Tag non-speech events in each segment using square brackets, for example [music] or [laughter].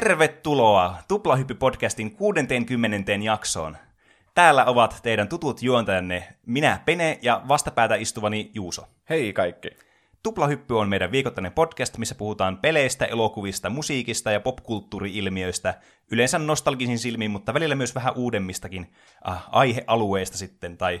Tervetuloa Tuplahyppy-podcastin 60. jaksoon. Täällä ovat teidän tutut juontajanne minä, Pene, ja vastapäätä istuvani Juuso. Hei kaikki. Tuplahyppy on meidän viikoittainen podcast, missä puhutaan peleistä, elokuvista, musiikista ja popkulttuuri-ilmiöistä, yleensä nostalgisin silmiin, mutta välillä myös vähän uudemmistakin äh, aihealueista sitten, tai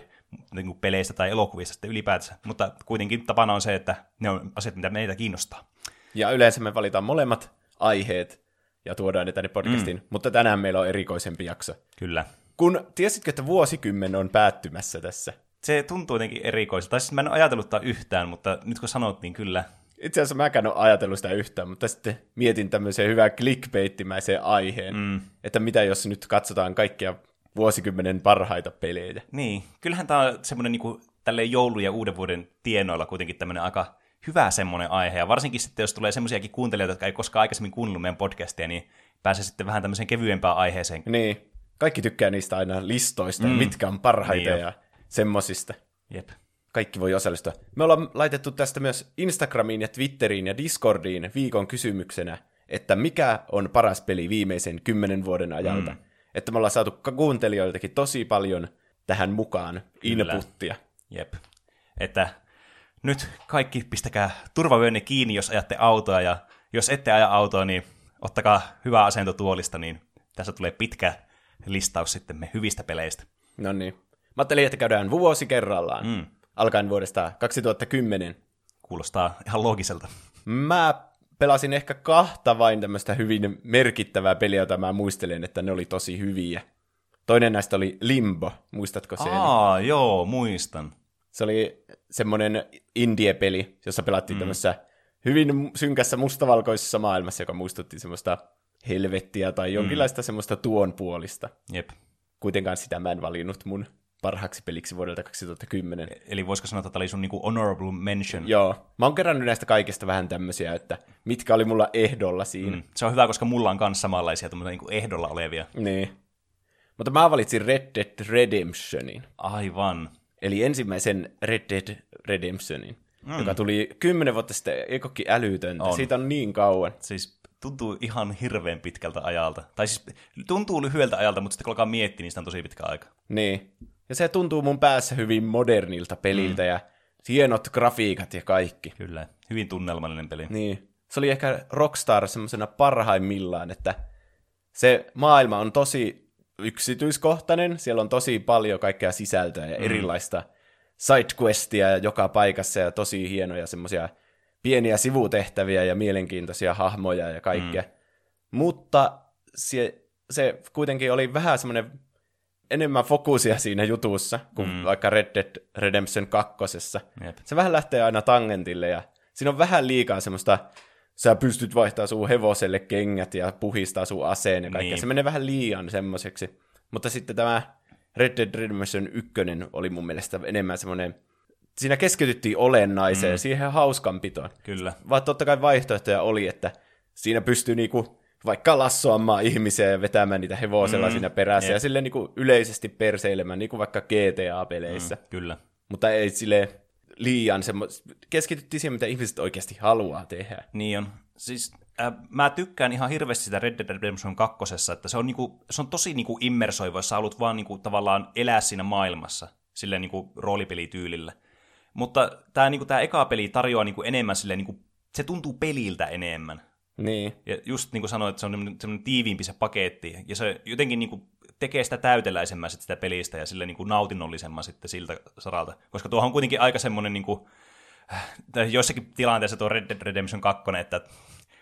niin kuin peleistä tai elokuvista sitten ylipäätänsä. Mutta kuitenkin tapana on se, että ne on asiat, mitä meitä kiinnostaa. Ja yleensä me valitaan molemmat aiheet ja tuodaan ne tänne podcastiin, mm. mutta tänään meillä on erikoisempi jakso. Kyllä. Kun tiesitkö, että vuosikymmen on päättymässä tässä? Se tuntuu jotenkin erikoiselta. Tai siis mä en ole ajatellut tätä yhtään, mutta nyt kun sanot, niin kyllä. Itse asiassa mäkään ole ajatellut sitä yhtään, mutta sitten mietin tämmöisen hyvän clickbaittimäisen aiheen, mm. että mitä jos nyt katsotaan kaikkia vuosikymmenen parhaita pelejä. Niin, kyllähän tämä on semmoinen niin tälleen joulu- ja uuden vuoden tienoilla kuitenkin tämmöinen aika hyvä semmoinen aihe, ja varsinkin sitten, jos tulee semmoisiakin kuuntelijoita, jotka ei koskaan aikaisemmin kuunnellut meidän podcastia, niin pääsee sitten vähän tämmöiseen kevyempään aiheeseen. Niin, kaikki tykkää niistä aina listoista, mm. mitkä on parhaita niin ja semmosista. Jep. Kaikki voi osallistua. Me ollaan laitettu tästä myös Instagramiin ja Twitteriin ja Discordiin viikon kysymyksenä, että mikä on paras peli viimeisen kymmenen vuoden ajalta. Mm. Että me ollaan saatu kuuntelijoiltakin tosi paljon tähän mukaan Kyllä. inputtia. Jep. Että nyt kaikki pistäkää turvavyönne kiinni, jos ajatte autoa, ja jos ette aja autoa, niin ottakaa hyvä asento tuolista, niin tässä tulee pitkä listaus sitten me hyvistä peleistä. No niin. Mä ajattelin, että käydään vuosi kerrallaan, mm. alkaen vuodesta 2010. Kuulostaa ihan loogiselta. Mä pelasin ehkä kahta vain tämmöistä hyvin merkittävää peliä, jota mä muistelen, että ne oli tosi hyviä. Toinen näistä oli Limbo, muistatko sen? Aa, joo, muistan. Se oli semmoinen indie-peli, jossa pelattiin mm. tämmöisessä hyvin synkässä mustavalkoisessa maailmassa, joka muistutti semmoista helvettiä tai jonkinlaista mm. semmoista tuon puolista. Jep. Kuitenkaan sitä mä en valinnut mun parhaaksi peliksi vuodelta 2010. E- eli voisiko sanoa, että tämä oli sun niinku honorable mention? Joo. Mä oon kerännyt näistä kaikista vähän tämmöisiä, että mitkä oli mulla ehdolla siinä. Mm. Se on hyvä, koska mulla on myös samanlaisia niinku ehdolla olevia. Niin. Mutta mä valitsin Red Dead Redemptionin. Aivan. Eli ensimmäisen Red Dead Redemptionin, mm. joka tuli kymmenen vuotta sitten, ei älytöntä. On. Siitä on niin kauan. Siis tuntuu ihan hirveän pitkältä ajalta. Tai siis tuntuu lyhyeltä ajalta, mutta sitten kun alkaa miettiä, niin sitä on tosi pitkä aika. Niin. Ja se tuntuu mun päässä hyvin modernilta peliltä mm. ja hienot grafiikat ja kaikki. Kyllä, hyvin tunnelmallinen peli. Niin. Se oli ehkä Rockstar semmoisena parhaimmillaan, että se maailma on tosi yksityiskohtainen, siellä on tosi paljon kaikkea sisältöä ja mm. erilaista sidequestia joka paikassa ja tosi hienoja semmoisia pieniä sivutehtäviä ja mielenkiintoisia hahmoja ja kaikkea. Mm. Mutta se, se kuitenkin oli vähän semmoinen enemmän fokusia siinä jutussa kuin mm. vaikka Red Dead Redemption 2. Se vähän lähtee aina tangentille ja siinä on vähän liikaa semmoista, sä pystyt vaihtamaan sun hevoselle kengät ja puhistaa sun aseen ja kaikkea. Niin. Se menee vähän liian semmoiseksi. Mutta sitten tämä Red Dead Redemption 1 oli mun mielestä enemmän semmoinen siinä keskityttiin olennaiseen, mm. siihen hauskanpitoon. Kyllä. Vaan totta kai vaihtoehtoja oli, että siinä pystyy niinku vaikka lassoamaan ihmisiä ja vetämään niitä hevosella mm. siinä perässä yep. ja silleen niinku yleisesti perseilemään, niin kuin vaikka GTA-peleissä. Mm, kyllä. Mutta ei sille liian semmo... keskityttiin siihen, mitä ihmiset oikeasti haluaa tehdä. Niin on. Siis äh, mä tykkään ihan hirveästi sitä Red Dead Redemption 2, että se on, niinku, se on tosi niinku immersoiva, jos sä haluat vaan niinku, tavallaan elää siinä maailmassa, silleen niinku roolipelityylillä. Mutta tämä niinku, tää eka peli tarjoaa niinku enemmän silleen, niinku, se tuntuu peliltä enemmän. Niin. Ja just niin kuin sanoit, että se on semmoinen tiiviimpi se paketti, ja se jotenkin niin kuin tekee sitä täyteläisemmän sitä pelistä ja sille niin kuin nautinnollisemman sitten siltä saralta. Koska tuohon on kuitenkin aika semmoinen, niin kuin, joissakin tilanteissa tuo Red Dead Redemption 2, että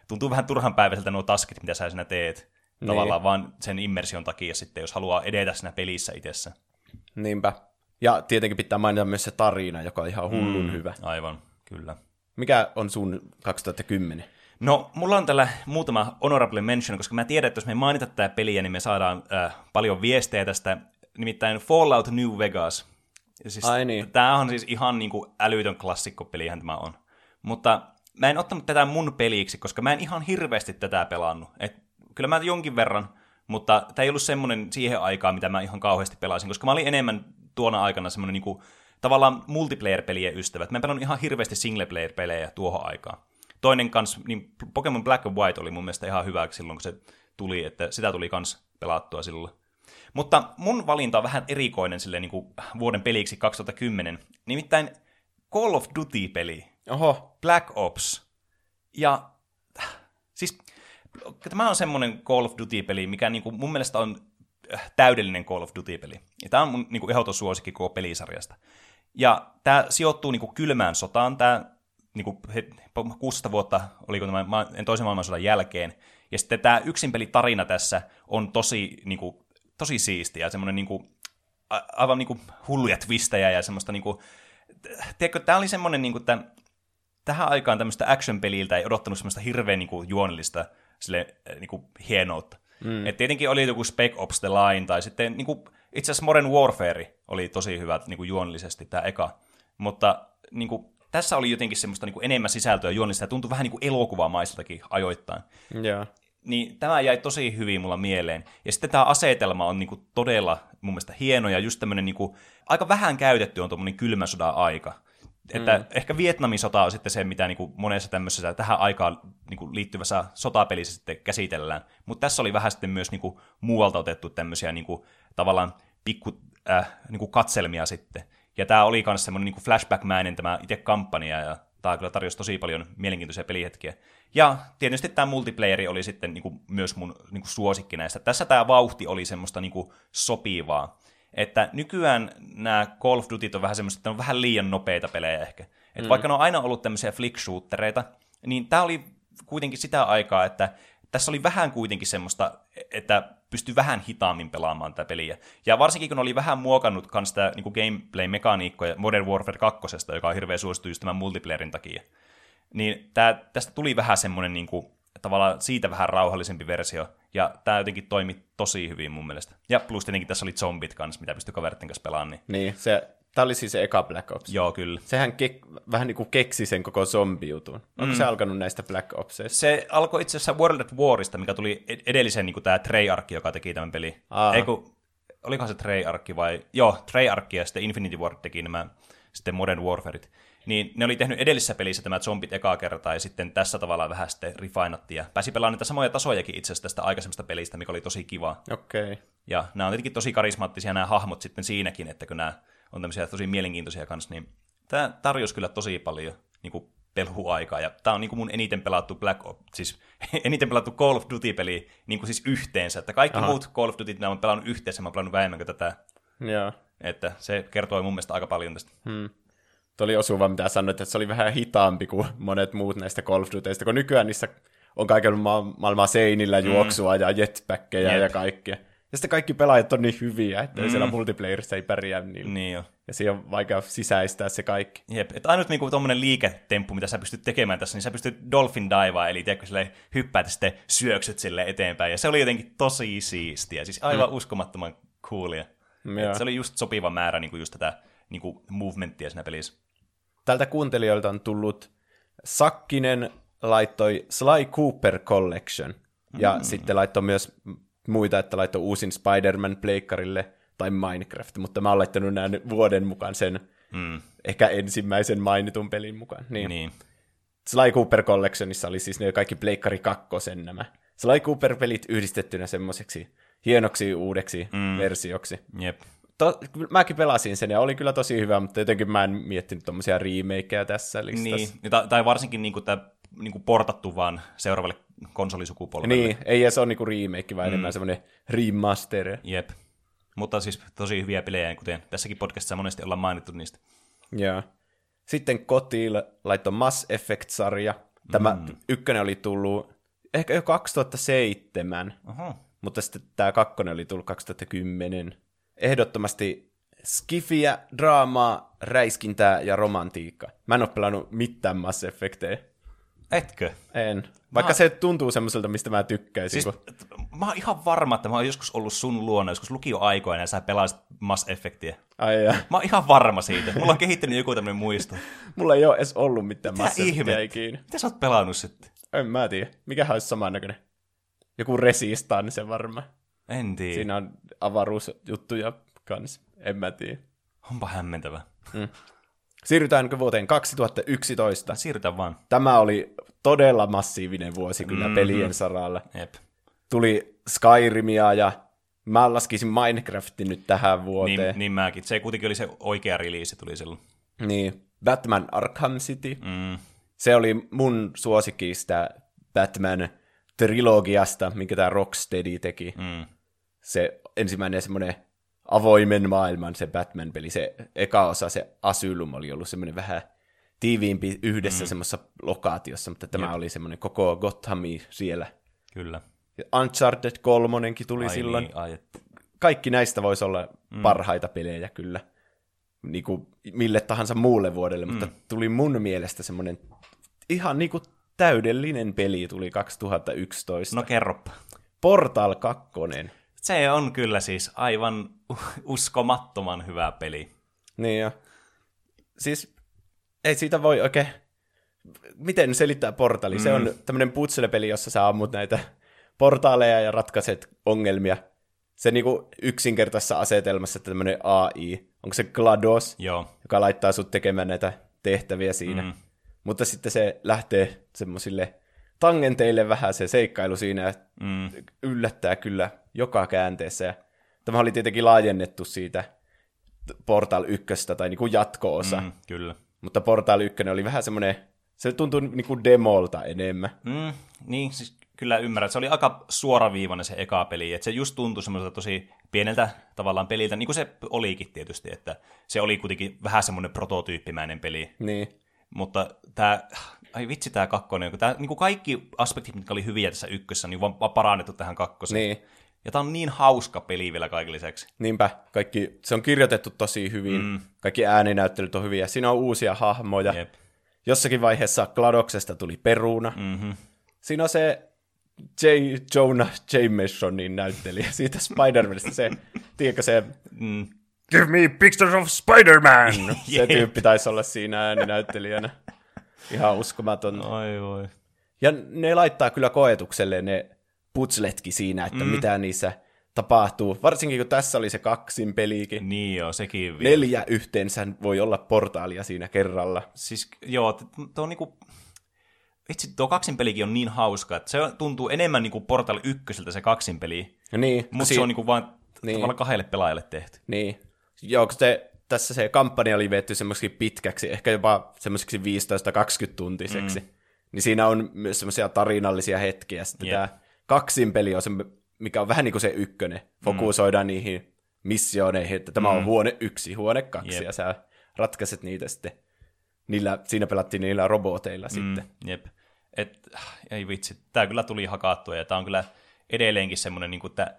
tuntuu vähän turhan päiväiseltä nuo taskit, mitä sä siinä teet. Niin. Tavallaan vaan sen immersion takia sitten, jos haluaa edetä siinä pelissä itsessä. Niinpä. Ja tietenkin pitää mainita myös se tarina, joka on ihan hullun mm, hyvä. Aivan, kyllä. Mikä on sun 2010? No, mulla on tällä muutama honorable mention, koska mä tiedän, että jos me mainita tätä peliä, niin me saadaan äh, paljon viestejä tästä. Nimittäin Fallout New Vegas. Siis, Ai niin. Tämä on siis ihan niin kuin älytön klassikkopelihän tämä on. Mutta mä en ottanut tätä mun peliksi, koska mä en ihan hirveästi tätä pelannut. Et, kyllä mä jonkin verran, mutta tämä ei ollut semmoinen siihen aikaan, mitä mä ihan kauheasti pelasin, koska mä olin enemmän tuona aikana semmoinen niin kuin, tavallaan multiplayer-pelien ystävä. Mä en pelannut ihan hirveästi single-player-pelejä tuohon aikaan. Toinen kans, niin Pokemon Black and White oli mun mielestä ihan hyvä silloin, kun se tuli, että sitä tuli kans pelattua silloin. Mutta mun valinta on vähän erikoinen silleen, niin kuin vuoden peliksi 2010. Nimittäin Call of Duty-peli. Oho. Black Ops. Ja siis tämä on semmoinen Call of Duty-peli, mikä niin kuin mun mielestä on äh, täydellinen Call of Duty-peli. Ja tämä on mun niin kuin ehdoton suosikki koko pelisarjasta. Ja tämä sijoittuu niin kuin kylmään sotaan, tämä niin kuin 16 vuotta, oliko tämä toisen maailmansodan jälkeen. Ja sitten tämä yksinpelitarina tässä on tosi, niin kuin, tosi siistiä ja semmoinen niin kuin, aivan niin kuin hulluja twistejä ja semmoista niin kuin, tiedätkö, tämä oli semmoinen, niin kuin, että tähän aikaan tämmöistä action-peliltä ei odottanut semmoista hirveän niin kuin, juonellista sille, niin kuin, hienoutta. Mm. Et tietenkin oli joku Spec Ops The Line, tai sitten niin kuin, itse asiassa Modern Warfare oli tosi hyvä niin kuin, juonellisesti, tämä eka. Mutta niin kuin, tässä oli jotenkin semmoista niin kuin, enemmän sisältöä juonellista, ja tuntui vähän niin kuin elokuvamaiseltakin ajoittain. Yeah. Niin tämä jäi tosi hyvin mulla mieleen. Ja sitten tämä asetelma on niin kuin, todella mun mielestä hieno, ja just tämmöinen niin kuin, aika vähän käytetty on tuommoinen kylmän sodan aika. Että mm. ehkä Vietnamin sota on sitten se, mitä niin kuin monessa tämmöisessä tähän aikaan niin kuin liittyvässä sotapelissä sitten käsitellään. Mutta tässä oli vähän sitten myös niin kuin muualta otettu tämmöisiä niin kuin, tavallaan pikku äh, niin kuin katselmia sitten. Ja tämä oli myös semmoinen niin flashback-mäinen tämä itse kampanja, ja tämä kyllä tarjosi tosi paljon mielenkiintoisia pelihetkiä. Ja tietysti tämä multiplayeri oli sitten niin kuin myös mun niin kuin suosikki näistä. Tässä tämä vauhti oli semmoista niin kuin sopivaa. Että nykyään nämä Call of Duty on vähän semmoista, että on vähän liian nopeita pelejä ehkä. Et mm. Vaikka ne on aina ollut tämmöisiä flick niin tämä oli kuitenkin sitä aikaa, että tässä oli vähän kuitenkin semmoista, että pystyi vähän hitaammin pelaamaan tätä peliä. Ja varsinkin kun oli vähän muokannut myös sitä niin gameplay-mekaniikkoja Modern Warfare 2, joka on hirveän suosittu just tämän multiplayerin takia, niin tää, tästä tuli vähän semmoinen niin kuin, tavallaan siitä vähän rauhallisempi versio, ja tämä jotenkin toimi tosi hyvin mun mielestä. Ja plus tietenkin tässä oli zombit kanssa, mitä pystyi kaveritten kanssa pelaamaan. Niin, niin se, tämä oli siis se eka Black Ops. Joo, kyllä. Sehän ke- vähän niin kuin keksi sen koko zombi-jutun. Onko mm. se alkanut näistä Black Opsista? Se alkoi itse asiassa World at Warista, mikä tuli edellisen niin kuin tämä Treyarch, joka teki tämän peli. Eiku, olikohan se Treyarch vai? Joo, Treyarch ja sitten Infinity Ward teki nämä sitten Modern Warfareit niin ne oli tehnyt edellisessä pelissä tämä zombit ekaa kertaa, ja sitten tässä tavalla vähän sitten refinattiin, ja pääsi pelaamaan niitä samoja tasojakin itse asiassa tästä aikaisemmasta pelistä, mikä oli tosi kiva. Okei. Okay. Ja nämä on tietenkin tosi karismaattisia nämä hahmot sitten siinäkin, että kun nämä on tämmöisiä tosi mielenkiintoisia kanssa, niin tämä tarjosi kyllä tosi paljon niin kuin peluaikaa, ja tämä on niin kuin mun eniten pelattu Black Ops, siis [laughs] eniten pelattu Call of Duty-peli niin kuin siis yhteensä, että kaikki Aha. muut Call of Duty, nämä on pelannut yhteensä, mä oon pelannut vähemmän kuin tätä. Joo. Että se kertoo mun mielestä aika paljon tästä. Hmm. Tuo oli osuva, mitä sanoit, että se oli vähän hitaampi kuin monet muut näistä Call of Dutyista, kun nykyään niissä on kaiken ma- maailman seinillä mm. juoksua mm. ja jetpackkejä Jep. ja kaikkea. Ja sitten kaikki pelaajat on niin hyviä, että mm. siellä multiplayerissa ei pärjää niin. niin jo. Ja siinä on vaikea sisäistää se kaikki. Jep, että ainut niinku tuommoinen liiketemppu, mitä sä pystyt tekemään tässä, niin sä pystyt dolphin divaa, eli tiedätkö, sille hyppäät ja sitten syöksyt sille eteenpäin. Ja se oli jotenkin tosi siistiä, siis aivan mm. uskomattoman coolia. Se oli just sopiva määrä niinku just tätä niinku movementtia siinä pelissä tältä kuuntelijoilta on tullut Sakkinen laittoi Sly Cooper Collection. Ja mm. sitten laittoi myös muita, että laittoi uusin Spider-Man pleikkarille tai Minecraft, mutta mä oon laittanut nämä vuoden mukaan sen mm. ehkä ensimmäisen mainitun pelin mukaan. Niin. niin. Sly Cooper Collectionissa oli siis ne kaikki pleikkari kakkosen nämä. Sly Cooper-pelit yhdistettynä semmoiseksi hienoksi uudeksi mm. versioksi. Jep to, mäkin pelasin sen ja oli kyllä tosi hyvä, mutta jotenkin mä en miettinyt tommosia remakeja tässä listassa. Niin, tai, tai varsinkin niinku tämä niinku portattu vaan seuraavalle konsolisukupolvelle. Niin, ei edes ole niinku remake, vaan mm. enemmän semmoinen remaster. Jep. Mutta siis tosi hyviä pelejä, kuten tässäkin podcastissa monesti ollaan mainittu niistä. Joo. Sitten kotiin laittoi Mass Effect-sarja. Tämä mm. ykkönen oli tullut ehkä jo 2007, Aha. mutta sitten tämä kakkonen oli tullut 2010 ehdottomasti skifiä, draamaa, räiskintää ja romantiikkaa. Mä en ole pelannut mitään Mass Effecteja. Etkö? En. Vaikka mä... se tuntuu semmoiselta, mistä mä tykkäisin. Siis, kun... Mä oon ihan varma, että mä oon joskus ollut sun luona, joskus lukioaikoina ja sä pelasit Mass Effectia. Ai ja. Mä oon ihan varma siitä. Mulla on kehittynyt joku tämmöinen muisto. [laughs] Mulla ei ole edes ollut mitään Mitä Mass Effectia ikinä. Mitä sä oot pelannut sitten? En mä tiedä. Mikähän olisi samannäköinen? Joku Resistan se varmaan. En tiedä. Siinä on avaruusjuttuja kans. En mä tiedä. Onpa hämmentävä. Mm. Siirrytäänkö vuoteen 2011? Siirrytään vaan. Tämä oli todella massiivinen vuosi kyllä mm-hmm. pelien saralla. Jep. tuli Skyrimia ja mä laskisin Minecraftin nyt tähän Niin, vuoteen. niin mäkin. Se kuitenkin oli se oikea release, tuli silloin. Niin. Batman Arkham City. Mm. Se oli mun suosikki sitä Batman trilogiasta, minkä tämä Rocksteady teki. Mm. Se ensimmäinen semmoinen avoimen maailman se Batman-peli. Se eka osa, se Asylum, oli ollut semmoinen vähän tiiviimpi yhdessä mm. semmoisessa lokaatiossa, mutta tämä Jep. oli semmoinen koko Gothami siellä. Kyllä. Ja Uncharted 3 tuli Ai silloin. Niin, ai, et- Kaikki näistä voisi olla mm. parhaita pelejä kyllä. Niin kuin mille tahansa muulle vuodelle, mm. mutta tuli mun mielestä semmoinen ihan niin kuin täydellinen peli tuli 2011. No kerropa. Portal 2. Se on kyllä siis aivan [laughs] uskomattoman hyvä peli. Niin ja, siis ei siitä voi oikein, miten selittää portali? Mm. Se on tämmöinen putsele-peli, jossa sä ammut näitä portaaleja ja ratkaiset ongelmia. Se niinku yksinkertaisessa asetelmassa että tämmöinen AI, onko se GLaDOS, Joo. joka laittaa sut tekemään näitä tehtäviä siinä. Mm. Mutta sitten se lähtee semmoisille tangenteille vähän se seikkailu siinä ja Mm. yllättää kyllä joka käänteessä. Ja tämä oli tietenkin laajennettu siitä Portal 1 tai niin kuin jatko-osa, mm. Kyllä. mutta Portal 1 oli vähän semmoinen, se tuntui niin kuin demolta enemmän. Mm, niin, siis kyllä ymmärrän. Se oli aika suoraviivainen se eka peli, että se just tuntui semmoiselta tosi pieneltä tavallaan peliltä, niin kuin se olikin tietysti, että se oli kuitenkin vähän semmoinen prototyyppimäinen peli. Niin, Mutta tämä, ai vitsi tämä kakkonen, kun tää, niin kuin kaikki aspektit, mitkä oli hyviä tässä ykkössä, niin on vaan parannettu tähän kakkoseen. niin, Ja tämä on niin hauska peli vielä kaiken lisäksi. niinpä. Kaikki, se on kirjoitettu tosi hyvin, mm. kaikki ääninäyttelyt on hyviä, siinä on uusia hahmoja. Jep. Jossakin vaiheessa Gladoksesta tuli peruna. Mm-hmm. Siinä on se J. Jonah Jamesonin näyttelijä siitä Spider-Manista, se, tiedätkö se Mm. Give me pictures of Spider-Man! [laughs] se tyyppi taisi olla siinä ääninäyttelijänä. Ihan uskomaton. Oi voi. Ja ne laittaa kyllä koetukselle ne putsletkin siinä, että mm. mitä niissä tapahtuu. Varsinkin kun tässä oli se kaksin peliikin. Niin joo, sekin vielä. Neljä yhteensä voi olla portaalia siinä kerralla. Siis joo, tuo on niinku... Vitsi, tuo kaksinpelikin on niin hauska, että se tuntuu enemmän niinku Portal 1 se kaksinpeli, Ja niin, mutta si- se on niinku vaan Niin. tavallaan kahdelle pelaajalle tehty. Niin. Joo, kun se, tässä se kampanja oli vietty semmoiseksi pitkäksi, ehkä jopa semmoiseksi 15-20 tuntiseksi. Mm. Niin siinä on myös semmoisia tarinallisia hetkiä. Sitten Jep. tämä kaksin peli on se, mikä on vähän niin kuin se ykkönen. Fokusoidaan mm. niihin missiooneihin, että tämä on huone yksi, huone kaksi, Jep. ja sä ratkaiset niitä sitten. Niillä, siinä pelattiin niillä roboteilla mm. sitten. Jep. Et, ei vitsi, tämä kyllä tuli hakattua ja tämä on kyllä edelleenkin semmoinen niin että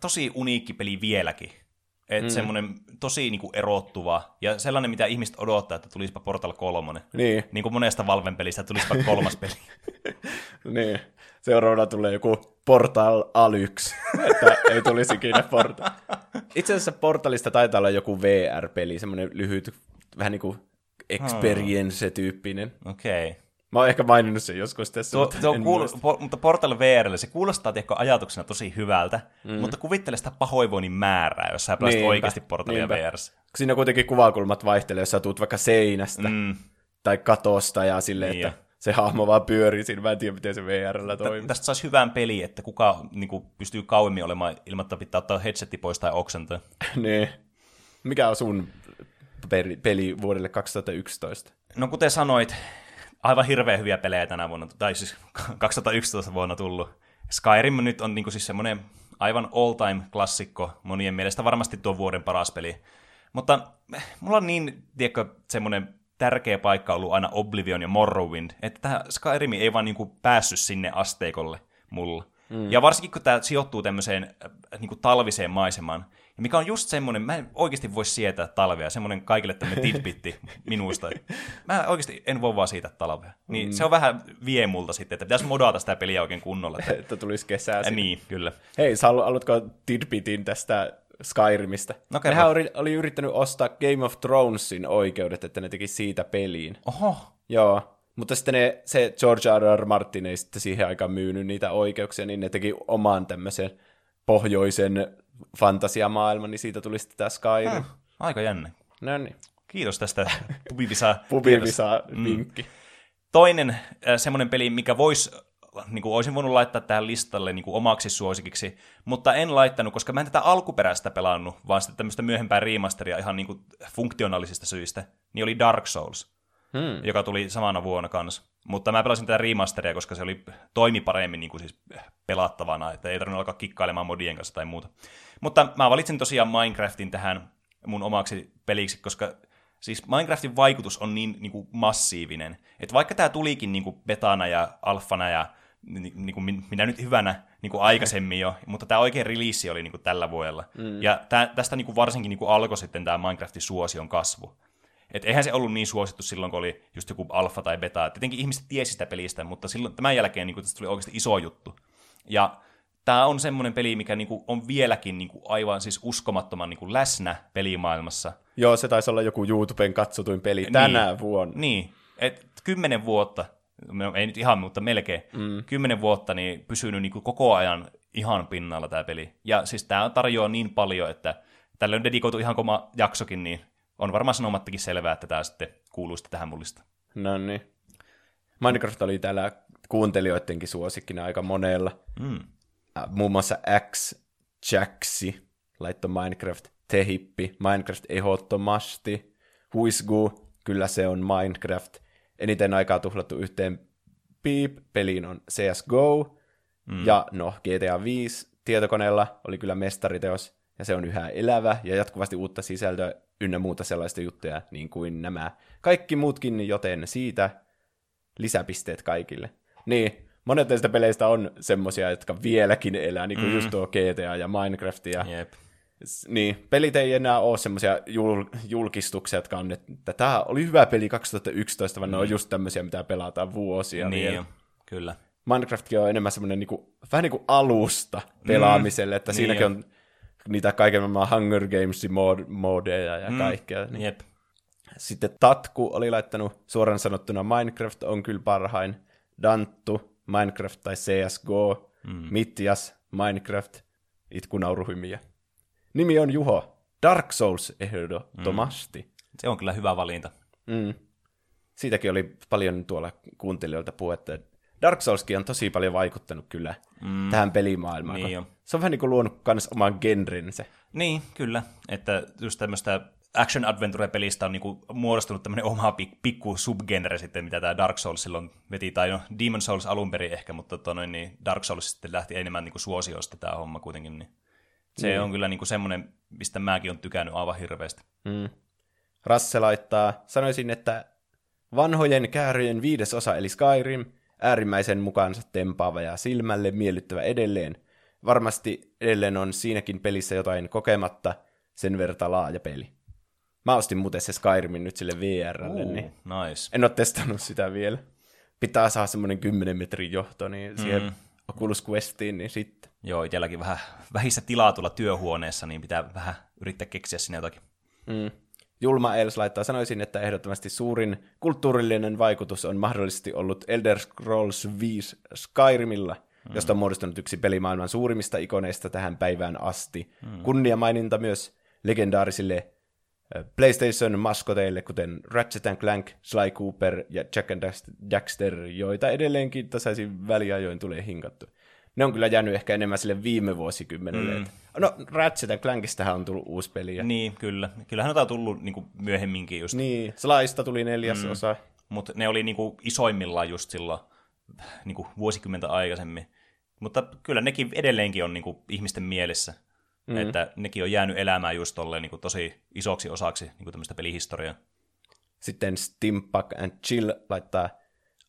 tosi uniikki peli vieläkin. Et mm. semmoinen tosi niin kuin, erottuva ja sellainen, mitä ihmiset odottaa, että tulisipa Portal 3. Niin, Niin kuin monesta Valven pelistä tulisipa kolmas peli. [laughs] niin. Seuraavana tulee joku Portal Alyx, [laughs] että ei tulisi ikinä Portal. Itse asiassa Portalista taitaa olla joku VR-peli, semmoinen lyhyt, vähän niin kuin experience-tyyppinen. Okei. Okay. Mä oon ehkä maininnut sen joskus tässä, Tuo, mutta tuo en kuul, po, mutta Portal VRlle, se kuulostaa tiedätkö, ajatuksena tosi hyvältä, mm. mutta kuvittele sitä pahoinvoinnin määrää, jos sä pelasit oikeasti Portalia. VRssä. Siinä kuitenkin kuvakulmat vaihtelee, jos sä tuut vaikka seinästä Mm. tai katosta ja silleen, Niin että se hahmo vaan pyörii siinä. Mä en tiedä, miten se VRllä toimii. Tästä saisi hyvän peli, että kuka niin kuin, pystyy kauemmin olemaan ilmatta pitää ottaa headsetti pois tai oksentaa. [laughs] niin. Mikä on sun peli, peli vuodelle 2011? No kuten sanoit, aivan hirveän hyviä pelejä tänä vuonna, tai siis [laughs] 2011 vuonna tullut. Skyrim nyt on niin siis semmoinen aivan all-time klassikko, monien mielestä varmasti tuon vuoden paras peli. Mutta eh, mulla on niin, tiedätkö, semmoinen tärkeä paikka ollut aina Oblivion ja Morrowind, että tämä Skyrim ei vaan niin kuin päässyt sinne asteikolle mulla. Mm. Ja varsinkin kun tämä sijoittuu tämmöiseen äh, niin talviseen maisemaan, ja mikä on just semmoinen, mä en oikeasti voi sietää talvea, semmoinen kaikille tämmöinen tidbitti minusta. Mä oikeasti en voi vaan siitä talvea. Niin mm. se on vähän vie multa sitten, että pitäisi modata sitä peliä oikein kunnolla. Että... Että tulisi kesää Ja niin, kyllä. Hei, sä halu- haluatko tidbitin tästä Skyrimistä? No. Nehän oli, oli yrittänyt ostaa Game of Thronesin oikeudet, että ne teki siitä peliin. Oho, Joo, mutta sitten ne, se George R. R. Martin ei sitten siihen aikaan myynyt niitä oikeuksia, niin ne teki oman tämmöisen pohjoisen fantasiamaailman, niin siitä tuli sitten tämä Skyrim. Huh. aika jännä. No niin, Kiitos tästä [laughs] pubivisa pubivisa vinkki. Toinen äh, semmoinen peli, mikä voisi niin kuin olisin voinut laittaa tähän listalle niin kuin omaksi suosikiksi, mutta en laittanut, koska mä en tätä alkuperäistä pelannut, vaan sitten tämmöistä myöhempää remasteria ihan niin kuin funktionaalisista syistä, niin oli Dark Souls, hmm. joka tuli samana vuonna kanssa. Mutta mä pelasin tätä remasteria, koska se oli, toimi paremmin niin kuin siis pelattavana, että ei tarvinnut alkaa kikkailemaan modien kanssa tai muuta. Mutta mä valitsin tosiaan Minecraftin tähän mun omaksi peliksi, koska siis Minecraftin vaikutus on niin, niin kuin massiivinen, että vaikka tämä tulikin niin kuin betana ja alfana ja niin, niin kuin minä nyt hyvänä niin kuin aikaisemmin jo, mutta tämä oikein release oli niin kuin tällä vuodella. Mm. Ja tästä niin kuin varsinkin niin kuin alkoi sitten tämä Minecraftin suosion kasvu. Et eihän se ollut niin suosittu silloin, kun oli just joku alfa tai beta. Et tietenkin ihmiset tiesi sitä pelistä, mutta silloin tämän jälkeen niin kuin, tästä tuli oikeasti iso juttu. Ja tämä on semmoinen peli, mikä niinku on vieläkin niinku aivan siis uskomattoman niinku läsnä pelimaailmassa. Joo, se taisi olla joku YouTuben katsotuin peli niin. tänä niin, vuonna. Niin, et kymmenen vuotta, no, ei nyt ihan, mutta melkein, mm. kymmenen vuotta niin pysynyt niinku koko ajan ihan pinnalla tämä peli. Ja siis tämä tarjoaa niin paljon, että tälle on dedikoitu ihan koma jaksokin, niin on varmaan sanomattakin selvää, että tämä sitten kuuluu sitten tähän mullista. No niin. Minecraft oli täällä kuuntelijoidenkin suosikkina aika monella. Mm. Muun muassa X Jaxi laittoi Minecraft Tehippi, Minecraft ehdottomasti, Huisgu, kyllä se on Minecraft, eniten aikaa tuhlattu yhteen Beep, peliin on CSGO, mm. ja no GTA 5 tietokoneella oli kyllä mestariteos, ja se on yhä elävä, ja jatkuvasti uutta sisältöä ynnä muuta sellaista juttuja, niin kuin nämä kaikki muutkin, joten siitä lisäpisteet kaikille. Niin, monet näistä peleistä on semmosia, jotka vieläkin elää, niin kuin mm. just tuo GTA ja Minecraft. Ja, Jep. Niin, pelit ei enää ole semmoisia jul- julkistuksia, jotka on, että tämä oli hyvä peli 2011, vaan mm. ne on mm. just tämmöisiä, mitä pelataan vuosia niin vielä. kyllä. Minecraftkin on enemmän semmoinen niin kuin, vähän niin kuin alusta mm. pelaamiselle, mm. että niin siinäkin on niitä kaiken maailman Hunger Games modeja ja mm. kaikkea. Niin. Jep. Sitten Tatku oli laittanut suoraan sanottuna Minecraft on kyllä parhain. Danttu Minecraft tai CSGO, mm. Mittias, Minecraft, itkunauruhymiä. Nimi on Juho. Dark Souls ehdottomasti. Mm. Se on kyllä hyvä valinta. Mm. Siitäkin oli paljon tuolla kuuntelijoilta puhetta. Dark Soulskin on tosi paljon vaikuttanut kyllä mm. tähän pelimaailmaan. Niin se on vähän niin kuin luonut myös oman genrensä. Niin, kyllä. Että just tämmöistä action adventure pelistä on niinku muodostunut tämmöinen oma pik- pikku subgenre sitten, mitä tämä Dark Souls silloin veti, tai no Demon Souls alun perin ehkä, mutta tota noin, niin Dark Souls sitten lähti enemmän niinku suosiosta tämä homma kuitenkin, niin se mm. on kyllä niinku semmoinen, mistä mäkin on tykännyt aivan hirveästi. Mm. Rasse laittaa, sanoisin, että vanhojen kääryjen viides osa, eli Skyrim, äärimmäisen mukaansa tempaava ja silmälle miellyttävä edelleen. Varmasti edelleen on siinäkin pelissä jotain kokematta, sen verta laaja peli. Mä ostin muuten se Skyrimin nyt sille VRlle, uh, niin nice. en ole testannut sitä vielä. Pitää saada semmoinen 10 metrin johto, niin mm. siihen Oculus Questiin, niin sitten. Joo, itselläkin vähän vähissä tilaa tulla työhuoneessa, niin pitää vähän yrittää keksiä sinne jotakin. Mm. Julma Els laittaa, sanoisin, että ehdottomasti suurin kulttuurillinen vaikutus on mahdollisesti ollut Elder Scrolls 5 Skyrimilla, mm. josta on muodostunut yksi pelimaailman suurimmista ikoneista tähän päivään asti. Mm. Kunnia maininta myös legendaarisille PlayStation maskoteille, kuten Ratchet Clank, Sly Cooper ja Jack and Daxter, joita edelleenkin tasaisin väliajoin tulee hinkattu. Ne on kyllä jäänyt ehkä enemmän sille viime vuosikymmenelle. Mm. No, Ratchet Clankistähän on tullut uusi peli. Niin, kyllä. Kyllähän on tullut niin kuin, myöhemminkin just. Niin, Slysta tuli neljäs mm. osa. Mutta ne oli niin kuin, isoimmillaan just silloin niin kuin, vuosikymmentä aikaisemmin. Mutta kyllä nekin edelleenkin on niin kuin, ihmisten mielessä. Mm. Että nekin on jäänyt elämään just tolleen niin kuin tosi isoksi osaksi niin kuin tämmöistä pelihistoriaa. Sitten Stimpak and Chill laittaa,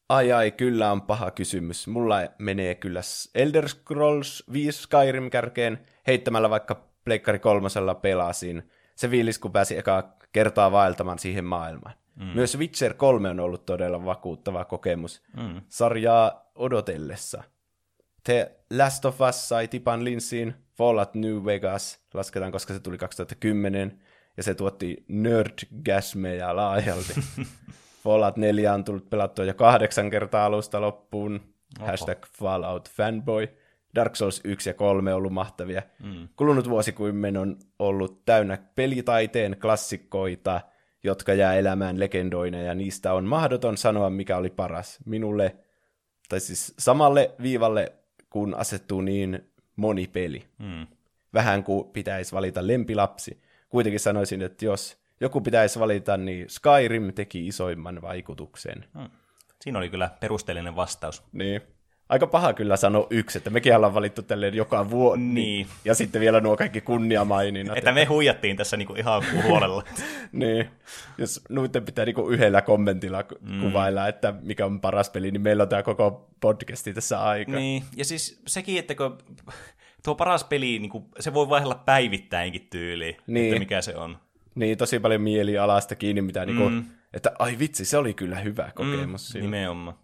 ai ai, kyllä on paha kysymys. Mulla menee kyllä Elder Scrolls 5 Skyrim kärkeen heittämällä vaikka Pleikkari kolmosella pelasin. Se viilis, kun pääsi eka kertaa vaeltamaan siihen maailmaan. Mm. Myös Witcher 3 on ollut todella vakuuttava kokemus mm. sarjaa odotellessa. The Last of Us sai tipan linssiin, Fallout New Vegas lasketaan, koska se tuli 2010, ja se tuotti nerdgasmeja laajalti. [laughs] Fallout 4 on tullut pelattua jo kahdeksan kertaa alusta loppuun. Oho. Hashtag Fallout fanboy. Dark Souls 1 ja 3 on ollut mahtavia. Mm. Kulunut vuosikymmen on ollut täynnä pelitaiteen klassikkoita, jotka jää elämään legendoina, ja niistä on mahdoton sanoa, mikä oli paras. Minulle tai siis samalle viivalle, kun asettuu niin moni peli. Mm. Vähän kuin pitäisi valita lempilapsi. Kuitenkin sanoisin, että jos joku pitäisi valita, niin Skyrim teki isoimman vaikutuksen. Mm. Siinä oli kyllä perusteellinen vastaus. Niin. Aika paha kyllä sanoa yksi, että mekin ollaan valittu tälleen joka vuosi. Niin. Ja sitten vielä nuo kaikki kunniamaininnat. Että me huijattiin tässä niinku ihan huolella. [laughs] niin. Jos nuitten pitää niinku yhdellä kommentilla mm. kuvailla, että mikä on paras peli, niin meillä on tämä koko podcasti tässä aika. Niin, ja siis sekin, että kun tuo paras peli, niin kuin, se voi vaihdella päivittäinkin tyyliin, Niin. että mikä se on. Niin, tosi paljon mielialasta kiinni, mitä niinku, että ai vitsi, se oli kyllä hyvä kokemus. Mm, Nimenomaan.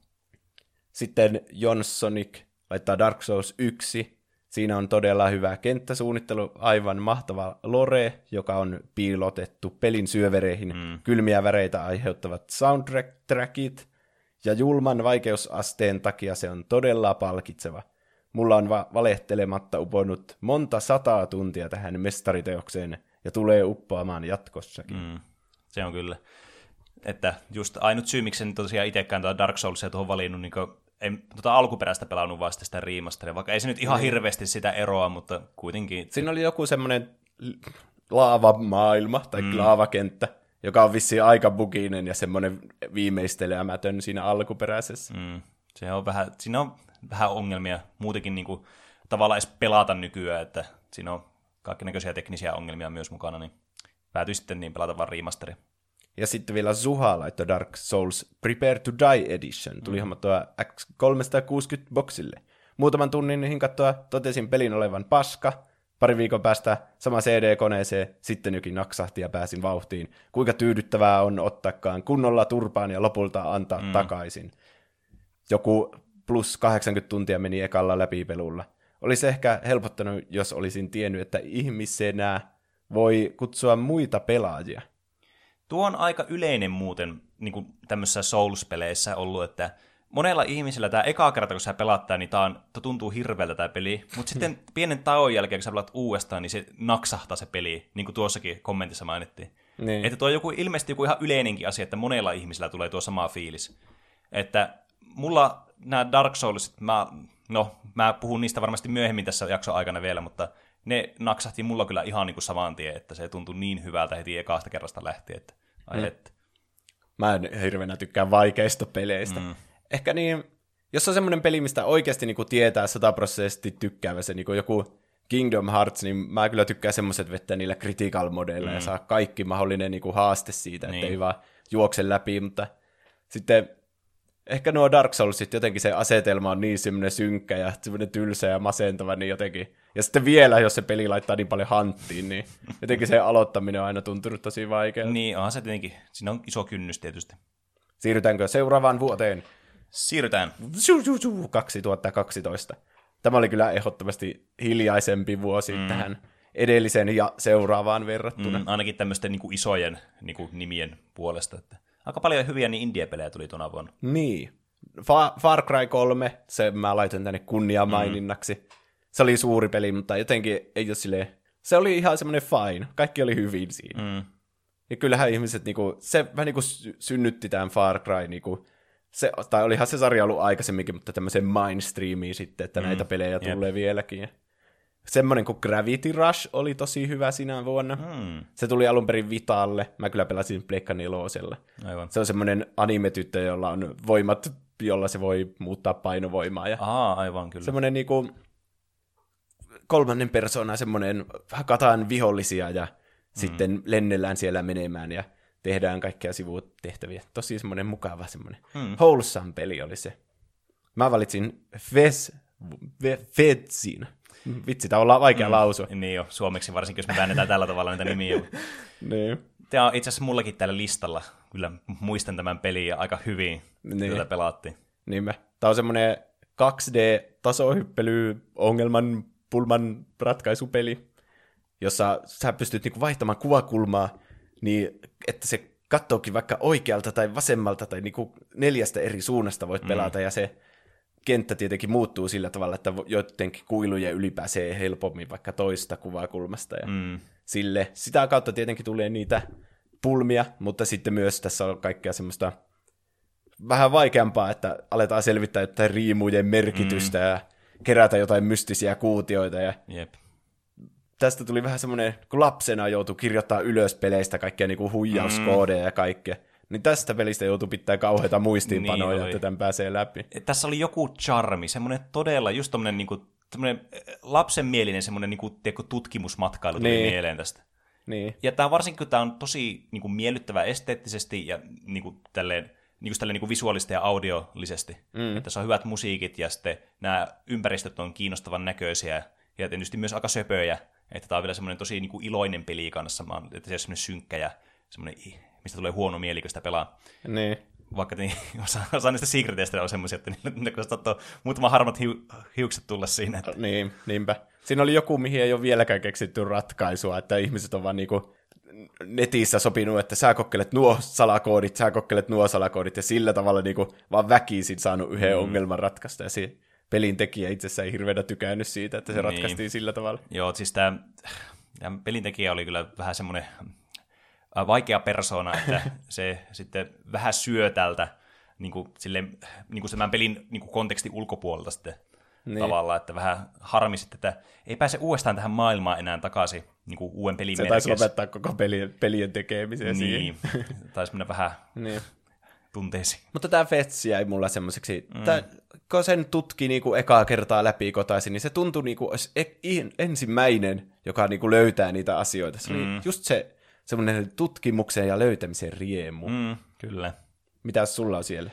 Sitten Jonsonic laittaa Dark Souls 1. Siinä on todella hyvä kenttäsuunnittelu, aivan mahtava lore, joka on piilotettu pelin syövereihin. Mm. Kylmiä väreitä aiheuttavat soundtrackit, ja julman vaikeusasteen takia se on todella palkitseva. Mulla on va- valehtelematta uponnut monta sataa tuntia tähän mestariteokseen, ja tulee uppoamaan jatkossakin. Mm. Se on kyllä. Että just ainut syy, miksi en tosiaan itsekään tuota Dark Soulsia tuohon valinnut, niin en tuota alkuperäistä pelannut sitten sitä remasteria, vaikka ei se nyt ihan hirveästi sitä eroa, mutta kuitenkin. Siinä oli joku semmoinen laavamaailma tai mm. laavakenttä, joka on vissiin aika buginen ja semmoinen viimeistelemätön siinä alkuperäisessä. Mm, se on vähän, siinä on vähän ongelmia muutenkin niin kuin, tavallaan edes pelata nykyään, että siinä on kaikenlaisia teknisiä ongelmia myös mukana, niin päätyi sitten niin pelata vaan remasteri. Ja sitten vielä Zuha laittoi Dark Souls Prepare to Die Edition. Tuli mm. hommattua X360 boxille. Muutaman tunnin hinkattua totesin pelin olevan paska. Pari viikon päästä sama CD-koneeseen, sitten jokin naksahti ja pääsin vauhtiin. Kuinka tyydyttävää on ottaakaan kunnolla turpaan ja lopulta antaa mm. takaisin. Joku plus 80 tuntia meni ekalla läpipelulla. Olisi ehkä helpottanut, jos olisin tiennyt, että ihmisenä voi kutsua muita pelaajia. Tuo on aika yleinen muuten niin kuin tämmöisissä Souls-peleissä ollut, että monella ihmisellä tämä eka kerta, kun sä pelaat tää, niin tää, on, tää tuntuu hirveältä tämä peli, mutta sitten pienen tauon jälkeen, kun sä pelaat uudestaan, niin se naksahtaa se peli, niin kuin tuossakin kommentissa mainittiin. Niin. Että tuo on joku, ilmeisesti joku ihan yleinenkin asia, että monella ihmisellä tulee tuo sama fiilis. Että mulla nämä Dark Soulsit, mä, no, mä puhun niistä varmasti myöhemmin tässä jakson aikana vielä, mutta ne naksahti mulla kyllä ihan niin kuin saman tien, että se tuntui niin hyvältä heti ekasta kerrasta lähtien, että ai mm. että. Mä en hirveänä tykkää vaikeista peleistä. Mm. Ehkä niin, jos on semmoinen peli, mistä oikeasti niin tietää sataprosenttisesti tykkäävänsä, niin kuin joku Kingdom Hearts, niin mä kyllä tykkään semmoiset vettä niillä critical modeilla mm. ja saa kaikki mahdollinen niin kuin haaste siitä, niin. ettei vaan juokse läpi, mutta sitten ehkä nuo Dark Soulsit, jotenkin se asetelma on niin semmoinen synkkä ja semmoinen tylsä ja masentava, niin jotenkin, ja sitten vielä, jos se peli laittaa niin paljon hanttiin, niin jotenkin se aloittaminen on aina tuntunut tosi vaikealta. Niin, onhan se tietenkin, siinä on iso kynnys tietysti. Siirrytäänkö seuraavaan vuoteen? Siirrytään. 2012. Tämä oli kyllä ehdottomasti hiljaisempi vuosi mm. tähän edelliseen ja seuraavaan verrattuna. Mm, ainakin tämmöisten niin kuin isojen niin kuin nimien puolesta. Että aika paljon hyviä niin indie-pelejä tuli tuona vuonna. Niin. Fa- Far Cry 3, se mä laitoin tänne kunniamaininnaksi. Mm. Se oli suuri peli, mutta jotenkin ei ole silleen... Se oli ihan semmoinen fine. Kaikki oli hyvin siinä. Mm. Ja kyllähän ihmiset, niinku, se vähän niinku sy- synnytti tämän Far Cry, niinku, se, tai olihan se sarja ollut aikaisemminkin, mutta tämmöiseen mainstreamiin sitten, että mm. näitä pelejä tulee Jep. vieläkin. Semmoinen kuin Gravity Rush oli tosi hyvä sinä vuonna. Mm. Se tuli alun perin Vitalle. Mä kyllä pelasin Pleikka nelosella. Aivan. Se on semmoinen anime-tyttö, jolla on voimat, jolla se voi muuttaa painovoimaa. Ja Aa, aivan kyllä. semmoinen niinku kolmannen persoonan semmoinen, hakataan vihollisia ja mm. sitten lennellään siellä menemään ja tehdään kaikkea sivutehtäviä. Tosi semmoinen mukava semmoinen. Hmm. Wholesome peli oli se. Mä valitsin Fez, Fedzin. [laughs] Vitsi, tää on vaikea mm. lausua. Niin jo, suomeksi varsinkin, jos me väännetään tällä tavalla niitä nimiä. [laughs] Niin. Tämä on itse asiassa mullakin täällä listalla. Kyllä muistan tämän pelin ja aika hyvin, Niin. tätä pelattiin. Niinpä. Tää on semmoinen 2D-tasohyppely ongelman pulman ratkaisupeli, jossa sä pystyt niinku vaihtamaan kuvakulmaa niin, että se kattookin vaikka oikealta tai vasemmalta tai niinku neljästä eri suunnasta voit pelata, mm. ja se kenttä tietenkin muuttuu sillä tavalla, että joidenkin kuilujen yli pääsee helpommin vaikka toista kuvakulmasta. Ja Mm. sille. Sitä kautta tietenkin tulee niitä pulmia, mutta sitten myös tässä on kaikkea semmoista vähän vaikeampaa, että aletaan selvittää jotain riimujen merkitystä mm. ja kerätä jotain mystisiä kuutioita. Ja Jep. tästä tuli vähän semmoinen, kun lapsena joutui kirjoittaa ylös peleistä kaikkia niin kuin huijauskoodeja mm. ja kaikkea. Niin tästä pelistä joutuu pitää kauheita muistiinpanoja, Niin oli. että tämän pääsee läpi. Tässä oli joku charmi, semmoinen todella, just tommonen niinku, lapsenmielinen semmoinen niinku, tiedätkö, tutkimusmatkailu tuli Niin. mieleen tästä. Niin. Ja tämä varsinkin, kun tämä on tosi niin kuin, miellyttävä esteettisesti ja niin kuin, tälleen, niin kuin, tälleen, niin kuin visuaalisesti ja audiollisesti. Mm. Että tässä on hyvät musiikit ja sitten nämä ympäristöt on kiinnostavan näköisiä ja tietysti myös aika söpöjä. Että tämä on vielä semmoinen tosi niin kuin, iloinen peli kanssa, että se on semmoinen synkkä ja semmoinen, mistä tulee huono mieli, kun sitä pelaa. Niin. Vaikka niin, [laughs] osa, osa niistä secreteistä on semmoisia, että kun saattaa muutama harmat hiu, hiukset tulla siinä. Että, Niin, niinpä. Siinä oli joku, mihin ei ole vieläkään keksitty ratkaisua, että ihmiset on vaan niinku netissä sopinut, että sä kokeilet nuo salakoodit, sä kokeilet nuo salakoodit, ja sillä tavalla niinku vaan väkisin saanut yhden mm. ongelman ratkaista, ja se pelin tekijä itsessään ei hirveänä tykännyt siitä, että se Niin. ratkaistiin sillä tavalla. Joo, siis tämä, pelintekijä oli kyllä vähän semmoinen vaikea persona, että [laughs] se sitten vähän syö tältä niin kuin, sille, niin kuin tämän pelin niin kuin konteksti ulkopuolelta sitten niin. Niin. tavallaan, että vähän harmi sitten, että ei pääse uudestaan tähän maailmaan enää takaisin niin kuin uuden pelin Se taisi lopettaa koko pelien, pelien tekemisen siihen. Niin, [laughs] taisi mennä vähän Niin. tunteisiin. Mutta tämä Fetsi jäi mulla semmoiseksi, mm. tää, kun sen tutki niinku ekaa kertaa läpi kotaisin, niin se tuntui niinku e- ensimmäinen, joka niinku löytää niitä asioita. Se mm. oli just se semmoinen tutkimuksen ja löytämisen riemu. Mm. Kyllä. Mitäs sulla on siellä?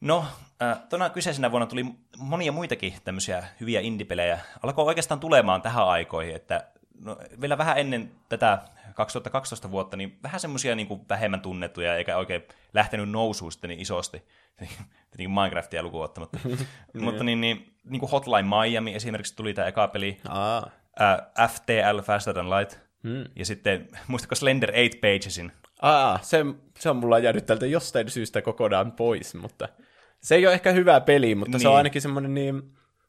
No, äh, tuona kyseisenä vuonna tuli monia muitakin tämmöisiä hyviä indie-pelejä. Alkoi oikeastaan tulemaan tähän aikoihin, että no, vielä vähän ennen tätä 2012 vuotta, niin vähän semmoisia niin vähemmän tunnettuja, eikä oikein lähtenyt nousuun sitten niin isosti. [laughs] Tietenkin Minecraftia lukuun ottamatta. [laughs] Mutta niin, niin, niin kuin Hotline Miami esimerkiksi tuli tämä eka peli, Aa. äh, FTL, Faster Than Light, hmm. ja sitten, [laughs] muistatko Slender 8 Pagesin? Aa, se, se on mulla jäänyt tältä jostain syystä kokonaan pois, mutta se ei ole ehkä hyvä peli, mutta niin. se on Niin. ainakin semmoinen niin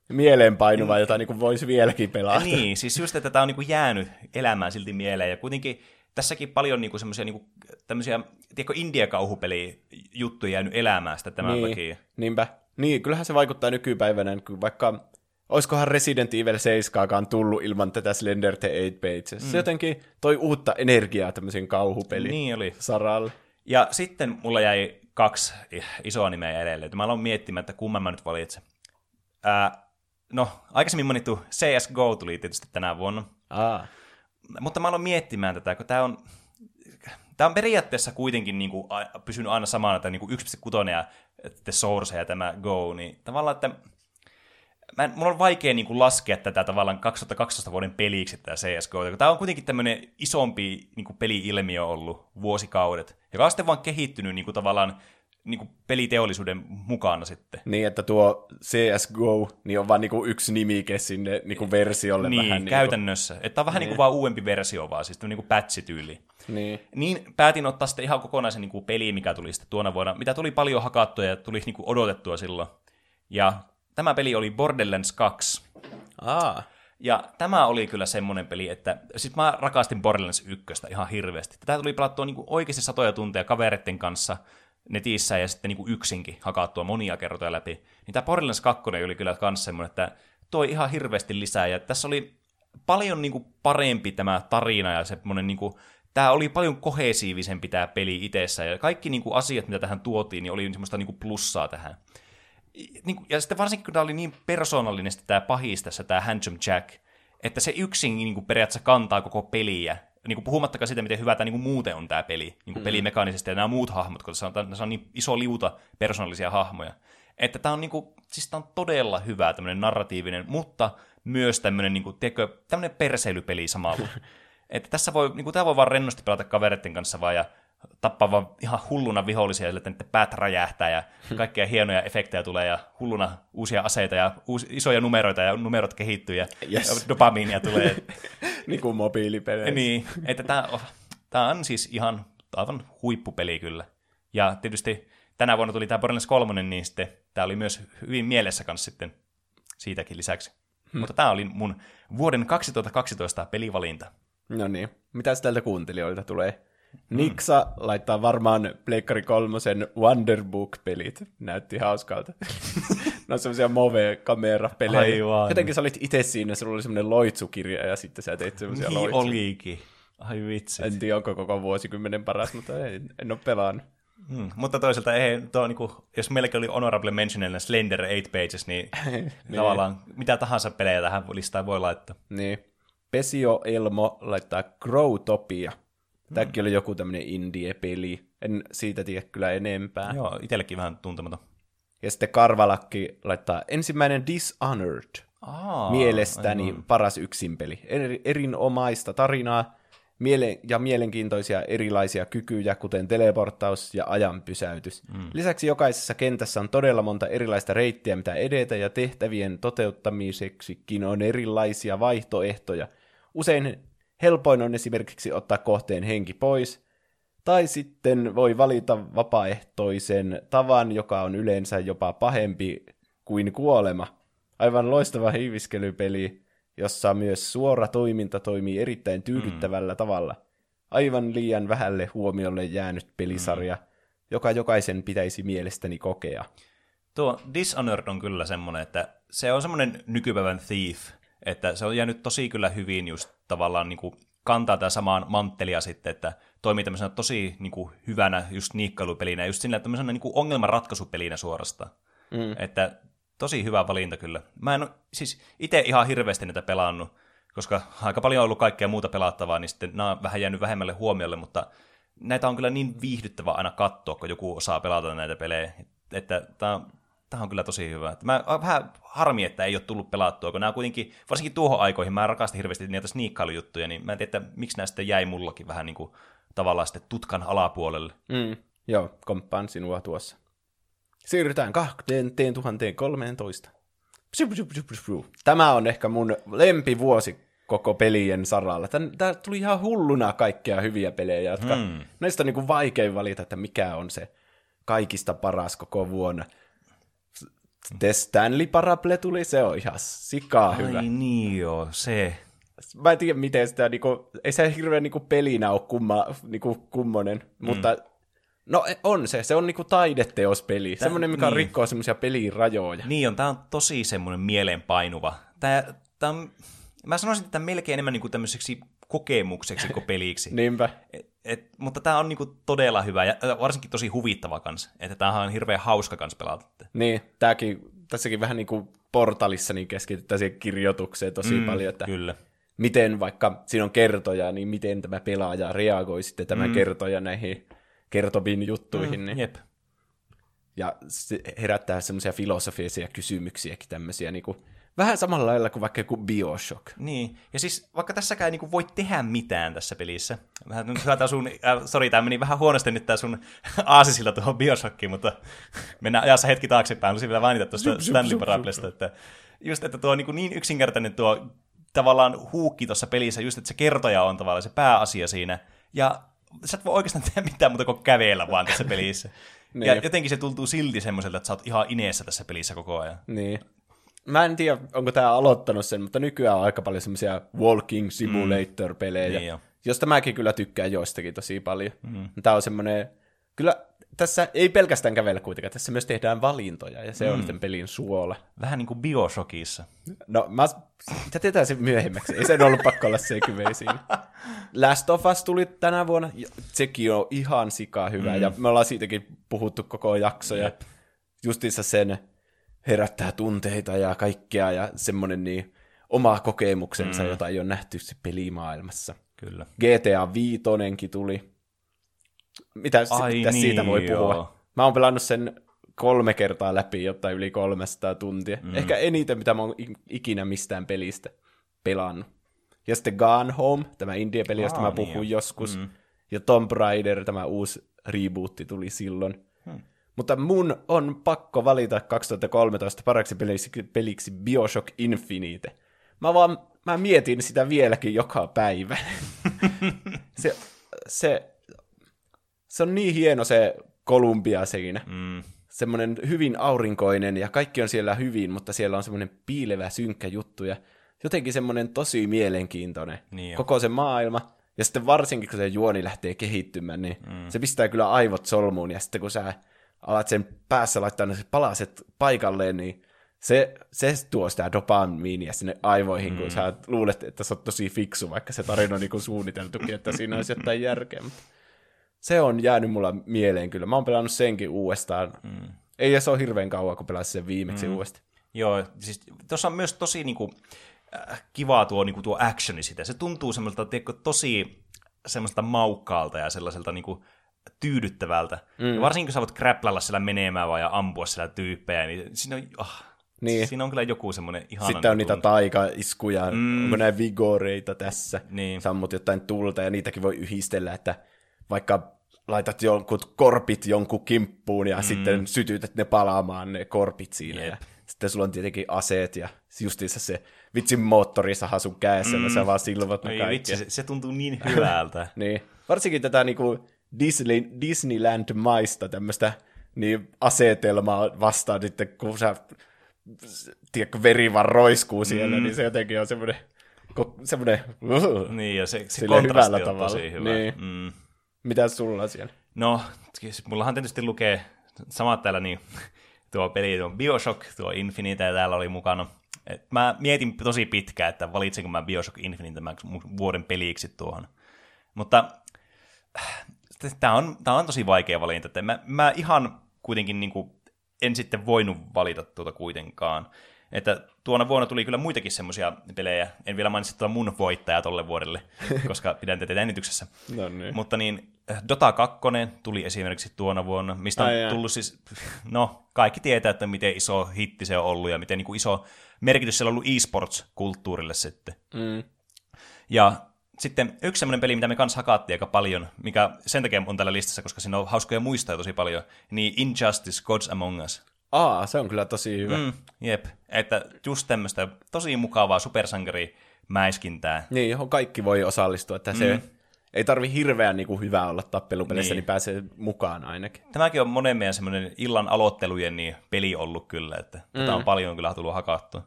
mieleenpainuva, jota niin voisi vieläkin pelata. Niin, [laughs] siis just, että tämä on niinku jäänyt elämään silti mieleen, ja kuitenkin tässäkin paljon niinku semmoisia niinku, tämmöisiä, tiedätkö, India-kauhupeli-juttuja jäänyt elämään sitä tämän niin, takia. Niinpä. Niin, kyllähän se vaikuttaa nykypäivänä, kun vaikka olisikohan Resident Evil 7 tullut ilman tätä Slender the 8 Pages. Mm. Se jotenkin toi uutta energiaa tämmöisen kauhupelin Niin oli. saralle. Ja sitten mulla jäi kaksi isoa nimeä että mä aloin miettimään, että kumman mä nyt valitsen. Ää, no, aikaisemmin mainittu CSGO tuli tietysti tänä vuonna, Aa. mutta mä aloin miettimään tätä, kun tämä on, tämä on periaatteessa kuitenkin niin kuin, a- pysynyt aina samana, että niin kuin 1.6 ja The Source ja tämä Go, niin tavallaan, että mä en, mulla on vaikea niin kuin laskea tätä tavallaan 2012 vuoden peliksi, tämä CSGO, kun tämä on kuitenkin tämmöinen isompi niin kuin peli-ilmiö ollut vuosikaudet, joka on sitten vaan kehittynyt niin kuin tavallaan niin kuin peliteollisuuden mukana sitten. Niin, että tuo CSGO niin on vaan niinku yksi nimike sinne niinku versiolle Niin, vähän. käytännössä. Että tämä on vähän niin kuin vaan uudempi versio vaan, siis niin kuin patch-tyyli. Niin. Niin päätin ottaa sitten ihan kokonaisen niin kuin peli, mikä tuli sitten tuona vuonna, mitä tuli paljon hakattua ja tuli niin kuin odotettua silloin. Ja tämä peli oli Borderlands 2. Aa. Ja tämä oli kyllä semmoinen peli, että siis mä rakastin Borderlands 1 ihan hirveästi. Tätä tuli pelattua niin kuin oikeasti satoja tunteja kavereiden kanssa netissä ja sitten niin kuin yksinkin hakattua monia kertoja läpi. Niin tämä Borderlands 2 oli kyllä myös semmoinen, että toi ihan hirveästi lisää. Ja tässä oli paljon niin kuin parempi tämä tarina ja semmoinen niin kuin, tämä oli paljon kohesiivisempi tämä peli itsessä. Ja kaikki niin kuin asiat, mitä tähän tuotiin, niin oli semmoista niin kuin plussaa tähän niin kuin, ja sitten varsinkin kun tämä oli niin persoonallinen tämä pahis tässä, tämä Handsome Jack, että se yksin niin kuin periaatteessa kantaa koko peliä. Niin kuin puhumattakaan siitä, miten hyvä tämä niin kuin muuten on tämä peli, niin kuin mm. pelimekaanisesti ja nämä muut hahmot, kun tässä on, tässä on niin iso liuta persoonallisia hahmoja. Että tämä on, niin kuin, siis tämä on todella hyvä tämmöinen narratiivinen, mutta myös tämmöinen, niin kuin, tiedätkö, tämmöinen perseilypeli samalla. [laughs] että tässä voi, niin kuin, tämä voi vaan rennosti pelata kavereiden kanssa vaan ja tappaa vaan ihan hulluna vihollisia, että niiden päät räjähtää ja kaikkea hienoja efektejä tulee ja hulluna uusia aseita ja uusi, isoja numeroita ja numerot kehittyy ja Yes. dopamiinia tulee. [laughs] niin kuin mobiilipeleissä. niin, että tämä on, tämä on siis ihan aivan huippupeli kyllä. Ja tietysti tänä vuonna tuli tämä Borderlands 3, niin sitten tämä oli myös hyvin mielessä kanssa sitten siitäkin lisäksi. Hmm. Mutta tämä oli mun vuoden 2012 pelivalinta. No niin. Mitäs tältä kuuntelijoilta tulee? Niksa laittaa varmaan Pleikkari kolmosen Wonderbook-pelit. Näytti hauskalta. [laughs] ne on semmoisia move-kamerapelejä. Aivan. Jotenkin sä olit itse siinä, sulla oli semmoinen loitsukirja ja sitten sä teit semmoisia Niin loitsuja. olikin. Ai vitsi. En tiedä, onko koko vuosikymmenen paras, mutta en, en ole pelannut. Hmm. Mutta toisaalta ei, tuo, niin kuin, jos meilläkin oli honorable mentionilla Slender 8 Pages, niin, [laughs] niin tavallaan mitä tahansa pelejä tähän listaan voi laittaa. Niin. Pesio Elmo laittaa Growtopia. Tämäkin oli joku tämmöinen indie-peli. En siitä tiedä kyllä enempää. Joo, itsellekin vähän tuntematon. Ja sitten Karvalakki laittaa ensimmäinen Dishonored. Aa, Mielestäni aivan. paras yksinpeli. Er, erinomaista tarinaa miele- ja mielenkiintoisia erilaisia kykyjä, kuten teleporttaus ja ajanpysäytys. Mm. Lisäksi jokaisessa kentässä on todella monta erilaista reittiä, mitä edetä, ja tehtävien toteuttamiseksikin on erilaisia vaihtoehtoja. Usein helpoin on esimerkiksi ottaa kohteen henki pois, tai sitten voi valita vapaaehtoisen tavan, joka on yleensä jopa pahempi kuin kuolema. Aivan loistava hiiviskelypeli, jossa myös suora toiminta toimii erittäin tyydyttävällä mm. tavalla. Aivan liian vähälle huomiolle jäänyt pelisarja, mm. joka jokaisen pitäisi mielestäni kokea. Tuo Dishonored on kyllä semmoinen, että se on semmoinen nykypäivän thief, että se on jäänyt tosi kyllä hyvin just tavallaan niin kuin kantaa tämän samaan manttelia sitten, että toimii tämmöisenä tosi niin kuin hyvänä just niikkailupelinä, just sillä tämmöisenä niin kuin ongelmanratkaisupelinä suorastaan. Mm. Että tosi hyvä valinta kyllä. Mä en ole, siis itse ihan hirveästi näitä pelannut, koska aika paljon on ollut kaikkea muuta pelattavaa, niin sitten nämä on vähän jäänyt vähemmälle huomiolle, mutta näitä on kyllä niin viihdyttävä aina katsoa, kun joku osaa pelata näitä pelejä, että tämä on, tämä on kyllä tosi hyvä. Mä vähän harmi, että ei ole tullut pelattua, kun nämä kuitenkin, varsinkin tuohon aikoihin, mä rakastin hirveästi niitä sniikkailujuttuja, niin mä en tiedä, että miksi sitten jäi mullakin vähän niin kuin tavallaan sitten tutkan alapuolelle. Mm. Joo, komppaan sinua tuossa. Siirrytään 2013. Psu, psu, psu, psu, psu. Tämä on ehkä mun lempivuosi koko pelien saralla. Tää tuli ihan hulluna kaikkea hyviä pelejä, jotka mm. näistä on niinku vaikein valita, että mikä on se kaikista paras koko vuonna. The Stanley Parable tuli, se on ihan sikaa Ai hyvä. niin joo, se. Mä en tiedä, miten sitä, niinku, ei se hirveän niinku, pelinä ole kumma, niinku, kummonen, mm. mutta no on se, se on niinku taideteospeli, Tää, semmoinen, mikä niin. rikkoo semmoisia pelin rajoja. Niin on, tämä on tosi semmoinen mieleenpainuva. Tää, tää on, mä sanoisin, että tämä melkein enemmän niinku tämmöiseksi kokemukseksi kuin peliksi. Niinpä. Et, et, mutta tämä on niinku todella hyvä ja varsinkin tosi huvittava kans. Että tämähän on hirveän hauska kans pelata. Niin, tääkin, tässäkin vähän niin kuin portalissa niin keskitytään siihen kirjoitukseen tosi mm, paljon, että Kyllä. miten vaikka siinä on kertoja, niin miten tämä pelaaja reagoi sitten tämä mm. kertoja näihin kertoviin juttuihin. Mm, niin. Jep. Ja se herättää semmoisia filosofisia kysymyksiäkin tämmöisiä, niin kuin, vähän samalla lailla kuin vaikka joku Bioshock. Niin, ja siis vaikka tässäkään ei niinku voi tehdä mitään tässä pelissä. Vähän nyt tää sun, äh, sori, tää meni vähän huonosti nyt tää sun [laughs] aasisilla tuohon Bioshockiin, mutta mennään ajassa hetki taaksepäin. Haluaisin vielä mainita tuosta Stanley Parablesta, että just, että tuo niin, niin yksinkertainen tuo tavallaan huukki tuossa pelissä, just että se kertoja on tavallaan se pääasia siinä, ja sä et voi oikeastaan tehdä mitään muuta kuin kävellä vaan tässä pelissä. [laughs] Niin. Ja jotenkin se tuntuu silti semmoiselta, että sä oot ihan ineessä tässä pelissä koko ajan. Niin. Mä en tiedä, onko tämä aloittanut sen, mutta nykyään on aika paljon semmoisia walking simulator-pelejä, Niin jo. josta mäkin kyllä tykkään joistakin tosi paljon. Mm. Tämä on semmoinen, kyllä tässä ei pelkästään kävellä kuitenkaan, tässä myös tehdään valintoja, ja se mm. on sitten pelin suola. Vähän niin kuin Bioshockissa. No, mä, jätetään se myöhemmäksi, ei sen ollut pakko olla segway siinä. Last of Us tuli tänä vuonna, ja sekin on ihan sika hyvä, mm. ja me ollaan siitäkin puhuttu koko jakso, ja justiinsa sen herättää tunteita ja kaikkea, ja semmoinen niin oma kokemuksensa, mm. jota ei ole nähty se pelimaailmassa. Kyllä. GTA 5 tuli. Mitä, Ai mitä niin, siitä voi puhua? joo. Mä oon pelannut sen kolme kertaa läpi, jotta yli 300 tuntia. Mm. Ehkä eniten, mitä mä oon ikinä mistään pelistä pelannut. Ja sitten Gone Home, tämä indie-peli, josta mä niin puhuin jo. joskus. Mm. Ja Tomb Raider, tämä uusi rebootti tuli silloin. Mutta mun on pakko valita 2013 paraksi peliksi, peliksi Bioshock Infinite. Mä vaan, mä mietin sitä vieläkin joka päivä. [laughs] se, se, se on niin hieno se Kolumbia siinä. Mm. Semmoinen hyvin aurinkoinen ja kaikki on siellä hyvin, mutta siellä on semmoinen piilevä, synkkä juttu ja jotenkin semmoinen tosi mielenkiintoinen. Niin. Koko se maailma Ja sitten varsinkin, kun se juoni lähtee kehittymään, niin mm. se pistää kyllä aivot solmuun, ja sitten kun sä alat sen päässä laittaa ne palaset paikalleen, niin se, se tuo sitä dopamiinia sinne aivoihin, mm. kun sä luulet, että sä oot tosi fiksu, vaikka se tarina on niin suunniteltukin, että siinä olisi jotain järkeä. Mutta se on jäänyt mulla mieleen kyllä. Mä oon pelannut senkin uudestaan. Mm. Ei se ole hirveän kauan, kun pelasin sen viimeksi mm. uudestaan. Joo, siis tuossa on myös tosi niinku, äh, kivaa tuo, niinku, tuo actioni sitä. Se tuntuu semmoista, tiedätkö, tosi semmoista maukkaalta ja sellaiselta niinku, tyydyttävältä. Mm. Ja varsinkin kun sä voit kräplällä siellä menemään vai ja ampua siellä tyyppejä, niin siinä on, oh, niin. siinä on kyllä joku semmoinen ihana Sitten on niitä taikaiskuja, mm. onko näin vigoreita tässä, niin. sammut jotain tulta ja niitäkin voi yhdistellä, että vaikka laitat jonkun korpit jonkun kimppuun ja mm. sitten sytytät ne palaamaan ne korpit siinä. Yep. Ja sitten sulla on tietenkin aseet ja justiinsa se vitsin moottorisaha sun kädessä, mm. sä vaan silvot ne kaikki. Vitsi, se, se, tuntuu niin hyvältä. [laughs] niin. Varsinkin tätä niinku Disney, Disneyland-maista tämmöistä niin asetelmaa vastaan sitten, kun sä tiedätkö, veri vaan roiskuu siellä, mm. niin se jotenkin on semmoinen semmoinen uh, Niin, ja se, se kontrasti on tavalla. tosi hyvä. Niin. Mm. Mitä sulla on siellä? No, mullahan tietysti lukee samat täällä niin, tuo peli, tuo Bioshock, tuo Infinite ja täällä oli mukana. Et mä mietin tosi pitkään, että valitsenko mä Bioshock Infinite vuoden peliksi tuohon. Mutta tämä on, tää on tosi vaikea valinta. Että mä, mä ihan kuitenkin niin kuin, en sitten voinut valita tuota kuitenkaan. Että tuona vuonna tuli kyllä muitakin semmoisia pelejä. En vielä mainitsi tuota mun voittajaa tolle vuodelle, [laughs] koska pidän tätä äänityksessä. No niin. Mutta niin, eh, Dota 2 tuli esimerkiksi tuona vuonna, mistä on Ai tullut siis, [laughs] no kaikki tietää, että miten iso hitti se on ollut ja miten niin kuin iso merkitys siellä on ollut e-sports-kulttuurille sitten. Mm. Ja sitten yksi semmoinen peli, mitä me kanssa hakattiin aika paljon, mikä sen takia on tällä listassa, koska siinä on hauskoja muistaa tosi paljon, niin Injustice Gods Among Us. Aa, se on kyllä tosi hyvä. Mm, jep, että just tämmöistä tosi mukavaa supersankari mäiskintää. Niin, johon kaikki voi osallistua, että mm. se ei tarvi hirveän niin kuin, hyvää olla tappelupeleissä, niin. niin pääsee mukaan ainakin. Tämäkin on monen meidän semmoinen illan aloittelujen niin peli ollut kyllä, että mm. tätä on paljon kyllä tullut hakattua.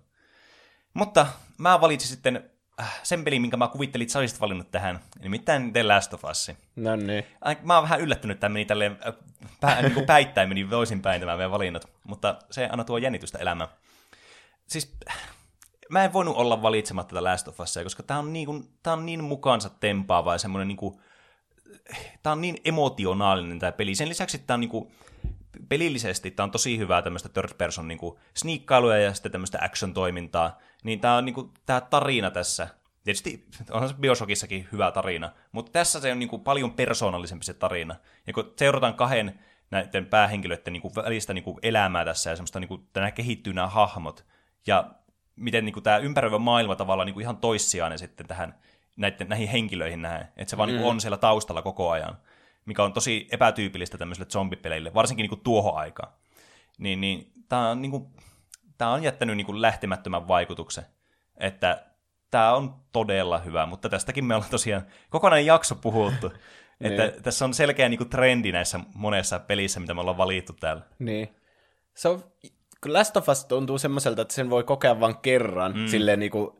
Mutta mä valitsin sitten sen peli, minkä mä kuvittelin, että sä olisit valinnut tähän, nimittäin The Last of Us. No niin. Mä oon vähän yllättynyt, että tämä meni tälleen, äh, pää, [laughs] niin kuin päittäin meni toisinpäin tämä meidän valinnat, mutta se anna tuo jännitystä elämään. Siis mä en voinut olla valitsematta tätä Last of Usia, koska tämä on, niin kuin, tää on niin mukaansa tempaava ja semmoinen niin kuin, tää on niin emotionaalinen tämä peli. Sen lisäksi tämä on niin kuin, pelillisesti tämä on tosi hyvää tämmöistä third person niin kuin sniikkailuja ja sitten tämmöistä action-toimintaa, niin tämä on niin kuin, tämä tarina tässä, tietysti onhan se Bioshockissakin hyvä tarina, mutta tässä se on niin kuin paljon persoonallisempi se tarina. Ja kun seurataan kahden näiden päähenkilöiden niin kuin välistä niin kuin elämää tässä ja semmoista, niin kuin, nämä kehittyy nämä hahmot, ja miten niin kuin, tämä ympäröivä maailma tavallaan niin kuin ihan toissijainen sitten tähän näiden, näihin henkilöihin näin, että se vaan niin mm. niin on siellä taustalla koko ajan mikä on tosi epätyypillistä tämmöisille zombipeleille, varsinkin niin kuin tuohon aikaan. Niin, niin tämä on, niin kuin, tämä on jättänyt niin kuin lähtemättömän vaikutuksen, että tämä on todella hyvä, mutta tästäkin me ollaan tosiaan kokonainen jakso puhuttu, [laughs] että niin. tässä on selkeä niin kuin, trendi näissä monessa pelissä, mitä me ollaan valittu täällä. Niin. Se on, Last of Us tuntuu semmoiselta, että sen voi kokea vain kerran, mm. silleen niin kuin,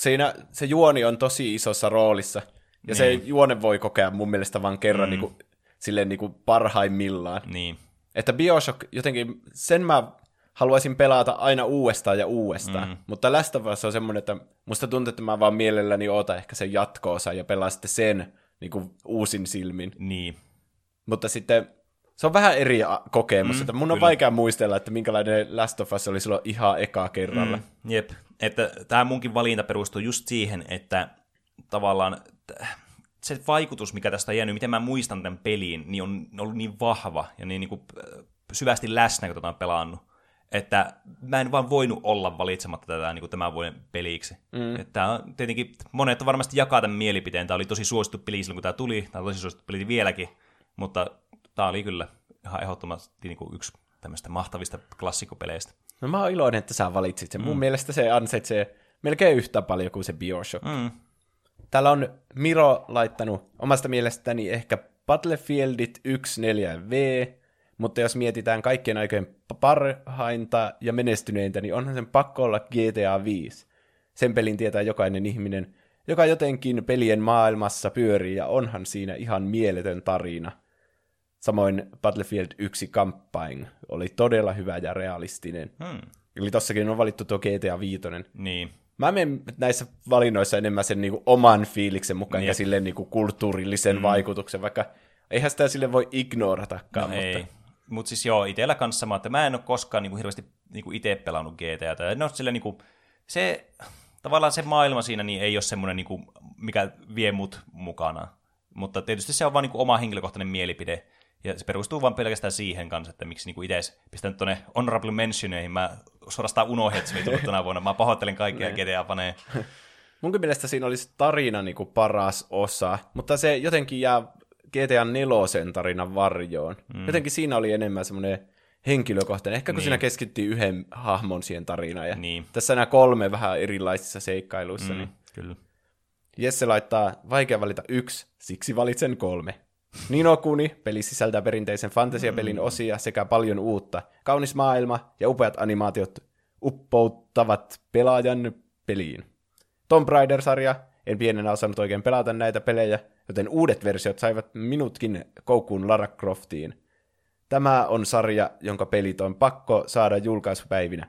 siinä se juoni on tosi isossa roolissa, ja niin. se juone voi kokea mun mielestä vain kerran mm. niin kuin, silleen niin kuin parhaimmillaan. Niin. Että Bioshock jotenkin, sen mä haluaisin pelata aina uudestaan ja uudestaan. Mm. Mutta Last of Us on semmoinen, että musta tuntuu, että mä vaan mielelläni oota ehkä sen jatkoosa ja pelaan sitten sen niin kuin uusin silmin. Niin. Mutta sitten se on vähän eri kokemus, mm, että mun on kyllä. vaikea muistella, että minkälainen Last of Us oli silloin ihan ekaa kerralla. Mm, jep, että tämä munkin valinta perustuu just siihen, että tavallaan se vaikutus, mikä tästä on jäänyt, miten mä muistan tämän peliin, niin on ollut niin vahva ja niin, niin kuin syvästi läsnä, kun tätä on pelannut. Että mä en vaan voinut olla valitsematta tätä niin kuin tämän vuoden peliksi. Mm. Että on, tietenkin monet on varmasti jakaa tämän mielipiteen. Tämä oli tosi suosittu peli silloin, kun tämä tuli. Tämä on tosi suosittu peli vieläkin. Mutta tämä oli kyllä ihan ehdottomasti niin kuin yksi tämmöistä mahtavista klassikopeleistä. No mä oon iloinen, että sä valitsit sen. Mm. Mun mielestä se ansaitsee melkein yhtä paljon kuin se Bioshock. Mm. Täällä on Miro laittanut omasta mielestäni ehkä Battlefieldit 1.4V, mutta jos mietitään kaikkien aikojen parhainta ja menestyneintä, niin onhan sen pakko olla GTA 5. Sen pelin tietää jokainen ihminen, joka jotenkin pelien maailmassa pyörii ja onhan siinä ihan mieletön tarina. Samoin Battlefield 1 Campaign oli todella hyvä ja realistinen. Hmm. Eli tossakin on valittu tuo GTA 5. Niin. Mä menen näissä valinnoissa enemmän sen niinku oman fiiliksen mukaan Jep. ja silleen niinku kulttuurillisen mm. vaikutuksen, vaikka eihän sitä sille voi ignoratakaan. No mutta... ei. Mutta siis joo, itsellä kanssa sama, että mä en ole koskaan niinku hirveästi niinku itse pelannut GTA. No sille niinku, se, tavallaan se maailma siinä niin ei ole semmoinen, niinku, mikä vie mut mukana. Mutta tietysti se on vaan niinku oma henkilökohtainen mielipide. Ja se perustuu vaan pelkästään siihen kanssa, että miksi niinku itse pistän tuonne honorable mentioneihin. Mä suorastaan unohdin, että se ei tullut tänä vuonna. Mä pahoittelen kaikkia GTA panee. Munkin mielestä siinä olisi tarina niinku paras osa, mutta se jotenkin jää GTA 4 tarinan varjoon. Mm. Jotenkin siinä oli enemmän semmoinen henkilökohtainen. Ehkä kun Niin. siinä keskittyy yhden hahmon siihen tarinaan. Ja Niin. Tässä nämä kolme vähän erilaisissa seikkailuissa. Mm. Niin. Kyllä. Jesse laittaa vaikea valita yksi, siksi valitsen kolme. Nino Kuni, peli sisältää perinteisen fantasiapelin Mm. osia sekä paljon uutta. Kaunis maailma ja upeat animaatiot uppouttavat pelaajan peliin. Tomb Raider-sarja, en pienenä osannut oikein pelata näitä pelejä, joten uudet versiot saivat minutkin koukkuun Lara Croftiin. Tämä on sarja, jonka pelit on pakko saada julkaisupäivinä.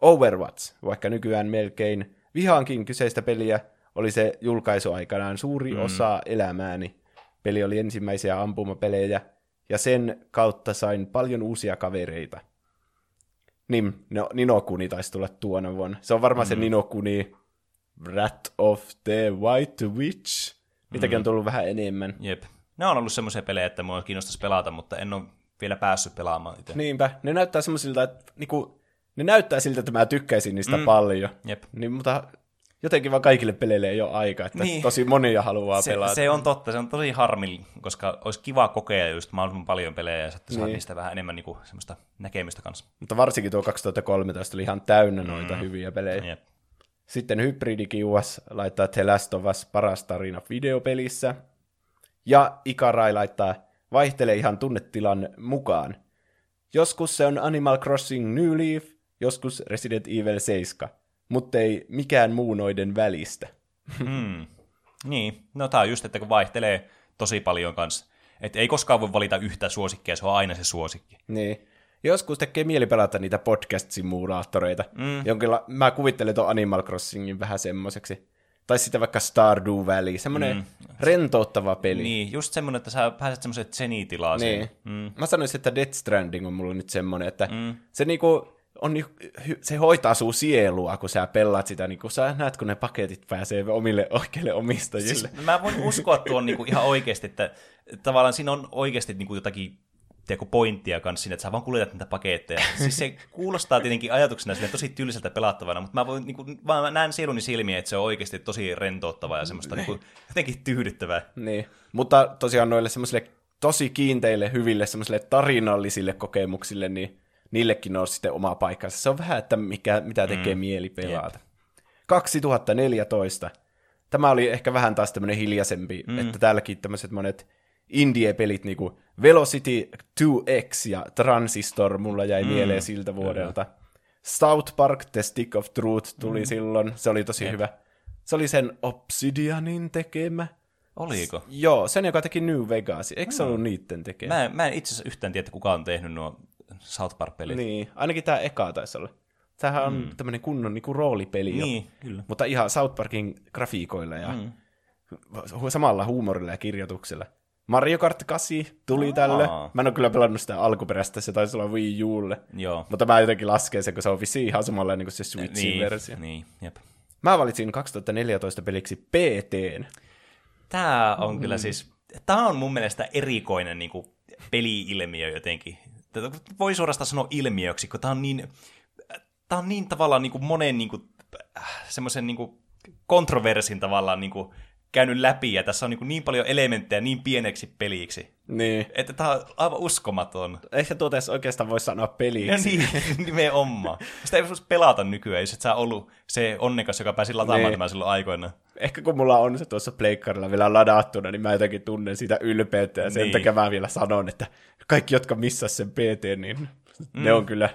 Overwatch, vaikka nykyään melkein vihaankin kyseistä peliä, oli se julkaisuaikanaan suuri mm. osa elämääni. Peli oli ensimmäisiä ampumapelejä, ja sen kautta sain paljon uusia kavereita. Niin, no, Ninokuni taisi tulla tuona vuonna. Se on varmaan mm. se Ninokuni Rat of the White Witch. Niitäkin mm. on tullut vähän enemmän. Jep. Ne on ollut semmoisia pelejä, että mua kiinnostaisi pelata, mutta en ole vielä päässyt pelaamaan itse. Niinpä, ne näyttää semmoisilta, että niinku, ne näyttää siltä, että mä tykkäisin niistä mm. paljon. Jep. Niin, mutta jotenkin vaan kaikille peleille ei ole aika, että niin. Tosi monia haluaa Se, pelata. se on totta, se on tosi harmi, koska olisi kiva kokea just mahdollisimman paljon pelejä ja sitten saada Niin. niistä vähän enemmän niinku, semmoista näkemystä kanssa. Mutta varsinkin tuo 2013 oli ihan täynnä noita mm. hyviä pelejä. Jep. Sitten Hybridikiuas laittaa The Last of Us paras tarina videopelissä. Ja Ikarai laittaa vaihtelee ihan tunnetilan mukaan. Joskus se on Animal Crossing New Leaf, joskus Resident Evil 7, mutta ei mikään muu noiden välistä. Hmm. Niin, no tää on just, että kun vaihtelee tosi paljon kanssa. Että ei koskaan voi valita yhtä suosikkia, se on aina se suosikki. Niin. Joskus tekee mieli pelata niitä podcast-simulaattoreita. Mm. Jonkilla, mä kuvittelen tuon Animal Crossingin vähän semmoiseksi. Tai sitten vaikka Stardew Valley, semmoinen mm. rentouttava peli. Niin, just semmoinen, että sä pääset semmoiseen zenitilaan. Niin. Mm. Mä sanoisin, että Death Stranding on mulla nyt semmoinen, että mm. se niinku on, se hoitaa sun sielua, kun sä pelaat sitä, niin kun sä näet, kun ne paketit pääsee omille oikeille omistajille. Siis mä voin uskoa tuon niinku ihan oikeasti, että tavallaan siinä on oikeasti niinku jotakin tiedätkö, pointtia kanssa siinä, että sä vaan kuljetat niitä paketteja. Siis se kuulostaa tietenkin ajatuksena sille tosi tylsältä pelattavana, mutta mä, voin, niinku, vaan mä näen sieluni silmiä, että se on oikeasti tosi rentouttavaa ja semmoista niinku, jotenkin tyydyttävää. Niin, mutta tosiaan noille semmoisille tosi kiinteille, hyville, semmoisille tarinallisille kokemuksille, niin niillekin on sitten oma paikkansa. Se on vähän, että mikä, mitä tekee mm. mieli pelata. 2014. Tämä oli ehkä vähän taas tämmöinen hiljaisempi, mm. että täälläkin tämmöiset monet indie-pelit, niinku Velocity 2X ja Transistor, mulla jäi mm. mieleen siltä vuodelta. South Park, The Stick of Truth tuli mm. silloin, se oli tosi Jep. hyvä. Se oli sen Obsidianin tekemä. Oliko? Joo, sen joka teki New Vegas. Eikö se ollut niitten tekemä? Mä, en- mä en itse asiassa yhtään tiedä, kuka on tehnyt nuo South Park-pelit. Niin, ainakin tämä eka taisi olla. Tämähän on mm. tämmöinen kunnon niinku roolipeli jo. Niin, kyllä. Mutta ihan South Parkin grafiikoilla ja mm. samalla huumorilla ja kirjoituksella. Mario Kart 8 tuli Aa. tälle. Mä en ole kyllä pelannut sitä alkuperäistä, se taisi olla Wii Ulle. Joo. Mutta mä jotenkin lasken sen, kun se on vissiin ihan samalla niin kuin se Switchin niin, versio. Niin, jep. Mä valitsin 2014 peliksi PTn. Tää on mm. kyllä siis, tää on mun mielestä erikoinen niin kuin, peli-ilmiö jotenkin. Tätä voi suorastaan sanoa ilmiöksi, kun tää on niin, tää on niin tavallaan niin kuin monen niin kuin, äh, semmoisen niin kuin kontroversin tavallaan niin kuin, käynyt läpi, ja tässä on niin, niin paljon elementtejä niin pieneksi peliksi, Niin. että tää on aivan uskomaton. Ehkä tuota edes oikeastaan voi sanoa peliksi. Ja niin, [laughs] nimenomaan. Sitä ei voisi pelata nykyään, jos et sä ollut se onnekas, joka pääsi lataamaan Niin. tämän silloin aikoina. Ehkä kun mulla on se tuossa pleikkarilla vielä ladattuna, niin mä jotenkin tunnen sitä ylpeyttä, ja sen Niin. takia mä vielä sanon, että kaikki, jotka missas sen PT, niin mm. ne on kyllä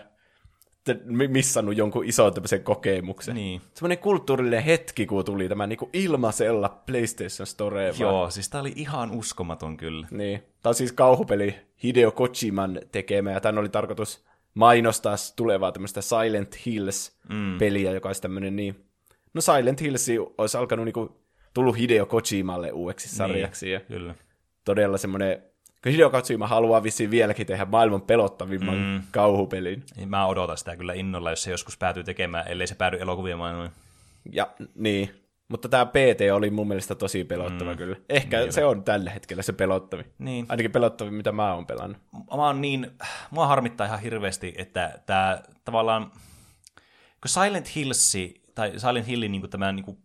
missannut jonkun ison tämmöisen kokemuksen. Niin. Semmoinen kulttuurillinen hetki, kun tuli tämä niinku ilmaisella PlayStation Store. Joo, siis tää oli ihan uskomaton kyllä. Niin. Tämä on siis kauhupeli Hideo Kojiman tekemä, ja tämän oli tarkoitus mainostaa tulevaa tämmöistä Silent Hills-peliä, mm. joka olisi tämmöinen niin... No Silent Hills olisi alkanut niinku tullut Hideo Kojimalle uudeksi sarjaksi. Niin, ja kyllä. Todella semmoinen Hideo Kojima haluaa vissiin vieläkin tehdä maailman pelottavimman mm. kauhupelin. Niin mä odotan sitä kyllä innolla, jos se joskus päätyy tekemään, ellei se päädy elokuvien maailmaan. Ja niin, mutta tämä PT oli mun mielestä tosi pelottava mm. kyllä. Ehkä niin, se on tällä hetkellä se pelottavi. Niin. Ainakin pelottavi, mitä mä oon pelannut. Mä oon niin, mua harmittaa ihan hirveästi, että tämä tavallaan, kun Silent Hills, tai Silent Hillin niin tämä niin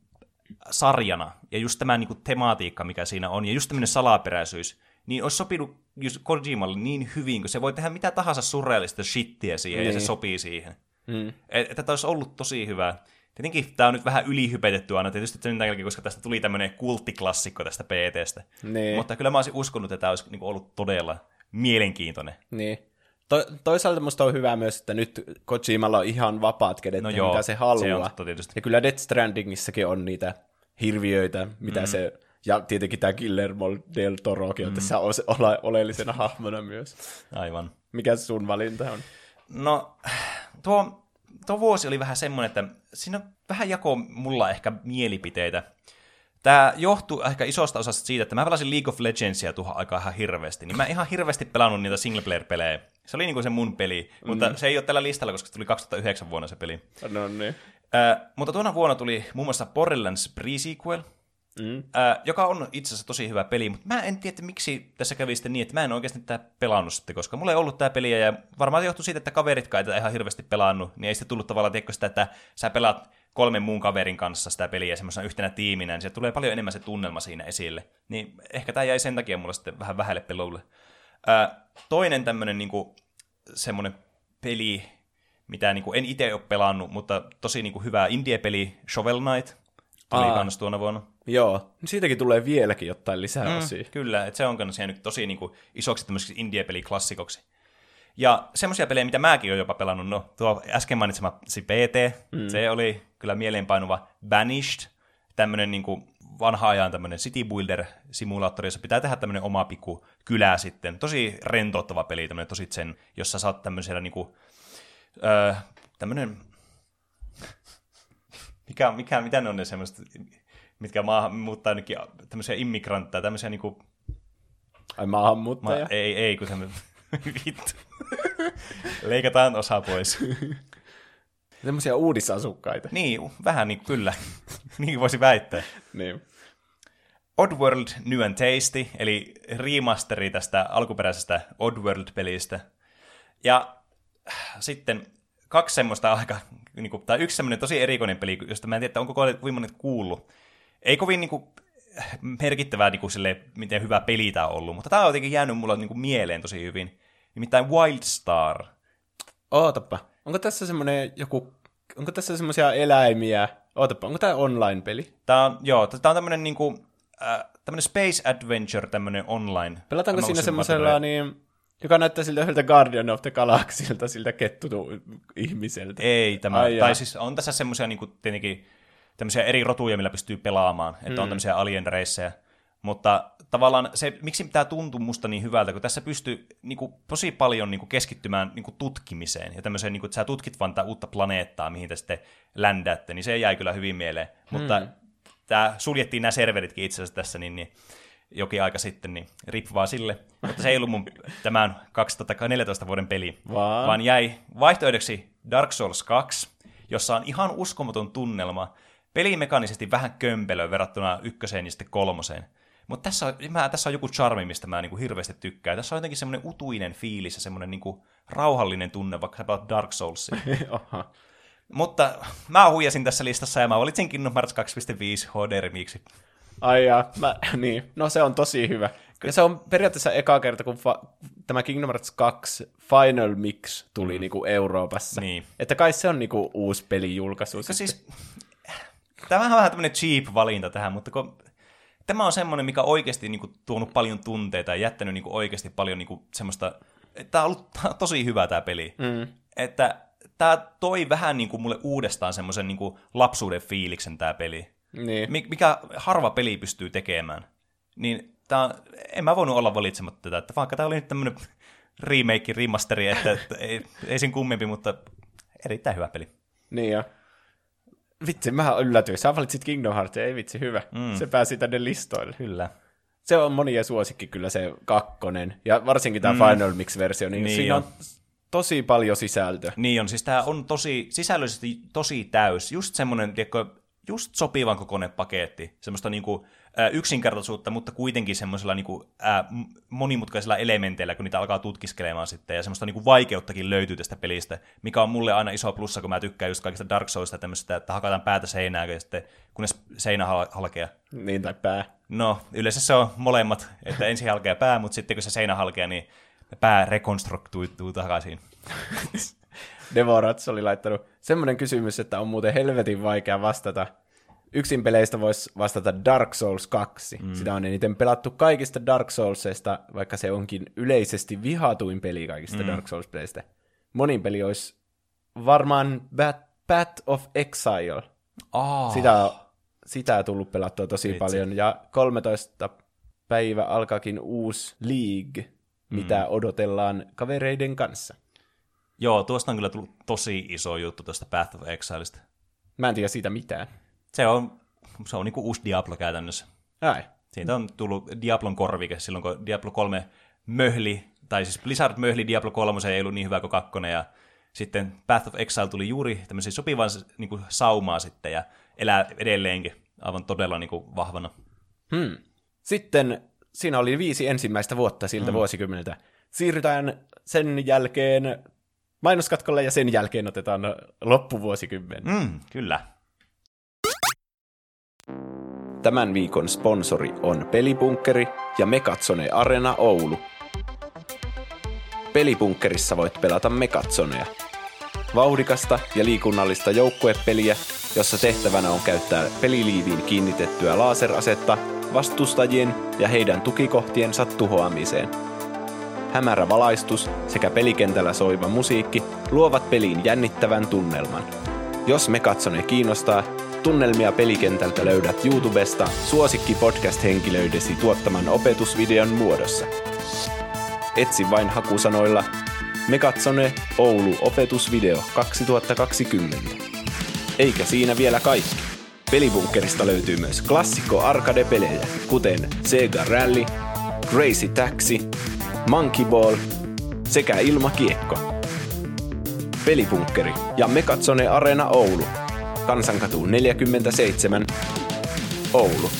sarjana, ja just tämä niin tematiikka, mikä siinä on, ja just tämmöinen salaperäisyys, niin olisi sopinut just Kojimalle niin hyvin, kun se voi tehdä mitä tahansa surrealista shittiä siihen, niin. ja se niin. sopii siihen. Mm. Että tämä olisi ollut tosi hyvä. Tietenkin tämä on nyt vähän ylihypetetty aina, tietysti sen jälkeen, koska tästä tuli tämmöinen kulttiklassikko tästä PTstä. Niin. Mutta kyllä mä olisin uskonut, että tämä olisi niinku ollut todella mielenkiintoinen. Niin. To- toisaalta musta on hyvä myös, että nyt Kojimalla on ihan vapaat kädet, no joo, mitä se haluaa. Se on tietysti. Ja kyllä Death Strandingissakin on niitä hirviöitä, mitä mm. se ja tietenkin tämä Guillermo del Torokin on mm. tässä ole- oleellisena hahmona myös. Aivan. Mikä sun valinta on? No, tuo, tuo vuosi oli vähän semmoinen, että siinä vähän jako mulla ehkä mielipiteitä. Tämä johtuu ehkä isosta osasta siitä, että mä pelasin League of Legendsia tuohon aikaan ihan hirveästi, niin mä ihan hirveästi pelannut niitä single player pelejä. Se oli niinku se mun peli, mm. mutta se ei ole tällä listalla, koska se tuli 2009 vuonna se peli. No niin. Äh, mutta tuona vuonna tuli muun muassa Borderlands Pre-Sequel, Mm. Äh, joka on itse asiassa tosi hyvä peli, mutta mä en tiedä, miksi tässä kävi sitten niin, että mä en oikeasti tätä pelannut sitten, koska mulla ei ollut tämä peliä, ja varmaan johtuu siitä, että kaveritkaan ei tätä ihan hirveästi pelannut, niin ei sitten tullut tavallaan, tiedätkö sitä, että sä pelaat kolmen muun kaverin kanssa sitä peliä semmoisena yhtenä tiiminä, niin se tulee paljon enemmän se tunnelma siinä esille. Niin ehkä tämä jäi sen takia mulla sitten vähän vähälle peloulle. Äh, toinen tämmöinen niinku, semmoinen peli, mitä niinku, en itse ole pelannut, mutta tosi niinku, hyvä indie-peli, Shovel Knight, tuli Aa. kans tuona vuonna. Joo, siitäkin tulee vieläkin jotain lisää mm, osia. Kyllä, että se on myös jäänyt tosi niin kuin, isoksi tämmöiseksi indie-peliklassikoksi. Ja semmoisia pelejä, mitä mäkin olen jopa pelannut, no tuo äsken mainitsemasi PT, mm. se oli kyllä mieleenpainuva Banished, tämmöinen niin kuin vanha ajan tämmöinen city builder simulaattori, jossa pitää tehdä tämmöinen oma pikku kylä sitten. Tosi rentouttava peli, tämmöinen tosi sen, jossa saat tämmöisellä niin kuin, öö, tämmöinen, [laughs] mikä, mikä, mitä ne on ne semmoiset mitkä maahan muuttaa ainakin tämmöisiä immigrantteja, tämmöisiä niinku... Ai maahanmuuttaja? Ma- ei, ei, kun tämmöinen... [laughs] Vittu. Leikataan osa pois. Semmoisia uudisasukkaita. Niin, vähän niin kyllä. niin voisi väittää. niin. Oddworld New and Tasty, eli remasteri tästä alkuperäisestä Oddworld-pelistä. Ja sitten kaksi semmoista aika, niin kuin, tai yksi semmoinen tosi erikoinen peli, josta mä en tiedä, onko kovin monet kuullut ei kovin niin kuin, merkittävää, niin kuin, sille, miten hyvä peli tämä on ollut, mutta tämä on jotenkin jäänyt mulle niin kuin, mieleen tosi hyvin. Nimittäin Wildstar. Ootapa, onko tässä semmoinen joku, onko tässä semmoisia eläimiä? Ootapa, onko tämä online-peli? Tämä on, joo, tämä on tämmöinen niin kuin, äh, tämmöinen Space Adventure, tämmöinen online. Pelataanko siinä semmoisella niin, joka näyttää siltä yhdeltä Guardian of the Galaxylta, siltä kettutu ihmiseltä. Ei, tämä, Ai tai siis on tässä semmoisia niin kuin, tietenkin tämmöisiä eri rotuja, millä pystyy pelaamaan, että mm. on tämmöisiä alien reissejä. Mutta tavallaan se, miksi tämä tuntuu musta niin hyvältä, kun tässä pystyy niin kuin, tosi paljon niin kuin, keskittymään niin kuin, tutkimiseen ja tämmöiseen, niin kuin, että sä tutkit vaan tätä uutta planeettaa, mihin te sitten ländätte, niin se jäi kyllä hyvin mieleen. Mm. Mutta tämä suljettiin nämä serveritkin itse asiassa tässä, niin, niin jokin aika sitten, niin rip vaan sille. Mutta se ei ollut mun [laughs] tämän 2014 vuoden peli, vaan, vaan jäi vaihtoehdoksi Dark Souls 2, jossa on ihan uskomaton tunnelma, pelimekanisesti vähän kömpelö verrattuna ykköseen ja sitten kolmoseen. Mutta tässä on, mä, tässä on joku charmi, mistä mä niinku hirveästi tykkään. Tässä on jotenkin semmoinen utuinen fiilis ja semmoinen niinku rauhallinen tunne, vaikka sä pelaat Dark Soulsia. [laughs] Mutta mä huijasin tässä listassa ja mä valitsin Kingdom Hearts 2.5 HD Remixi. Ai ja, mä, [laughs] niin. No se on tosi hyvä. Ja se on periaatteessa eka kerta, kun fa- tämä Kingdom Hearts 2 Final Mix tuli mm. niinku Euroopassa. Niin. Että kai se on niinku uusi pelijulkaisu. Siis, Tämä on vähän tämmöinen cheap valinta tähän, mutta kun tämä on semmoinen, mikä on oikeasti niin kuin, tuonut paljon tunteita ja jättänyt niin kuin, oikeasti paljon niin kuin, semmoista... Tämä on ollut [laughs] tosi hyvä tämä peli. Mm. Että tämä toi vähän niin kuin mulle uudestaan semmoisen niin kuin lapsuuden fiiliksen tämä peli. Niin. Mikä harva peli pystyy tekemään. Niin tää, en mä voinut olla valitsematta tätä, että vaikka tämä oli nyt tämmöinen remake, remasteri, että, että ei, ei sen kummempi, mutta erittäin hyvä peli. Niin jo. Vitsi, mä yllätyin. Sä valitsit Kingdom Hearts, ei vitsi, hyvä. Mm. Se pääsi tänne listoille. Kyllä. Se on monien suosikki kyllä se kakkonen. Ja varsinkin tämä mm. Final Mix-versio, niin, Niin siinä on. on tosi paljon sisältöä. Niin on, siis tämä on tosi, sisällöllisesti tosi täys. Just semmoinen, tiedätkö, just sopivan kokoinen paketti. Semmoista niinku, yksinkertaisuutta, mutta kuitenkin semmoisella niinku, ä, m- monimutkaisilla elementeillä, kun niitä alkaa tutkiskelemaan sitten. Ja semmoista niinku vaikeuttakin löytyy tästä pelistä, mikä on mulle aina iso plussa, kun mä tykkään just kaikista Dark Soulsista tämmöistä, että hakataan päätä seinään ja sitten kunnes seinä hal- halkeaa. Niin, tai pää. No, yleensä se on molemmat, että ensin halkeaa pää, mutta sitten kun se seinä halkeaa, niin pää rekonstruktuituu takaisin. [laughs] Devorats oli laittanut semmoinen kysymys, että on muuten helvetin vaikea vastata. Yksin peleistä voisi vastata Dark Souls 2. Mm. Sitä on eniten pelattu kaikista Dark Soulsista, vaikka se onkin yleisesti vihatuin peli kaikista mm. Dark Souls-peleistä. Monin peli olisi varmaan Bat- Path of Exile. Oh. Sitä, sitä on tullut pelattua tosi Vitsi. paljon. Ja 13 päivä alkaakin uusi League, mitä Mm. odotellaan kavereiden kanssa. Joo, tuosta on kyllä tullut tosi iso juttu tuosta Path of Exilesta. Mä en tiedä siitä mitään. Se on, se on niinku uusi Diablo käytännössä. Ai. Siitä on tullut Diablon korvike silloin, kun Diablo 3 möhli, tai siis Blizzard möhli Diablo 3, se ei ollut niin hyvä kuin kakkonen, ja sitten Path of Exile tuli juuri tämmöisen sopivan niin kuin, saumaa sitten, ja elää edelleenkin aivan todella niin kuin, vahvana. Hmm. Sitten siinä oli viisi ensimmäistä vuotta siltä mm. vuosikymmeneltä. Siirrytään sen jälkeen mainoskatkolle ja sen jälkeen otetaan loppuvuosikymmen. Mm. Mm, kyllä. Tämän viikon sponsori on Pelibunkkeri ja Mekatsone Arena Oulu. Pelibunkkerissa voit pelata Mekatsoneja. Vauhdikasta ja liikunnallista joukkuepeliä, jossa tehtävänä on käyttää peliliiviin kiinnitettyä laserasetta vastustajien ja heidän tukikohtiensa tuhoamiseen. Hämärä valaistus sekä pelikentällä soiva musiikki luovat peliin jännittävän tunnelman. Jos Mekatsone kiinnostaa, tunnelmia pelikentältä löydät YouTubesta suosikki podcast-henkilöidesi tuottaman opetusvideon muodossa. Etsi vain hakusanoilla Mekatsone Oulu opetusvideo 2020. Eikä siinä vielä kaikki. Pelibunkkerista löytyy myös klassikko arcade-pelejä, kuten Sega Rally, Crazy Taxi, Monkey Ball sekä Ilmakiekko. Pelibunkkeri ja Mekatsone Arena Oulu. Kansankatu 47, Oulu.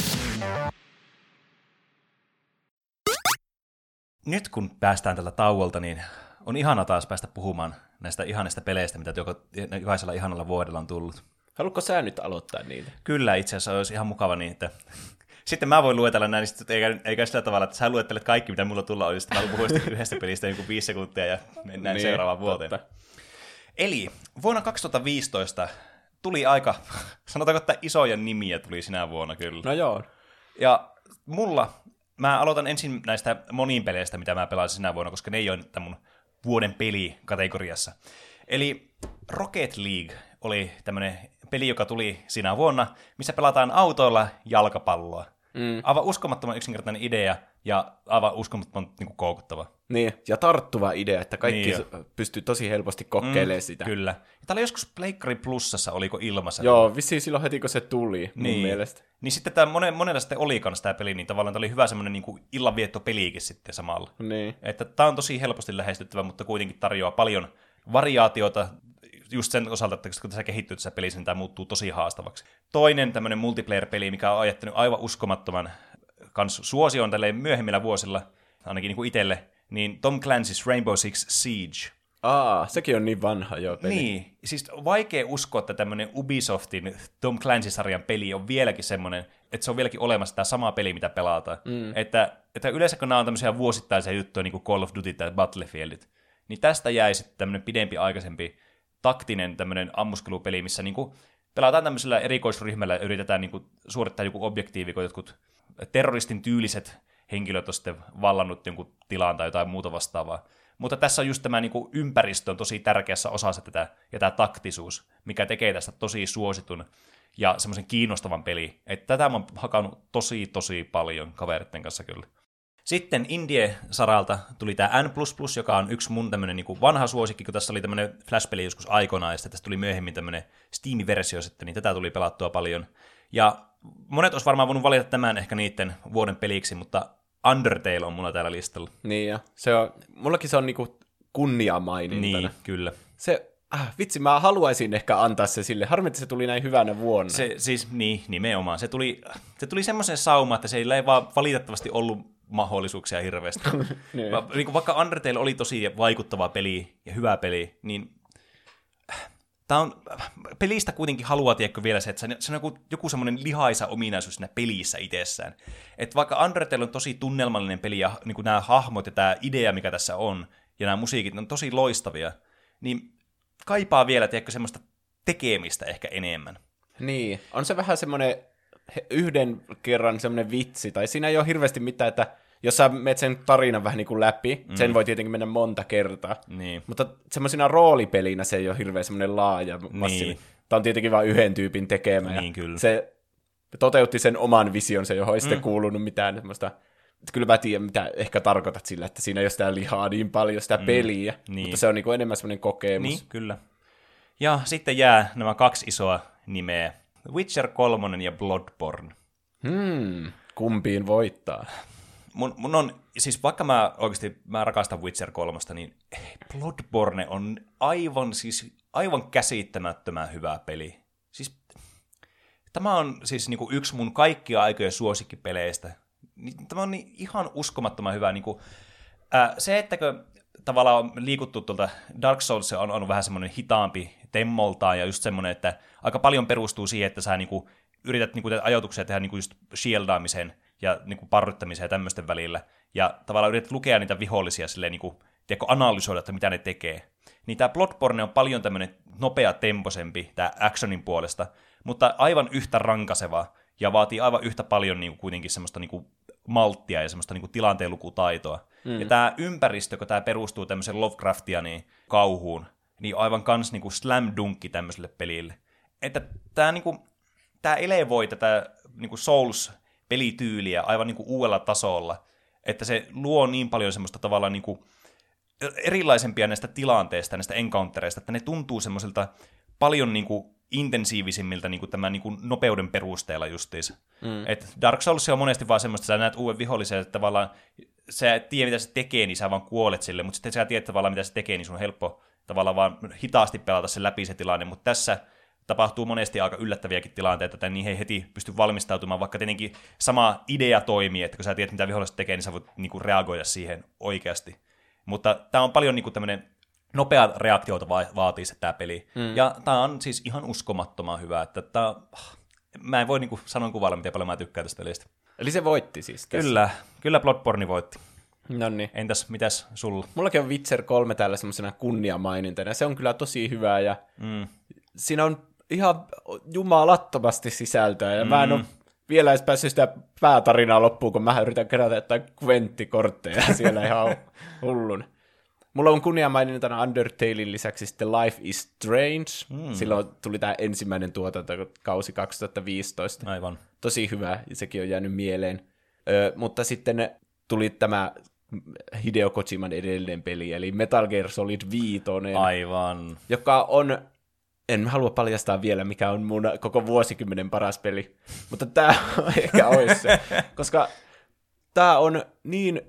Nyt kun päästään tällä tauolta, niin on ihana taas päästä puhumaan näistä ihanista peleistä, mitä joko, jokaisella ihanalla vuodella on tullut. Haluatko sä nyt aloittaa niitä? Kyllä, itse asiassa olisi ihan mukava niin, että [laughs] sitten mä voin luetella näin, niin eikä, eikä sillä tavalla, että sä luettelet kaikki, mitä mulla tulla olisi. Mä puhun sitten yhdestä pelistä joku viisi sekuntia ja mennään niin, seuraavaan vuoteen. totta. Eli vuonna 2015 tuli aika, [laughs] sanotaanko, että isoja nimiä tuli sinä vuonna kyllä. No joo. Ja mulla, mä aloitan ensin näistä monin peleistä, mitä mä pelasin sinä vuonna, koska ne ei ole tämän mun vuoden peli-kategoriassa. Eli Rocket League oli tämmönen peli, joka tuli sinä vuonna, missä pelataan autoilla jalkapalloa. Mm. Aivan uskomattoman yksinkertainen idea ja aivan uskomattoman niin kuin, koukuttava. Niin, ja tarttuva idea, että kaikki Niin pystyy tosi helposti kokeilemaan mm, sitä. Kyllä. Ja tää oli joskus Pleikkari Plussassa, oliko ilmassa? Joo, vissiin silloin heti kun se tuli, mun Niin. mielestä. Niin sitten tämä monen, monella sitten oli kanssa tämä peli, niin tavallaan tämä oli hyvä semmoinen niin illanviettopeliikin sitten samalla. Niin. Että tämä on tosi helposti lähestyttävä, mutta kuitenkin tarjoaa paljon variaatiota just sen osalta, että kun tässä kehittyy tässä pelissä, niin tämä muuttuu tosi haastavaksi. Toinen tämmöinen multiplayer-peli, mikä on ajattanut aivan uskomattoman kans suosioon tälleen myöhemmillä vuosilla, ainakin niin itselle, niin Tom Clancy's Rainbow Six Siege. Aa, sekin on niin vanha jo peli. Niin, siis vaikea uskoa, että tämmöinen Ubisoftin Tom Clancy-sarjan peli on vieläkin semmoinen, että se on vieläkin olemassa tämä sama peli, mitä pelataan. Mm. Että, että yleensä kun nämä on tämmöisiä vuosittaisia juttuja, niin kuin Call of Duty tai Battlefieldit, niin tästä jäi sitten tämmöinen pidempi aikaisempi taktinen tämmöinen ammuskelupeli, missä niin kuin pelataan tämmöisellä erikoisryhmällä ja yritetään niin kuin suorittaa joku objektiivi, kun jotkut terroristin tyyliset henkilöt on sitten vallannut jonkun tilan tai jotain muuta vastaavaa. Mutta tässä on just tämä niin kuin, ympäristö on tosi tärkeässä osassa tätä, ja tämä taktisuus, mikä tekee tästä tosi suositun ja semmoisen kiinnostavan peli. Että tätä mä oon hakannut tosi, tosi paljon kaveritten kanssa kyllä. Sitten Indie-saralta tuli tämä N++, joka on yksi mun tämmönen niinku vanha suosikki, kun tässä oli tämmöinen Flash-peli joskus aikoinaan, ja sitten tästä tuli myöhemmin tämmöinen Steam-versio sitten, niin tätä tuli pelattua paljon. Ja monet olisi varmaan voinut valita tämän ehkä niiden vuoden peliksi, mutta Undertale on mulla täällä listalla. Niin ja se on, mullakin se on niinku kunniamainintana. Niin, kyllä. Se, ah, vitsi, mä haluaisin ehkä antaa se sille. Harmi, että se tuli näin hyvänä vuonna. Se, siis, niin, nimenomaan. Se tuli, se tuli semmoisen sauma, että se ei vaan valitettavasti ollut mahdollisuuksia hirveästi. [laughs] Niin. Va, niin kuin vaikka Undertale oli tosi vaikuttava peli ja hyvä peli, niin Tämä on, pelistä kuitenkin haluaa tiedätkö vielä se, että se on joku, joku semmoinen lihaisa ominaisuus siinä pelissä itsessään. Että vaikka Undertale on tosi tunnelmallinen peli ja niin nämä hahmot ja tämä idea, mikä tässä on, ja nämä musiikit on tosi loistavia, niin kaipaa vielä, tiedätkö, semmoista tekemistä ehkä enemmän. Niin, on se vähän semmoinen yhden kerran semmoinen vitsi, tai siinä ei ole hirveästi mitään, että jos sä menet sen tarinan vähän niin kuin läpi, mm. sen voi tietenkin mennä monta kertaa. Niin. Mutta semmoisina roolipelinä se ei ole hirveän semmoinen laaja, massiivinen. Niin. Tämä on tietenkin vain yhden tyypin tekemä. Niin, kyllä. Se toteutti sen oman visionsa, johon ei Mm. sitten kuulunut mitään semmoista... Kyllä mä tiedän, mitä ehkä tarkoitat sillä, että siinä ei ole sitä lihaa niin paljon, sitä peliä, niin. mutta se on niin kuin enemmän semmoinen kokemus. Niin, kyllä. Ja sitten jää nämä kaksi isoa nimeä. Witcher 3 ja Bloodborne. Hmm, kumpiin voittaa. Mun, mun on, siis vaikka mä oikeasti mä rakastan Witcher 3, niin Bloodborne on aivan siis aivan käsittämättömän hyvä peli. Siis tämä on siis niinku yksi mun kaikkia aikojen suosikkipeleistä. Tämä on niin ihan uskomattoman hyvä. Niinku, ää, se, ettäkö tavallaan on liikuttu tuolta Dark Souls on, on vähän semmoinen hitaampi temmoltaan ja just semmoinen, että aika paljon perustuu siihen, että sä niinku yrität niinku ajatuksia tehdä niinku just shieldaamisen ja niinku parryttämisen ja tämmöisten välillä. Ja tavallaan yrität lukea niitä vihollisia silleen niinku, tiedätkö, analysoida, että mitä ne tekee. Niin tämä Bloodborne on paljon tämmöinen nopea temposempi tämä actionin puolesta, mutta aivan yhtä rankaseva ja vaatii aivan yhtä paljon niinku kuitenkin semmoista niinku malttia ja semmoista niinku tilanteen lukutaitoa. Mm. Ja tämä ympäristö, kun tämä perustuu tämmöiseen Lovecraftianiin kauhuun, niin aivan kans niinku slam dunkki tämmöiselle pelille. Että tämä niinku, tää elevoi tätä niinku Souls-pelityyliä aivan niinku uudella tasolla, että se luo niin paljon semmoista tavallaan niinku erilaisempia näistä tilanteista, näistä encountereista, että ne tuntuu semmoiselta paljon niinku intensiivisimmiltä niinku tämän niinku nopeuden perusteella justiinsa. Mm. Et Dark Souls on monesti vaan semmoista, että sä näet uuden vihollisen, että tavallaan sä et tiedä, mitä se tekee, niin sä vaan kuolet sille, mutta sitten sä tiedät tavallaan, mitä se tekee, niin sun on helppo tavallaan vaan hitaasti pelata se läpi se tilanne, mutta tässä tapahtuu monesti aika yllättäviäkin tilanteita, että niihin ei heti pysty valmistautumaan, vaikka tietenkin sama idea toimii, että kun sä tiedät, mitä viholliset tekee, niin sä voit niinku reagoida siihen oikeasti. Mutta tämä on paljon niinku tämmöinen nopea reaktiota va- vaatii se tämä peli. Mm. Ja tämä on siis ihan uskomattoman hyvä, että tää, mä en voi niinku sanon kuvailla, miten paljon mä tykkään tästä pelistä. Eli se voitti siis tässä. Kyllä, kyllä Bloodborne voitti. No niin. Entäs, mitäs sulla? Mullakin on Witcher 3 täällä semmoisena kunniamainintana. Se on kyllä tosi hyvä ja Mm. siinä on ihan jumalattomasti sisältöä. Ja mm. mä en ole vielä edes päässyt sitä päätarinaa loppuun, kun mä yritän kerätä jotain kventtikortteja [laughs] siellä ihan hullun. Mulla on kunniamainintana Undertalein lisäksi sitten Life is Strange. Mm. Silloin tuli tämä ensimmäinen tuotantokausi 2015. Aivan. Tosi hyvä, ja sekin on jäänyt mieleen. Ö, mutta sitten tuli tämä Hideo Kojiman edellinen peli, eli Metal Gear Solid 5, Aivan. joka on, en halua paljastaa vielä, mikä on mun koko vuosikymmenen paras peli, mutta tämä [laughs] ehkä olisi se, koska tämä on niin,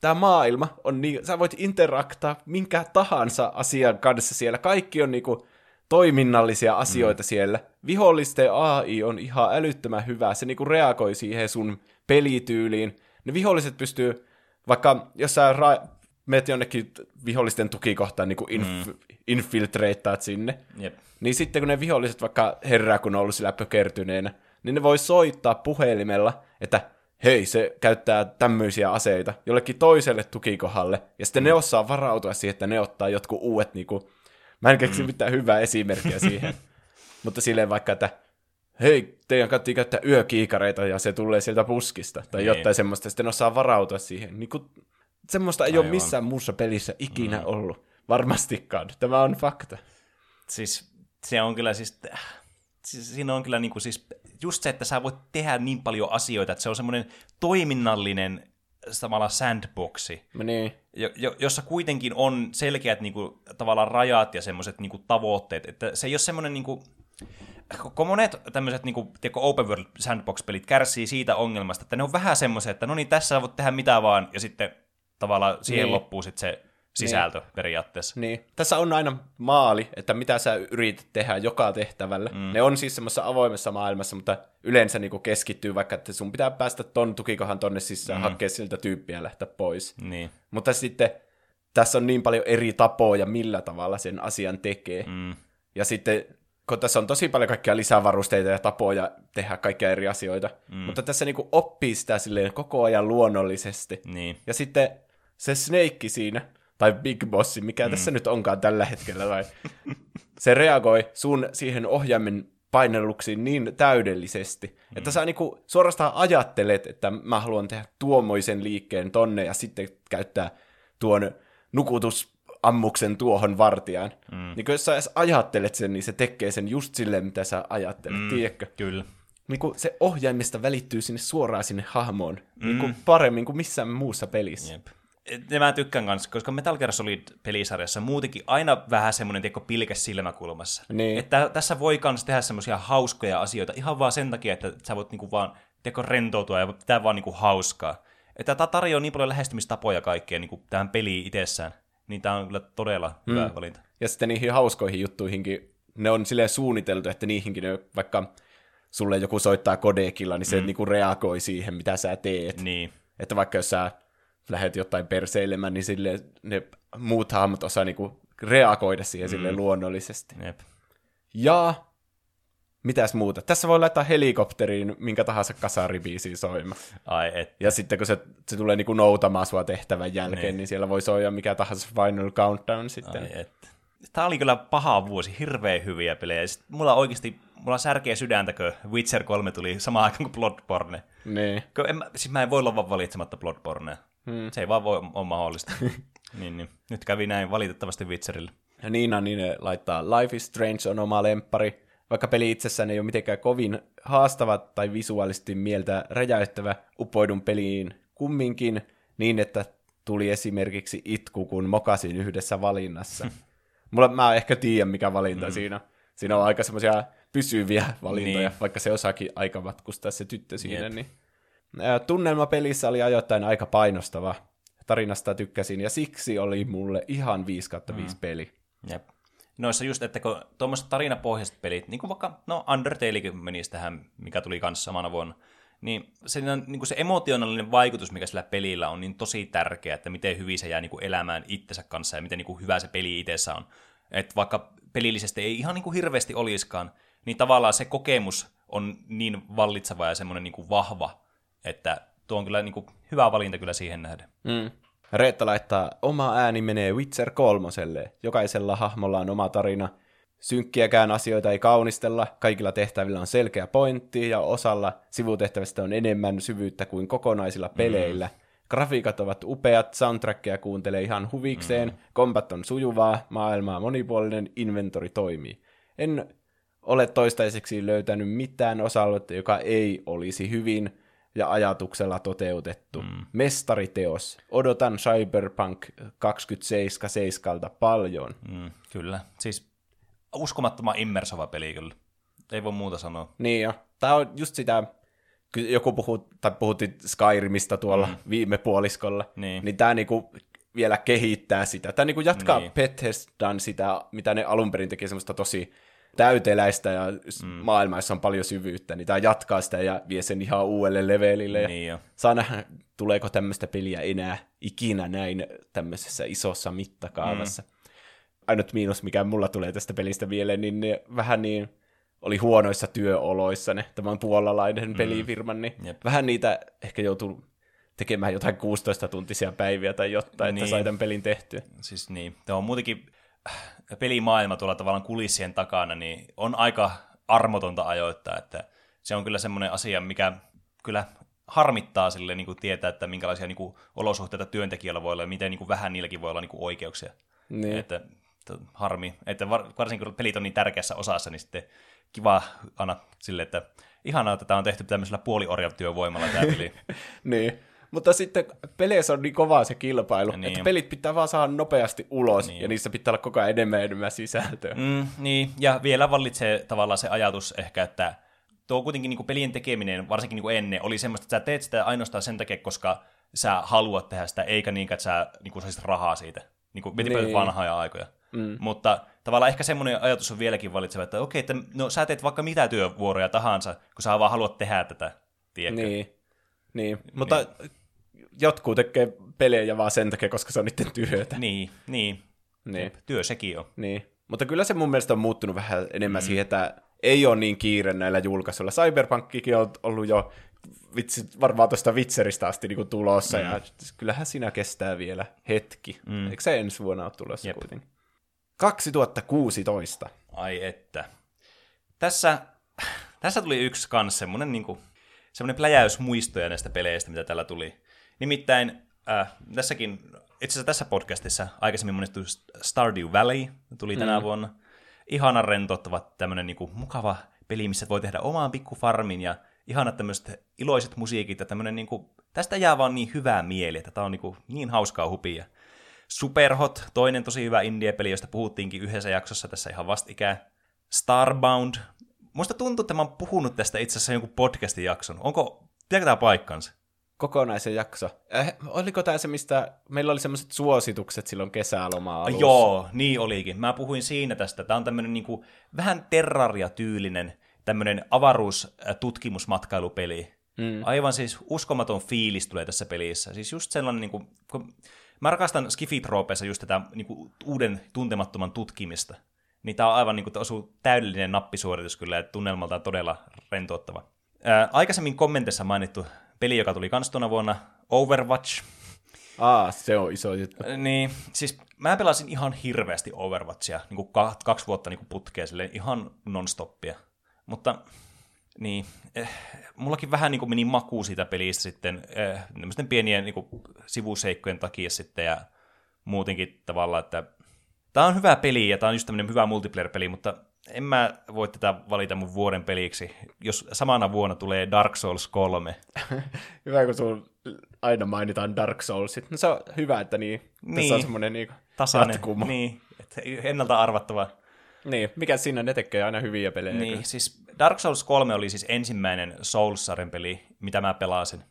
tämä maailma on niin, sä voit interaktaa minkä tahansa asian kanssa siellä, kaikki on niinku toiminnallisia asioita mm. siellä. Vihollisten AI on ihan älyttömän hyvä, se niinku reagoi siihen sun pelityyliin. Ne viholliset pystyy, vaikka jos sä ra- meet jonnekin vihollisten tukikohtaan, niin inf- mm. infiltreittaat sinne, Jep. niin sitten kun ne viholliset vaikka herää, kun on ollut sillä pökertyneenä, niin ne voi soittaa puhelimella, että hei, se käyttää tämmöisiä aseita jollekin toiselle tukikohalle, ja sitten mm. ne osaa varautua siihen, että ne ottaa jotkut uudet, niinku, mä en keksi mm. mitään hyvää esimerkkiä siihen, [laughs] mutta silleen vaikka, että hei, teidän kannattaa käyttää yökiikareita, ja se tulee sieltä puskista, tai Niin. jotain semmoista, sitten osaa varautua siihen. Niin kun, semmoista ei ole Aivan. missään muussa pelissä ikinä mm. ollut. Varmastikaan. Tämä on fakta. Siis se on kyllä siis, siis siinä on kyllä niinku siis just se, että sä voit tehdä niin paljon asioita, että se on semmoinen toiminnallinen samalla sandboxi, Niin. jo, jo, jossa kuitenkin on selkeät niinku, tavallaan rajat ja semmoiset niinku, tavoitteet, että se ei ole semmoinen niinku, kun monet tämmöiset niinku, tiedätkö, open world sandbox-pelit kärsii siitä ongelmasta, että ne on vähän semmoisia, että no niin, tässä voit tehdä mitä vaan, ja sitten tavallaan siihen Niin. loppuu sitten se sisältö niin. periaatteessa. Niin. Tässä on aina maali, että mitä sä yrität tehdä joka tehtävällä. Mm. Ne on siis semmoisessa avoimessa maailmassa, mutta yleensä niinku keskittyy vaikka, että sun pitää päästä ton tukikohan tonne sisään, mm. hakea siltä tyyppiä ja lähteä pois. Niin. Mutta sitten tässä on niin paljon eri tapoja, millä tavalla sen asian tekee. Mm. Ja sitten, kun tässä on tosi paljon kaikkia lisävarusteita ja tapoja tehdä kaikkia eri asioita, mm. mutta tässä niinku oppii sitä silleen koko ajan luonnollisesti. Niin. Ja sitten se Snake siinä, tai Big Bossi, mikä mm. tässä nyt onkaan tällä hetkellä, tai se reagoi sun siihen ohjaimen painelluksiin niin täydellisesti, mm. että sä niinku suorastaan ajattelet, että mä haluan tehdä tuommoisen liikkeen tonne ja sitten käyttää tuon nukutusammuksen tuohon vartijaan. Mm. Niin kun jos sä edes ajattelet sen, niin se tekee sen just silleen, mitä sä ajattelet, mm. tiedätkö? Kyllä. Niin kun se ohjaimista välittyy sinne suoraan sinne hahmoon, mm. niin paremmin kuin missään muussa pelissä. Jep. Ja mä tykkään kanssa, koska Metal Gear Solid-pelisarjassa muutenkin aina vähän semmoinen tiekko pilke silmäkulmassa. Niin. Että tässä voi kans tehdä semmoisia hauskoja asioita ihan vaan sen takia, että sä voit niinku vaan tiekko rentoutua ja pitää vaan niinku hauskaa. Että tämä tarjoaa niin paljon lähestymistapoja kaikkeen niinku tähän peliin itsessään. Niin tämä on kyllä todella hmm. hyvä valinta. Ja sitten niihin hauskoihin juttuihinkin, ne on silleen suunniteltu, että niihinkin ne, vaikka sulle joku soittaa kodekilla, niin se mm. niinku reagoi siihen, mitä sä teet. Niin. Että vaikka jos sä lähdet jotain perseilemään, niin silleen ne muut hahmot osaa niinku reagoida siihen mm. silleen luonnollisesti. Jep. Ja mitäs muuta? Tässä voi laittaa helikopteriin minkä tahansa kasaribiisiin soimaan. Ai et. Ja sitten kun se, se tulee niinku noutamaan sua tehtävän jälkeen, niin. niin siellä voi soida mikä tahansa Final Countdown sitten. Ai et. Tämä oli kyllä paha vuosi, hirveän hyviä pelejä. Sitten mulla oikeasti, mulla särkeä sydäntä, kun Witcher 3 tuli samaan aikaan kuin Bloodborne. Niin. Kun en, mä- siis mä en voi olla vaan valitsematta Bloodbornea. Hmm. Se ei vaan voi ole mahdollista. [laughs] niin, niin. Nyt kävi näin valitettavasti Witcherille. Ja Niina niin laittaa Life is Strange on oma lemppari, vaikka peli itsessään ei ole mitenkään kovin haastava tai visuaalisesti mieltä räjäyttävä, upoidun peliin kumminkin niin, että tuli esimerkiksi itku, kun mokasin yhdessä valinnassa. [laughs] Mulla, mä ehkä tiedän, mikä valinta mm. siinä. Siinä on aika semmoisia pysyviä valintoja, Niin. vaikka se osaakin aika matkustaa se tyttö siinä. Jep. Niin. Tunnelma pelissä oli ajoittain aika painostava. Tarinasta tykkäsin, ja siksi oli mulle ihan 5 kautta 5 peli. Jep. Noissa just, että kun tuommoiset tarinapohjaiset pelit, niin kuin vaikka, no Undertalekin menisi tähän, mikä tuli kanssa samana vuonna, niin, siinä on, niin kuin se emotionaalinen vaikutus, mikä sillä pelillä on, niin tosi tärkeä, että miten hyvin se jää niin kuin elämään itsensä kanssa ja miten niin kuin hyvä se peli itsessä on. Että vaikka pelillisesti ei ihan niin kuin hirveästi olisikaan, niin tavallaan se kokemus on niin vallitseva ja semmoinen niin kuin vahva, että tuo on kyllä niin kuin hyvä valinta kyllä siihen nähden. Mm. Reetta laittaa, oma ääni menee Witcher kolmoselle. Jokaisella hahmolla on oma tarina. Synkkiäkään asioita ei kaunistella, kaikilla tehtävillä on selkeä pointti ja osalla sivutehtävistä on enemmän syvyyttä kuin kokonaisilla peleillä. Mm. Grafiikat ovat upeat, soundtrackia kuuntelee ihan huvikseen, mm. kombat on sujuvaa, maailmaa monipuolinen, inventori toimii. En ole toistaiseksi löytänyt mitään osa-aluetta, joka ei olisi hyvin ja ajatuksella toteutettu. Mm. Mestariteos. Odotan Cyberpunk 2077 paljon. Mm, kyllä. Siis uskomattoman immersova peli kyllä. Ei voi muuta sanoa. Niin jo. Tämä on just sitä, joku puhuu, tai puhuttiin Skyrimista tuolla mm. viime puoliskolla, Niin. niin tämä niinku vielä kehittää sitä. Tämä niinku jatkaa niin. Bethesdan sitä, mitä ne alun perin teki semmoista tosi täyteläistä ja mm. maailmaa, jossa on paljon syvyyttä, niin tämä jatkaa sitä ja vie sen ihan uudelle levelille. Ja Niin jo. saa nähdä, tuleeko tämmöistä peliä enää ikinä näin tämmöisessä isossa mittakaavassa. Mm. Ainut miinus, mikä mulla tulee tästä pelistä mieleen, niin ne vähän niin oli huonoissa työoloissa ne, tämän puolalainen mm. pelifirman, niin Jep. vähän niitä ehkä joutuu tekemään jotain 16-tuntisia päiviä tai jotain, niin. Että sai tämän pelin tehtyä. Siis niin. Tämä on muutenkin pelimaailma tuolla tavallaan kulissien takana, niin on aika armotonta ajoittaa, että se on kyllä semmoinen asia, mikä kyllä harmittaa sille niin kuin tietää, että minkälaisia niin kuin, olosuhteita työntekijöillä voi olla ja miten niin kuin, vähän niilläkin voi olla niin kuin, oikeuksia. Niin. Että, että harmi, että var, varsinkin kun pelit on niin tärkeässä osassa, niin sitten kiva aina sille, että ihanaa, että tämä on tehty tämmöisellä puoliorjatyövoimalla tämä peli. [laughs] niin. Mutta sitten peleissä on niin kovaa se kilpailu, Niin. että pelit pitää vaan saada nopeasti ulos, Niin. ja niissä pitää olla koko ajan enemmän ja enemmän sisältöä. Mm, niin, ja vielä vallitsee tavallaan se ajatus ehkä, että tuo kuitenkin niin kuin pelien tekeminen, varsinkin niin kuin ennen, oli semmoista, että sä teet sitä ainoastaan sen takia, koska sä haluat tehdä sitä, eikä niin, että sä niin kuin saisit rahaa siitä. Niin kuin Niin. niin. vanhaa aikoja. Mm. Mutta tavallaan ehkä semmoinen ajatus on vieläkin vallitseva, että okei, että no sä teet vaikka mitä työvuoroja tahansa, kun sä vaan haluat tehdä tätä, tiedätkö? Niin. niin. Mutta jotkut tekee pelejä vaan sen takia, koska se on niiden työtä. Niin, niin. Niin. Työ sekin on. niin. Mutta kyllä se mun mielestä on muuttunut vähän enemmän mm. siihen, että ei ole niin kiire näillä julkaisuilla. Cyberpunkkikin on ollut jo vitsi, varmaan tuosta Witcheristä asti niin tulossa, mm. ja kyllähän siinä kestää vielä hetki. Mm. Eikö se ensi vuonna ole tulossa Jep. kuitenkin? 2016. Ai että. Tässä, tässä tuli yksi kans semmonen, niin kuin, semmonen pläjäys muistoja näistä peleistä, mitä täällä tuli. Nimittäin äh, tässäkin, itse asiassa tässä podcastissa aikaisemmin monettu Stardew Valley tuli tänä mm. vuonna. Ihana rentouttava tämmönen niin mukava peli, missä voi tehdä omaan pikkufarmin ja ihanat tämmöiset iloiset musiikit ja tämmönen niin kuin, tästä jää vaan niin hyvää mieli, että tää on niin, kuin, niin hauskaa hupia. Superhot, toinen tosi hyvä indie-peli, josta puhuttiinkin yhdessä jaksossa tässä ihan vastikään. Starbound. Musta tuntuu, että mä oon puhunut tästä itse asiassa jonkun podcastin jakson. Onko, pitääkö tää paikkansa? Kokonaisen jakso. Äh, oliko tämä se, mistä meillä oli semmoiset suositukset silloin kesälomaa Ai Joo, niin olikin. Mä puhuin siinä tästä. Tää on tämmönen niinku, vähän terraria-tyylinen tämmönen avaruustutkimusmatkailupeli. Mm. Aivan siis uskomaton fiilis tulee tässä pelissä. Siis just sellainen, niinku, kun mä rakastan Skifi-troopeissa just tätä niinku, uuden tuntemattoman tutkimista. Niin tää on aivan niinku, osuu täydellinen nappisuoritus kyllä, ja tunnelmaltaan todella rentouttava. Ää, aikaisemmin kommenteissa mainittu peli, joka tuli kans tuona vuonna, Overwatch. Aa, se on iso juttu. Niin, siis mä pelasin ihan hirveästi Overwatchia, niin kuin kaksi vuotta niin kuin putkea, silleen ihan non-stoppia. Mutta niin, eh, mullakin vähän niin kuin meni maku siitä pelistä sitten, eh, pienien niin kuin, sivuseikkojen takia sitten ja muutenkin tavallaan, että tämä on hyvä peli ja tämä on just tämmöinen hyvä multiplayer-peli, mutta en mä voi tätä valita mun vuoden peliksi, jos samana vuonna tulee Dark Souls 3. [laughs] Hyvä, kun sun aina mainitaan Dark Soulsit. No se on hyvä, että niin, tässä Niin. on semmoinen niin Tasainen, jatkumo. Niin. niin, että ennalta arvattava. niin. mikä siinä ne tekee aina hyviä pelejä. Niin, kyllä. siis Dark Souls 3 oli siis ensimmäinen Souls-sarjan peli, mitä mä pelasin.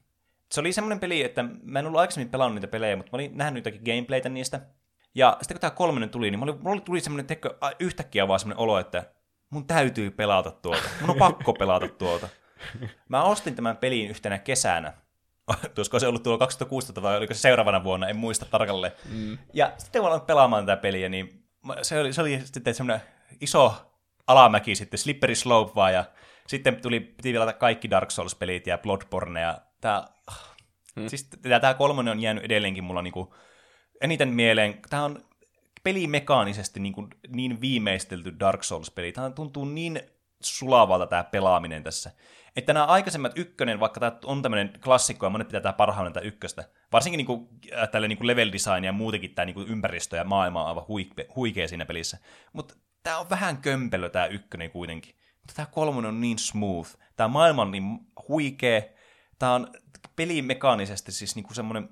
Se oli semmoinen peli, että mä en ollut aikaisemmin pelannut niitä pelejä, mutta mä olin nähnyt jotakin gameplaytä niistä. Ja sitten kun tämä kolmonen tuli, niin mulla oli- mulla tuli semmoinen teko, yhtäkkiä vaan semmoinen olo, että mun täytyy pelata tuota. Mun on pakko pelata tuota. Mä ostin tämän pelin yhtenä kesänä. [laughs] Tuosko se ollut tuo 2016 vai oliko se seuraavana vuonna, en muista tarkalleen. Mm. Ja sitten kun aloin pelaamaan tätä peliä, niin se oli, se oli sitten semmoinen iso alamäki sitten, slippery slope vaan, ja sitten tuli, piti pelata kaikki Dark Souls-pelit ja Bloodborne, ja tää, hmm. siis tää kolmonen on jäänyt edelleenkin mulla niinku eniten mieleen, tää on pelimekaanisesti niin, kuin, niin viimeistelty Dark Souls-peli. Tämä tuntuu niin sulavalta tämä pelaaminen tässä. Että nämä aikaisemmat ykkönen, vaikka tämä on tämmöinen klassikko ja monet pitää tämä parhaana tätä ykköstä, varsinkin niin kuin, äh, tälle niin kuin level design ja muutenkin tämä niin kuin ympäristö ja maailma on aivan huike, huikea siinä pelissä. Mutta tämä on vähän kömpelö tämä ykkönen kuitenkin. Mutta tämä kolmonen on niin smooth. Tämä maailma on niin huikea. Tämä on pelimekaanisesti siis niin kuin semmoinen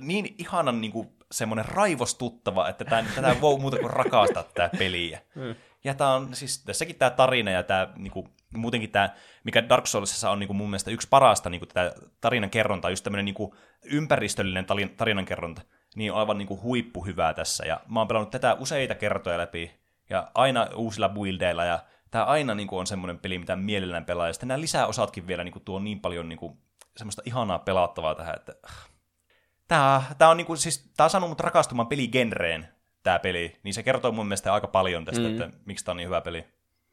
niin ihanan niin kuin, semmoinen raivostuttava, että tämän, tätä ei voi muuta kuin rakastaa tätä peliä. Mm. Ja tämä on siis tässäkin tämä tarina ja tämä niin kuin, muutenkin tämä, mikä Dark Soulsissa on niin kuin mun mielestä yksi parasta niin kuin tätä tarinan kerronta, just tämmöinen niin kuin, ympäristöllinen tarinan kerronta, niin on aivan niin kuin, huippuhyvää tässä. Ja mä oon pelannut tätä useita kertoja läpi, ja aina uusilla buildeilla, ja tämä aina niin kuin, on semmoinen peli, mitä mielellään pelaa. Ja sitten nämä lisäosatkin vielä niin kuin, tuo niin paljon niin kuin, semmoista ihanaa pelattavaa tähän, että Tää, tää on niinku, siis, tää on saanut mut rakastumaan peligenreen, tää peli. Niin se kertoo mun mielestä aika paljon tästä, mm. että miksi tää on niin hyvä peli.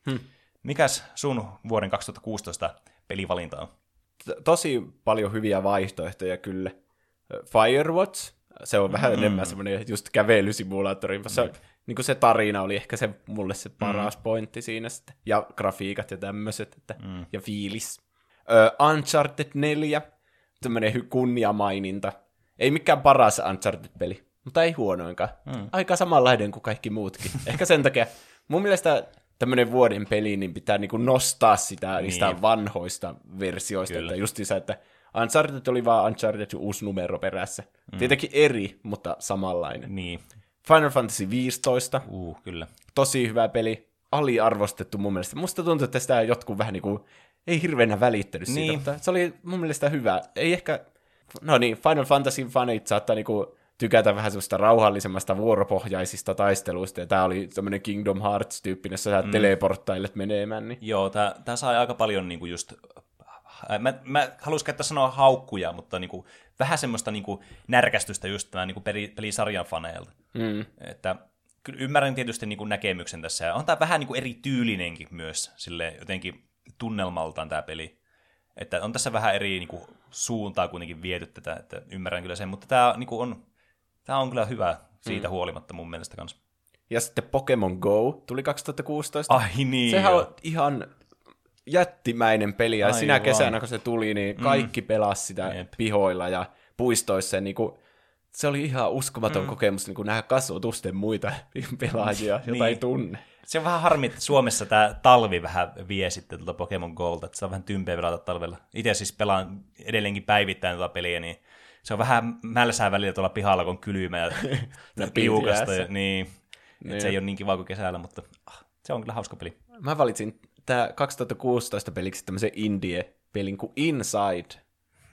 Hmm. Mikäs sun vuoden 2016 pelivalinta on? Tosi paljon hyviä vaihtoehtoja kyllä. Firewatch, se on vähän Mm. enemmän semmoinen just kävelysimulaattori. Se, niin kuin se tarina oli ehkä se mulle se paras pointti siinä sitten. Ja grafiikat ja tämmöiset, että, Mm. ja fiilis. Ö, Uncharted 4, tämmönen hy- kunniamaininta. Ei mikään paras Uncharted-peli, mutta ei huonoinkaan. Mm. Aika samanlainen kuin kaikki muutkin. [laughs] Ehkä sen takia mun mielestä tämmöinen vuoden peli, niin pitää niinku nostaa sitä niin. niistä vanhoista versioista. Kyllä. Että justiinsa, että Uncharted oli vaan Uncharted uusi numero perässä. Mm. Tietenkin eri, mutta samanlainen. Niin. Final Fantasy 15. Uh, kyllä. Tosi hyvä peli. Aliarvostettu mun mielestä. Musta tuntuu, että sitä jotkut vähän niinku, ei hirveänä välittänyt siitä, Niin. mutta se oli mun mielestä hyvä. Ei ehkä, no niin, Final Fantasy fanit saattaa niinku tykätä vähän semmoista rauhallisemmasta vuoropohjaisista taisteluista, ja tää oli semmoinen Kingdom Hearts-tyyppinen, jossa sä mm. teleporttailet menemään, niin Joo, tää sai aika paljon niinku just... äh, Mä, mä haluaisin käyttää sanoa haukkuja, mutta niinku, vähän semmoista niinku närkästystä just tämän niinku peli, pelisarjan faneilta. mm. Että kyllä ymmärrän tietysti niinku näkemyksen tässä, ja on tää vähän niinku eri tyylinenkin myös, sille jotenkin tunnelmaltaan tämä peli. Että on tässä vähän eri niinku, suuntaa kuitenkin viety tätä, että ymmärrän kyllä sen, mutta tämä niinku, on, tää on kyllä hyvä siitä mm. huolimatta mun mielestä kanssa. Ja sitten Pokemon Go tuli 2016. Ai niin, Sehän joo. on ihan jättimäinen peli, ja Aivan. sinä kesänä, kun se tuli, niin kaikki mm. pelasi sitä Jep. pihoilla ja puistoissa, niin kuin, se oli ihan uskomaton mm. kokemus niin kuin nähdä kasvotusten muita [laughs] pelaajia, joita Niin. ei tunne. Se on vähän harmi, että Suomessa tämä talvi vähän vie sitten tuota Pokemon Golta, että se on vähän tympeä pelata talvella. Itse siis pelaan edelleenkin päivittäin tuota peliä, niin se on vähän mälsää välillä tuolla pihalla, kun on kylmä ja [laughs] piukasta. Ja, niin, Niin. niin. se ei ole niin kiva kuin kesällä, mutta ah, se on kyllä hauska peli. Mä valitsin tämä 2016 peliksi tämmöisen indie-pelin kuin Inside.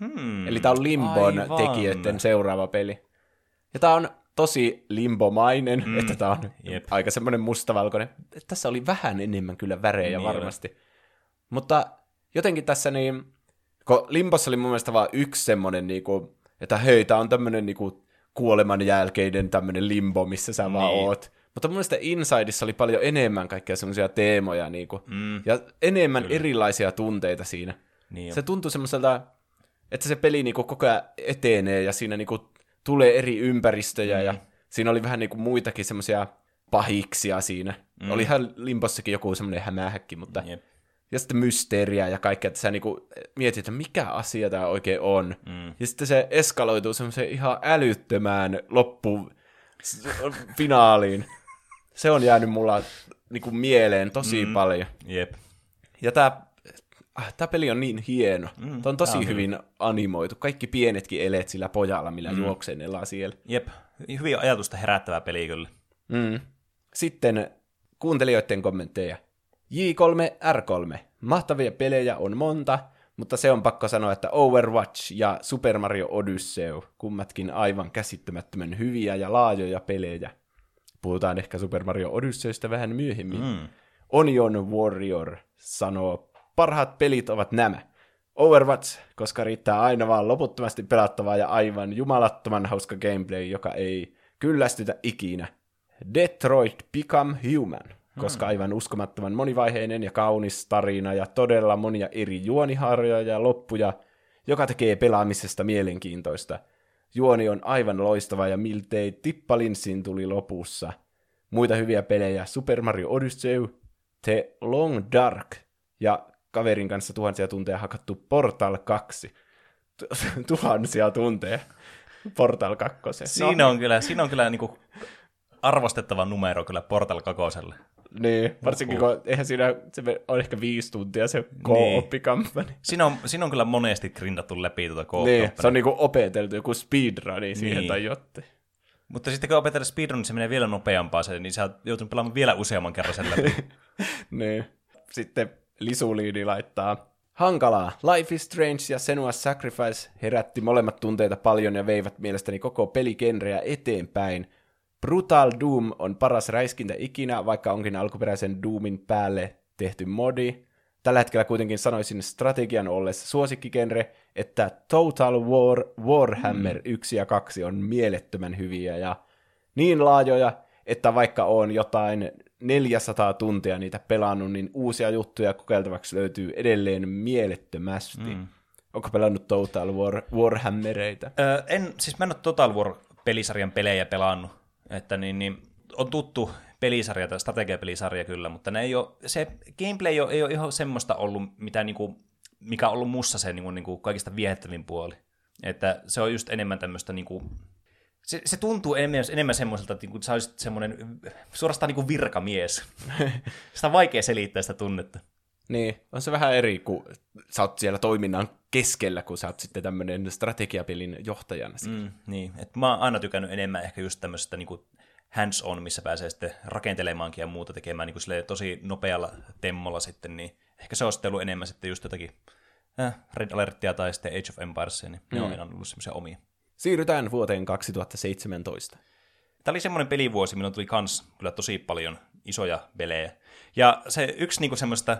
Hmm. Eli tämä on Limbon Aivan. tekijöiden seuraava peli. Ja tämä on tosi limbomainen, mm. että tämä on Jep. aika semmoinen mustavalkoinen. Tässä oli vähän enemmän kyllä värejä Niin varmasti. Mutta jotenkin tässä niin, kun Limbossa oli mun mielestä vaan yksi semmoinen, niinku, että hei, tää on tämmöinen niinku, kuoleman jälkeinen tämmöinen limbo, missä sä vaan Niin. oot. Mutta mun mielestä Insideissa oli paljon enemmän kaikkea semmoisia teemoja, niinku, Mm. ja enemmän kyllä. erilaisia tunteita siinä. Niin Se tuntui semmoiselta, että se peli niinku koko ajan etenee ja siinä niinku tulee eri ympäristöjä mm. ja siinä oli vähän niinku muitakin semmoisia pahiksia siinä. Mm. Olihan Limbossakin joku semmoinen hämähäkki, mutta... Jep. Ja sitten mysteeriä ja kaikkea, että sä niinku mietit, että mikä asia tämä oikein on. Mm. Ja sitten se eskaloituu semmoiseen ihan älyttömään loppu s- finaaliin. Se on jäänyt mulla niinku mieleen tosi mm. paljon. Jep. Ja tämä ah, tää peli on niin hieno. Mm, tämä on tosi tää on hyvin animoitu. Kaikki pienetkin eleet sillä pojalla, millä mm. juoksenellaan siellä. Jep. Hyvin ajatusta herättävä peli kyllä. Mm. Sitten kuuntelijoiden kommentteja. J3R3. Mahtavia pelejä on monta, mutta se on pakko sanoa, että Overwatch ja Super Mario Odyssey, kummatkin aivan käsittämättömän hyviä ja laajoja pelejä. Puhutaan ehkä Super Mario Odysseystä vähän myöhemmin. Mm. Onion Warrior sanoo, parhaat pelit ovat nämä. Overwatch, koska riittää aina vaan loputtomasti pelattavaa ja aivan jumalattoman hauska gameplay, joka ei kyllästytä ikinä. Detroit Become Human, koska aivan uskomattoman monivaiheinen ja kaunis tarina ja todella monia eri juoniharjoja ja loppuja, joka tekee pelaamisesta mielenkiintoista. Juoni on aivan loistava ja miltei tippalinssin tuli lopussa. Muita hyviä pelejä Super Mario Odyssey, The Long Dark ja kaverin kanssa tuhansia tunteja hakattu Portal 2. Tu- [laughs] tuhansia tunteja Portal 2. Siinä on kyllä, siinä on kyllä niinku arvostettava numero kyllä Portal 2. Niin, varsinkin kun eihän siinä, se on ehkä viisi tuntia se co-op-kampanja. Siinä on, siinä on kyllä monesti grindattu läpi tuota co Niin, se on niinku opeteltu joku speedruni siihen Niin. tai jotain. Mutta sitten kun opetetaan speedrun, niin se menee vielä nopeampaa, se, niin sä oot joutunut pelaamaan vielä useamman kerran sen läpi. [laughs] niin. Sitten Lisuliini laittaa Hankalaa. Life is Strange ja Senua's Sacrifice herätti molemmat tunteita paljon ja veivät mielestäni koko peligenreä eteenpäin. Brutal Doom on paras räiskintä ikinä, vaikka onkin alkuperäisen Doomin päälle tehty modi. Tällä hetkellä kuitenkin sanoisin strategian ollessa suosikkigenre, että Total War Warhammer mm. 1 ja 2 on mielettömän hyviä ja niin laajoja, että vaikka on jotain 400 tuntia niitä pelannut, niin uusia juttuja kokeiltavaksi löytyy edelleen mielettömästi. Mm. Onko pelannut Total War, Warhammereita? Öö, en, siis mä en ole Total War-pelisarjan pelejä pelannut, että niin, niin on tuttu pelisarja tai strategiapelisarja kyllä, mutta ne ei ole, se gameplay ei ole, ei ole ihan semmoista ollut, mitä niinku, mikä on ollut mussa se niinku, niinku kaikista viehättävin puoli. Että se on just enemmän tämmöistä niinku, se, se tuntuu enemmän, enemmän semmoiselta, että niinku, sä olisit semmoinen suorastaan niinku virkamies. [laughs] sitä on vaikea selittää sitä tunnetta. Niin, on se vähän eri, kun sä oot siellä toiminnan keskellä, kun sä oot sitten tämmöinen strategiapelin johtajana. Mm, niin, että mä oon aina tykännyt enemmän ehkä just tämmöisestä niinku hands-on, missä pääsee sitten rakentelemaankin ja muuta tekemään niin kuin tosi nopealla temmolla sitten, niin ehkä se on sitten ollut enemmän sitten just jotakin äh, Red Alertia tai sitten Age of Empires, niin mm. ne on aina ollut semmoisia omia. Siirrytään vuoteen 2017. Tämä oli semmoinen pelivuosi, milloin tuli kans kyllä tosi paljon isoja pelejä. Ja se yksi niinku semmoista,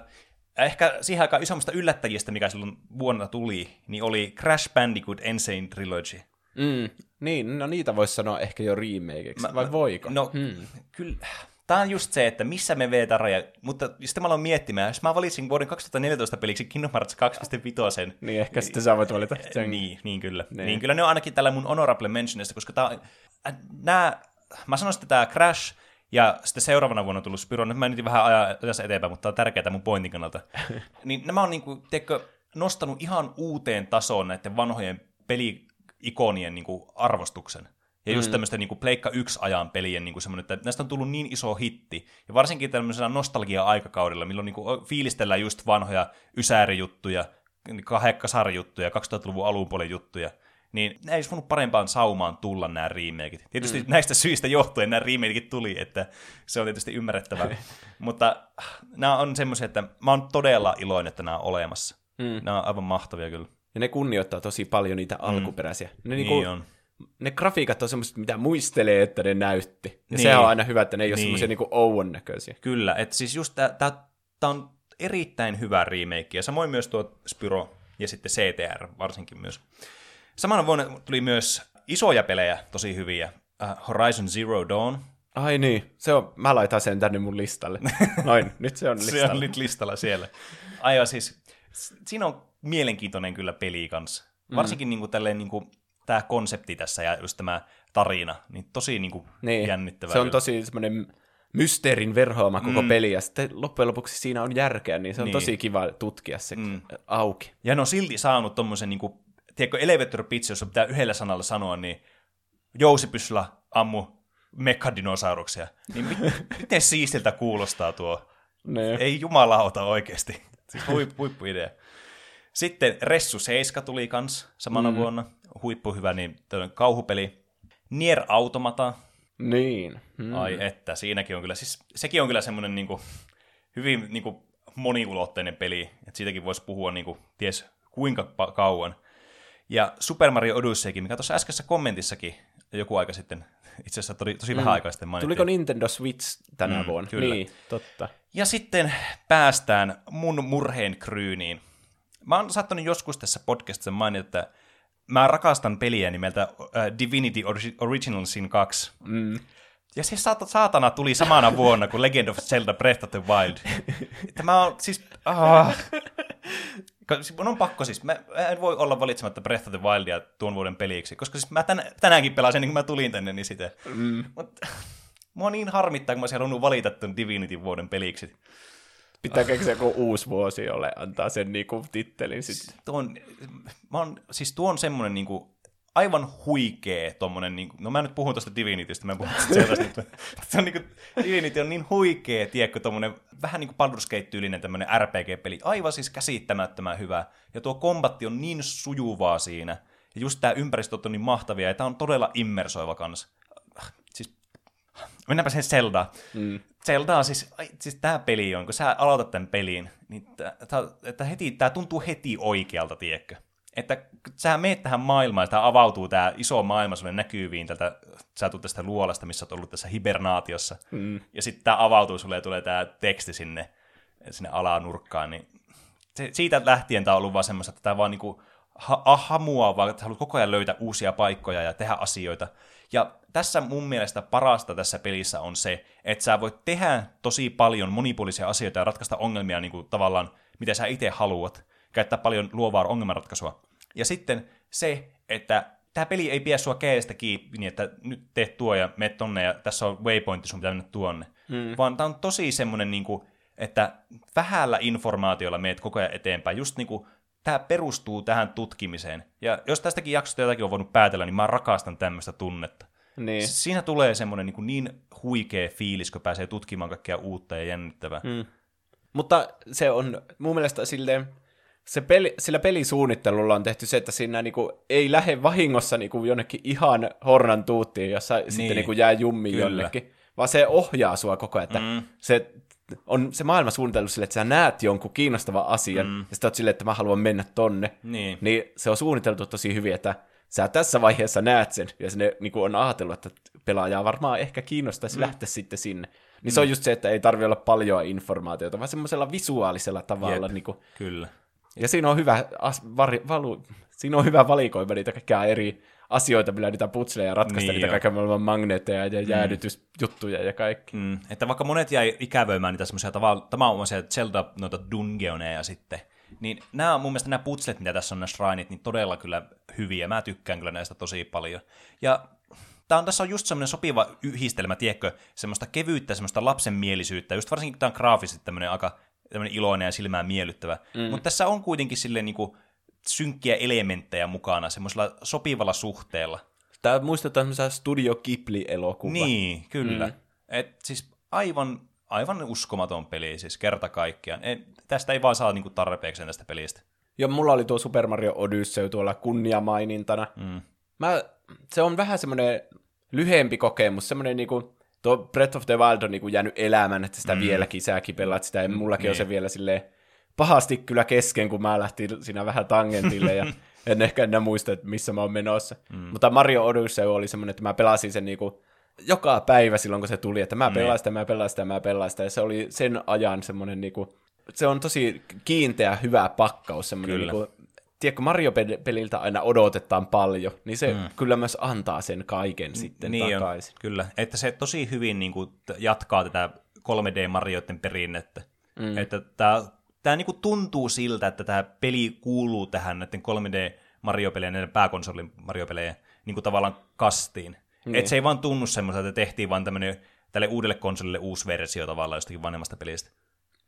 ehkä siihen aikaan isommasta yllättäjistä, mikä silloin vuonna tuli, niin oli Crash Bandicoot Insane Trilogy. Mm, niin, no niitä voisi sanoa ehkä jo remakeiksi, vai voiko? No, hmm. kyllä, Tämä on just se, että missä me vetään raja. Mutta sitten mä aloin miettimään, jos mä valitsin vuoden 2014 peliksi Kingdom Hearts 2.5. Niin, ehkä sitten sä voit valita sen. Niin, niin kyllä. Niin. niin kyllä ne on ainakin tällä mun honorable mentionista, koska tää, äh, nää, mä sanoisin, että tämä Crash ja sitten seuraavana vuonna on tullut Spyro. Nyt mä nyt vähän ajassa eteenpäin, mutta tämä on tärkeää mun pointin kannalta. [laughs] niin nämä on niinku, teikö, nostanut ihan uuteen tasoon näiden vanhojen peli ikonien niin kuin, arvostuksen. Ja just mm. tämmöistä niin Pleikka 1-ajan pelien niin kuin semmoinen, että näistä on tullut niin iso hitti. Ja varsinkin tämmöisellä nostalgia-aikakaudella, milloin niin kuin, fiilistellään just vanhoja ysäärijuttuja, kasarijuttuja, 2000-luvun alunpuolen juttuja, niin ne ei olisi voinut parempaan saumaan tulla nämä remakeit. Tietysti mm. näistä syistä johtuen nämä remakeit tuli, että se on tietysti ymmärrettävää. [laughs] Mutta nämä on semmoisia, että mä oon todella iloinen, että nämä on olemassa. Mm. Nämä on aivan mahtavia kyllä. Ja ne kunnioittaa tosi paljon niitä mm. alkuperäisiä. Ne, niin niinku, on. Ne grafiikat on semmoiset, mitä muistelee, että ne näytti. Ja niin. se on aina hyvä, että ne ei niin. ole semmoisia niinku ouon näköisiä. Kyllä, että siis just tämä on erittäin hyvä remake, ja samoin myös tuo Spyro ja sitten CTR varsinkin myös. Samana vuonna tuli myös isoja pelejä, tosi hyviä. Uh, Horizon Zero Dawn. Ai niin, se on, mä laitan sen tänne mun listalle. [laughs] Noin, nyt se on listalla. se on nyt listalla siellä. Aivan siis, siinä on mielenkiintoinen kyllä peli kanssa. Mm. Varsinkin niin kuin, tälleen, niin kuin, tämä konsepti tässä ja just tämä tarina, niin tosi niin kuin, niin. jännittävää. Se on tosi semmoinen mysteerin verhoama koko mm. peli, ja sitten loppujen lopuksi siinä on järkeä, niin se on niin. tosi kiva tutkia se mm. auki. Ja ne on silti saanut tommosen, niin kuin, tiedätkö, elevator pitch, jos pitää yhdellä sanalla sanoa, niin jousipyssylä ammu mekadinosauruksia. Niin mit, [laughs] miten siistiltä kuulostaa tuo? Ne. Ei jumalauta oikeasti. Siis huip, huippuidea. Sitten Ressu 7 tuli kans samana mm. vuonna. Huippuhyvä, niin kauhupeli. Nier Automata. Niin. Mm. Ai että, siinäkin on kyllä, siis sekin on kyllä semmoinen niin hyvin niin kuin, moniulotteinen peli, että siitäkin voisi puhua niin kuin, ties kuinka kauan. Ja Super Mario Odysseykin, mikä tuossa äskeisessä kommentissakin joku aika sitten, itse asiassa tosi, tosi mm. vähän aikaa sitten mainittiin. Tuliko Nintendo Switch tänä mm, vuonna? Kyllä. Niin, totta. Ja sitten päästään mun murheen kryyniin. Mä oon saattanut joskus tässä podcastissa mainita, että mä rakastan peliä nimeltä uh, Divinity Originalsin 2. Mm. Ja se saatana tuli samana vuonna kuin Legend of Zelda Breath of the Wild. Tämä on siis... Ah. Mun on pakko siis, mä en voi olla valitsematta Breath of the Wildia tuon vuoden peliksi, koska siis mä tän, tänäänkin pelasin, niin kun mä tulin tänne, niin sitä. Mm. Mut, mua niin harmittaa, kun mä olisin halunnut valita tuon Divinity vuoden peliksi. Pitää keksiä joku uusi vuosi, jolle antaa sen niinku tittelin. Sit. Tuon, mä oon, siis tuo on semmoinen niinku, aivan huikee tommonen, niinku, no mä nyt puhun tuosta Divinitystä, mä en puhu [laughs] sellaista, se on niinku, Divinity on niin huikee, tiedätkö, tommonen vähän niinku Baldur's Gate-tyylinen tämmönen RPG-peli, aivan siis käsittämättömän hyvä, ja tuo kombatti on niin sujuvaa siinä, ja just tää ympäristö on niin mahtavia, ja tää on todella immersoiva kanssa. Mennäänpä sen Zelda. Mm. Zelda on siis, siis tämä peli on, kun sä aloitat tämän pelin, niin että heti, tää tuntuu heti oikealta, tiedätkö? Että sä meet tähän maailmaan, ja avautuu tämä iso maailma sulle näkyviin tältä, sä tulet tästä luolasta, missä olet ollut tässä hibernaatiossa, mm. ja sitten tämä avautuu sulle ja tulee tämä teksti sinne, sinne alanurkkaan, niin se, siitä lähtien tämä on ollut vaan semmoista, että tämä vaan niinku ha- hamua, vaan että haluat koko ajan löytää uusia paikkoja ja tehdä asioita. Ja tässä mun mielestä parasta tässä pelissä on se, että sä voit tehdä tosi paljon monipuolisia asioita ja ratkaista ongelmia niin kuin tavallaan, mitä sä itse haluat. Käyttää paljon luovaa ongelmanratkaisua. Ja sitten se, että tämä peli ei pidä sua käestä kiinni, niin että nyt teet tuo ja meet tonne ja tässä on waypointti, sun pitää mennä tuonne. Mm. Vaan tämä on tosi semmoinen, niin kuin, että vähällä informaatiolla meet koko ajan eteenpäin. Just niin kuin tämä perustuu tähän tutkimiseen. Ja jos tästäkin jaksosta jotakin on voinut päätellä, niin mä rakastan tämmöistä tunnetta. Niin. Siinä tulee semmoinen niin, niin huikea fiilis, kun pääsee tutkimaan kaikkea uutta ja jännittävää. Mm. Mutta se on mun mielestä silleen, se peli, sillä pelisuunnittelulla on tehty se, että siinä niinku ei lähde vahingossa niinku jonnekin ihan hornan tuuttiin, jossa niin. sitten niinku jää jummiin Kyllä. jonnekin, vaan se ohjaa sua koko ajan, että Mm. se on se maailma suunnitellut sille, että sä näet jonkun kiinnostavan asian, mm. ja sitten oot silleen, että mä haluan mennä tonne. Niin. Niin se on suunniteltu tosi hyvin, että sä tässä vaiheessa näet sen, ja sinne niin on ajatellut, että pelaajaa varmaan ehkä kiinnostaisi mm. lähteä sitten sinne. Niin mm. se on just se, että ei tarvi olla paljon informaatiota, vaan semmoisella visuaalisella tavalla. Jep. Niin kuin, Kyllä. ja siinä on hyvä, as, vari, valu, siinä on hyvä valikoima niitä kaikkia eri asioita, millä niitä putseleja ratkaista, Niin niitä kaiken maailman magneetteja ja jäädytysjuttuja ja kaikki. Mm. Että vaikka monet jäi ikävöimään niitä semmoisia tava- tavanomaisia Zelda noita dungeoneja sitten, niin nämä on mun mielestä nämä putslet, mitä tässä on nämä shrineit, niin todella kyllä hyviä. Mä tykkään kyllä näistä tosi paljon. Ja tää on, tässä on just semmoinen sopiva yhdistelmä, tiedätkö, semmoista kevyyttä, semmoista lapsenmielisyyttä, just varsinkin kun tämä on graafisesti tämmöinen aika tämmöinen iloinen ja silmään miellyttävä. Mm. Mutta tässä on kuitenkin silleen niinku synkkiä elementtejä mukana semmoisella sopivalla suhteella. Tämä muistuttaa semmoisia Studio Ghibli-elokuvaa. Niin, kyllä. Mm. Et siis aivan, aivan uskomaton peli, siis kerta kaikkiaan. Et, tästä ei vaan saa niinku tarpeeksi tästä pelistä. Ja mulla oli tuo Super Mario Odyssey tuolla kunniamainintana. Mm. Mä, se on vähän semmoinen lyhyempi kokemus, semmoinen niinku, tuo Breath of the Wild on niinku jäänyt elämään, että sitä mm. vieläkin säkin pelaat sitä, ja mullakin niin. on se vielä silleen pahasti kyllä kesken, kun mä lähtin siinä vähän tangentille, ja [laughs] en ehkä enää muista, että missä mä oon menossa. Mm. Mutta Mario Odyssey oli semmoinen, että mä pelasin sen niinku joka päivä silloin, kun se tuli, että mä pelaan sitä, mä pelaan sitä, mä pelaan sitä, ja se oli sen ajan semmoinen niinku, se on tosi kiinteä, hyvä pakkaus, semmoinen Kyllä. niinku, tiedätkö, Mario-peliltä aina odotetaan paljon, niin se mm. kyllä myös antaa sen kaiken sitten niin takaisin. On, kyllä. Että se tosi hyvin niinku t- jatkaa tätä 3D-marioiden perinnettä. Mm. Että tämä tää niinku tuntuu siltä, että tämä peli kuuluu tähän näiden 3D-Mario-pelejä, näiden pääkonsolin Mario-pelejä niinku tavallaan kastiin. Niin. Että se ei vaan tunnu semmoista, että tehtiin vaan tämmöinen tälle uudelle konsolille uusi versio tavallaan jostakin vanhemmasta pelistä.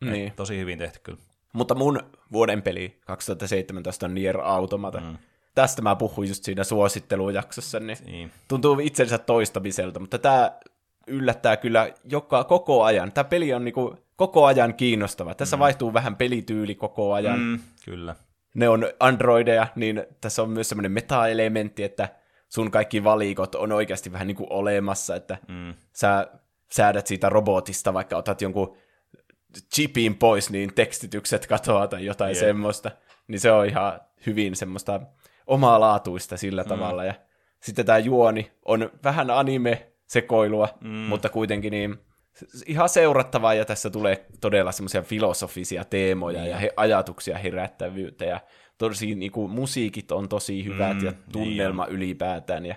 Niin. Et tosi hyvin tehty kyllä. Mutta mun vuoden peli 2017 on Nier Automata. Mm. Tästä mä puhuin just siinä suosittelujaksossa, niin, Niin. tuntuu itsensä toistamiselta, mutta tämä yllättää kyllä joka, koko ajan. Tämä peli on niinku koko ajan kiinnostava. Tässä mm. vaihtuu vähän pelityyli koko ajan. Mm. Kyllä. Ne on androideja, niin tässä on myös semmoinen meta-elementti, että sun kaikki valikot on oikeasti vähän niin kuin olemassa, että Mm. sä säädät siitä robotista, vaikka otat jonkun chipin pois, niin tekstitykset katoaa tai jotain yeah. semmoista. Niin se on ihan hyvin semmoista omaa laatuista sillä mm. tavalla. Ja sitten tämä juoni on vähän anime-sekoilua, mm. mutta kuitenkin niin ihan seurattavaa, ja tässä tulee todella semmoisia filosofisia teemoja Niin. ja he, ajatuksia herättävyyttä, ja tosi niin kuin, musiikit on tosi hyvät, Mm, ja niin tunnelma ylipäätään, ja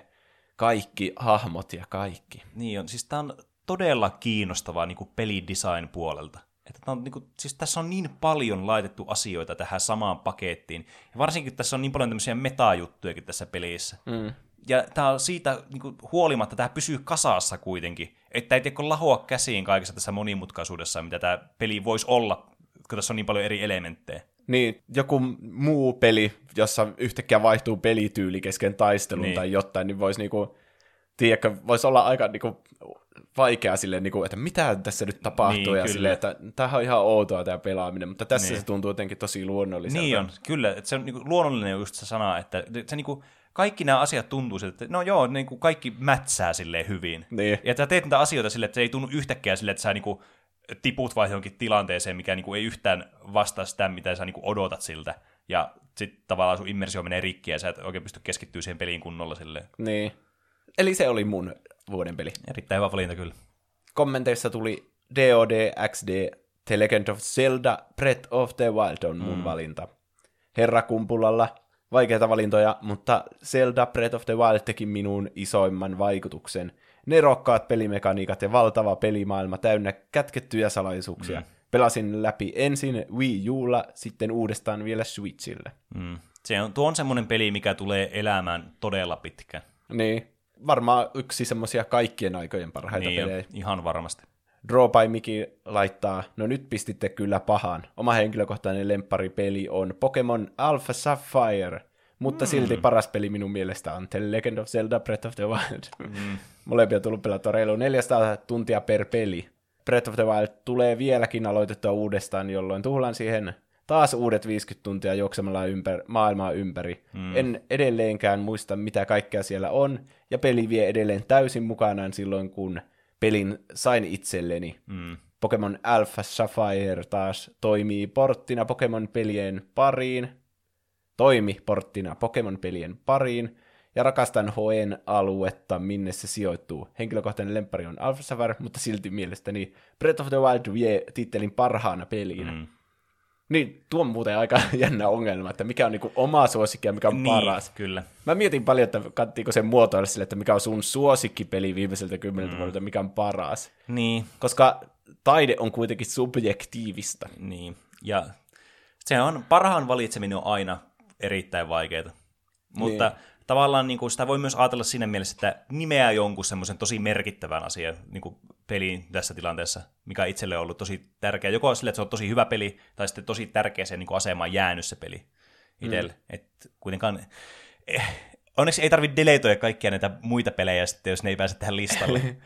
kaikki hahmot ja kaikki. Niin on, siis tää on todella kiinnostavaa niin kuin pelidesign puolelta. Että on, niin kuin, siis tässä on niin paljon laitettu asioita tähän samaan pakettiin. Ja varsinkin tässä on niin paljon tämmöisiä metajuttujakin tässä pelissä. Mm. Ja tämä on siitä niin kuin, huolimatta, tämä pysyy kasassa kuitenkin. Että ei tiedä lahoa käsiin kaikessa tässä monimutkaisuudessa, mitä tämä peli voisi olla, kun tässä on niin paljon eri elementtejä. Niin, joku muu peli, jossa yhtäkkiä vaihtuu pelityyli kesken taistelun Niin. tai jotain, niin voisi niinku, tiedätkö, voisi olla aika niinku, vaikea silleen, niinku, että mitä tässä nyt tapahtuu, Niin, ja kyllä. silleen, että tämähän on ihan outoa tämä pelaaminen, mutta tässä Niin. se tuntuu jotenkin tosi luonnolliselta. Niin on, kyllä. Että se on niin luonnollinen on just se sana, että se niin kuin, kaikki nämä asiat tuntuu siltä, että no joo, niin kuin kaikki mätsää silleen hyvin. Niin. Ja sä teet niitä asioita silleen, että se ei tunnu yhtäkkiä silleen, että sä niin kuin, tiput vaan johonkin tilanteeseen, mikä niin kuin, ei yhtään vastaa sitä, mitä sä niin kuin, odotat siltä. Ja sitten tavallaan sun immersio menee rikki ja sä et oikein pysty keskittyä siihen peliin kunnolla silleen. niin. Eli se oli mun vuoden peli. Erittäin hyvä valinta kyllä. Kommenteissa tuli DOD XD The Legend of Zelda Breath of the Wild on mun mm. valinta. Herra Kumpulalla vaikeita valintoja, mutta Zelda Breath of the Wild teki minuun isoimman vaikutuksen. Nerokkaat pelimekaniikat ja valtava pelimaailma täynnä kätkettyjä salaisuuksia. Mm. Pelasin läpi ensin Wii Ulla, sitten uudestaan vielä Switchille. Mm. Se on, tuo on semmoinen peli, mikä tulee elämään todella pitkään. Niin, varmaan yksi semmoisia kaikkien aikojen parhaita Niin, pelejä. on, ihan varmasti. Draw by Miki laittaa, no nyt pistitte kyllä pahan. Oma henkilökohtainen lempparipeli on Pokemon Alpha Sapphire, mutta mm. silti paras peli minun mielestä on The Legend of Zelda Breath of the Wild. Mm. [laughs] Molempia tullut pelattua reilu 400 tuntia per peli. Breath of the Wild tulee vieläkin aloitettua uudestaan, jolloin tuhlaan siihen taas uudet 50 tuntia juoksemalla ympär, maailmaa ympäri. Mm. En edelleenkään muista, mitä kaikkea siellä on, ja peli vie edelleen täysin mukanaan silloin, kun pelin sain itselleni. Mm. Pokemon Alpha Sapphire taas toimii porttina Pokemon-pelien pariin, toimi porttina Pokemon-pelien pariin, ja rakastan Hoen aluetta, minne se sijoittuu. Henkilökohtainen lempari on Alpha Sapphire, mutta silti mielestäni Breath of the Wild vie tittelin parhaana peliin. Mm. Niin, tuo on muuten aika [laughs] jännä ongelma, että mikä on niinku oma suosikki ja mikä on niin, paras. kyllä. Mä mietin paljon, että kattiinko sen muotoilla sille, että mikä on sun suosikkipeli viimeiseltä kymmeneltä mm. vuodelta, mikä on paras. Niin. Koska taide on kuitenkin subjektiivista. Niin, ja se on, parhaan valitseminen on aina erittäin vaikeaa. Mutta niin tavallaan niin kuin, sitä voi myös ajatella siinä mielessä, että nimeää jonkun semmoisen tosi merkittävän asian niin kuin peliin tässä tilanteessa, mikä itselle on ollut tosi tärkeä. Joko sille, että se on tosi hyvä peli, tai sitten tosi tärkeäseen niin asemaan jäänyt se peli itselle. Mm. Et kuitenkaan, eh, onneksi ei tarvitse deletoida kaikkia näitä muita pelejä sitten, jos ne ei pääse tähän listalle. [laughs]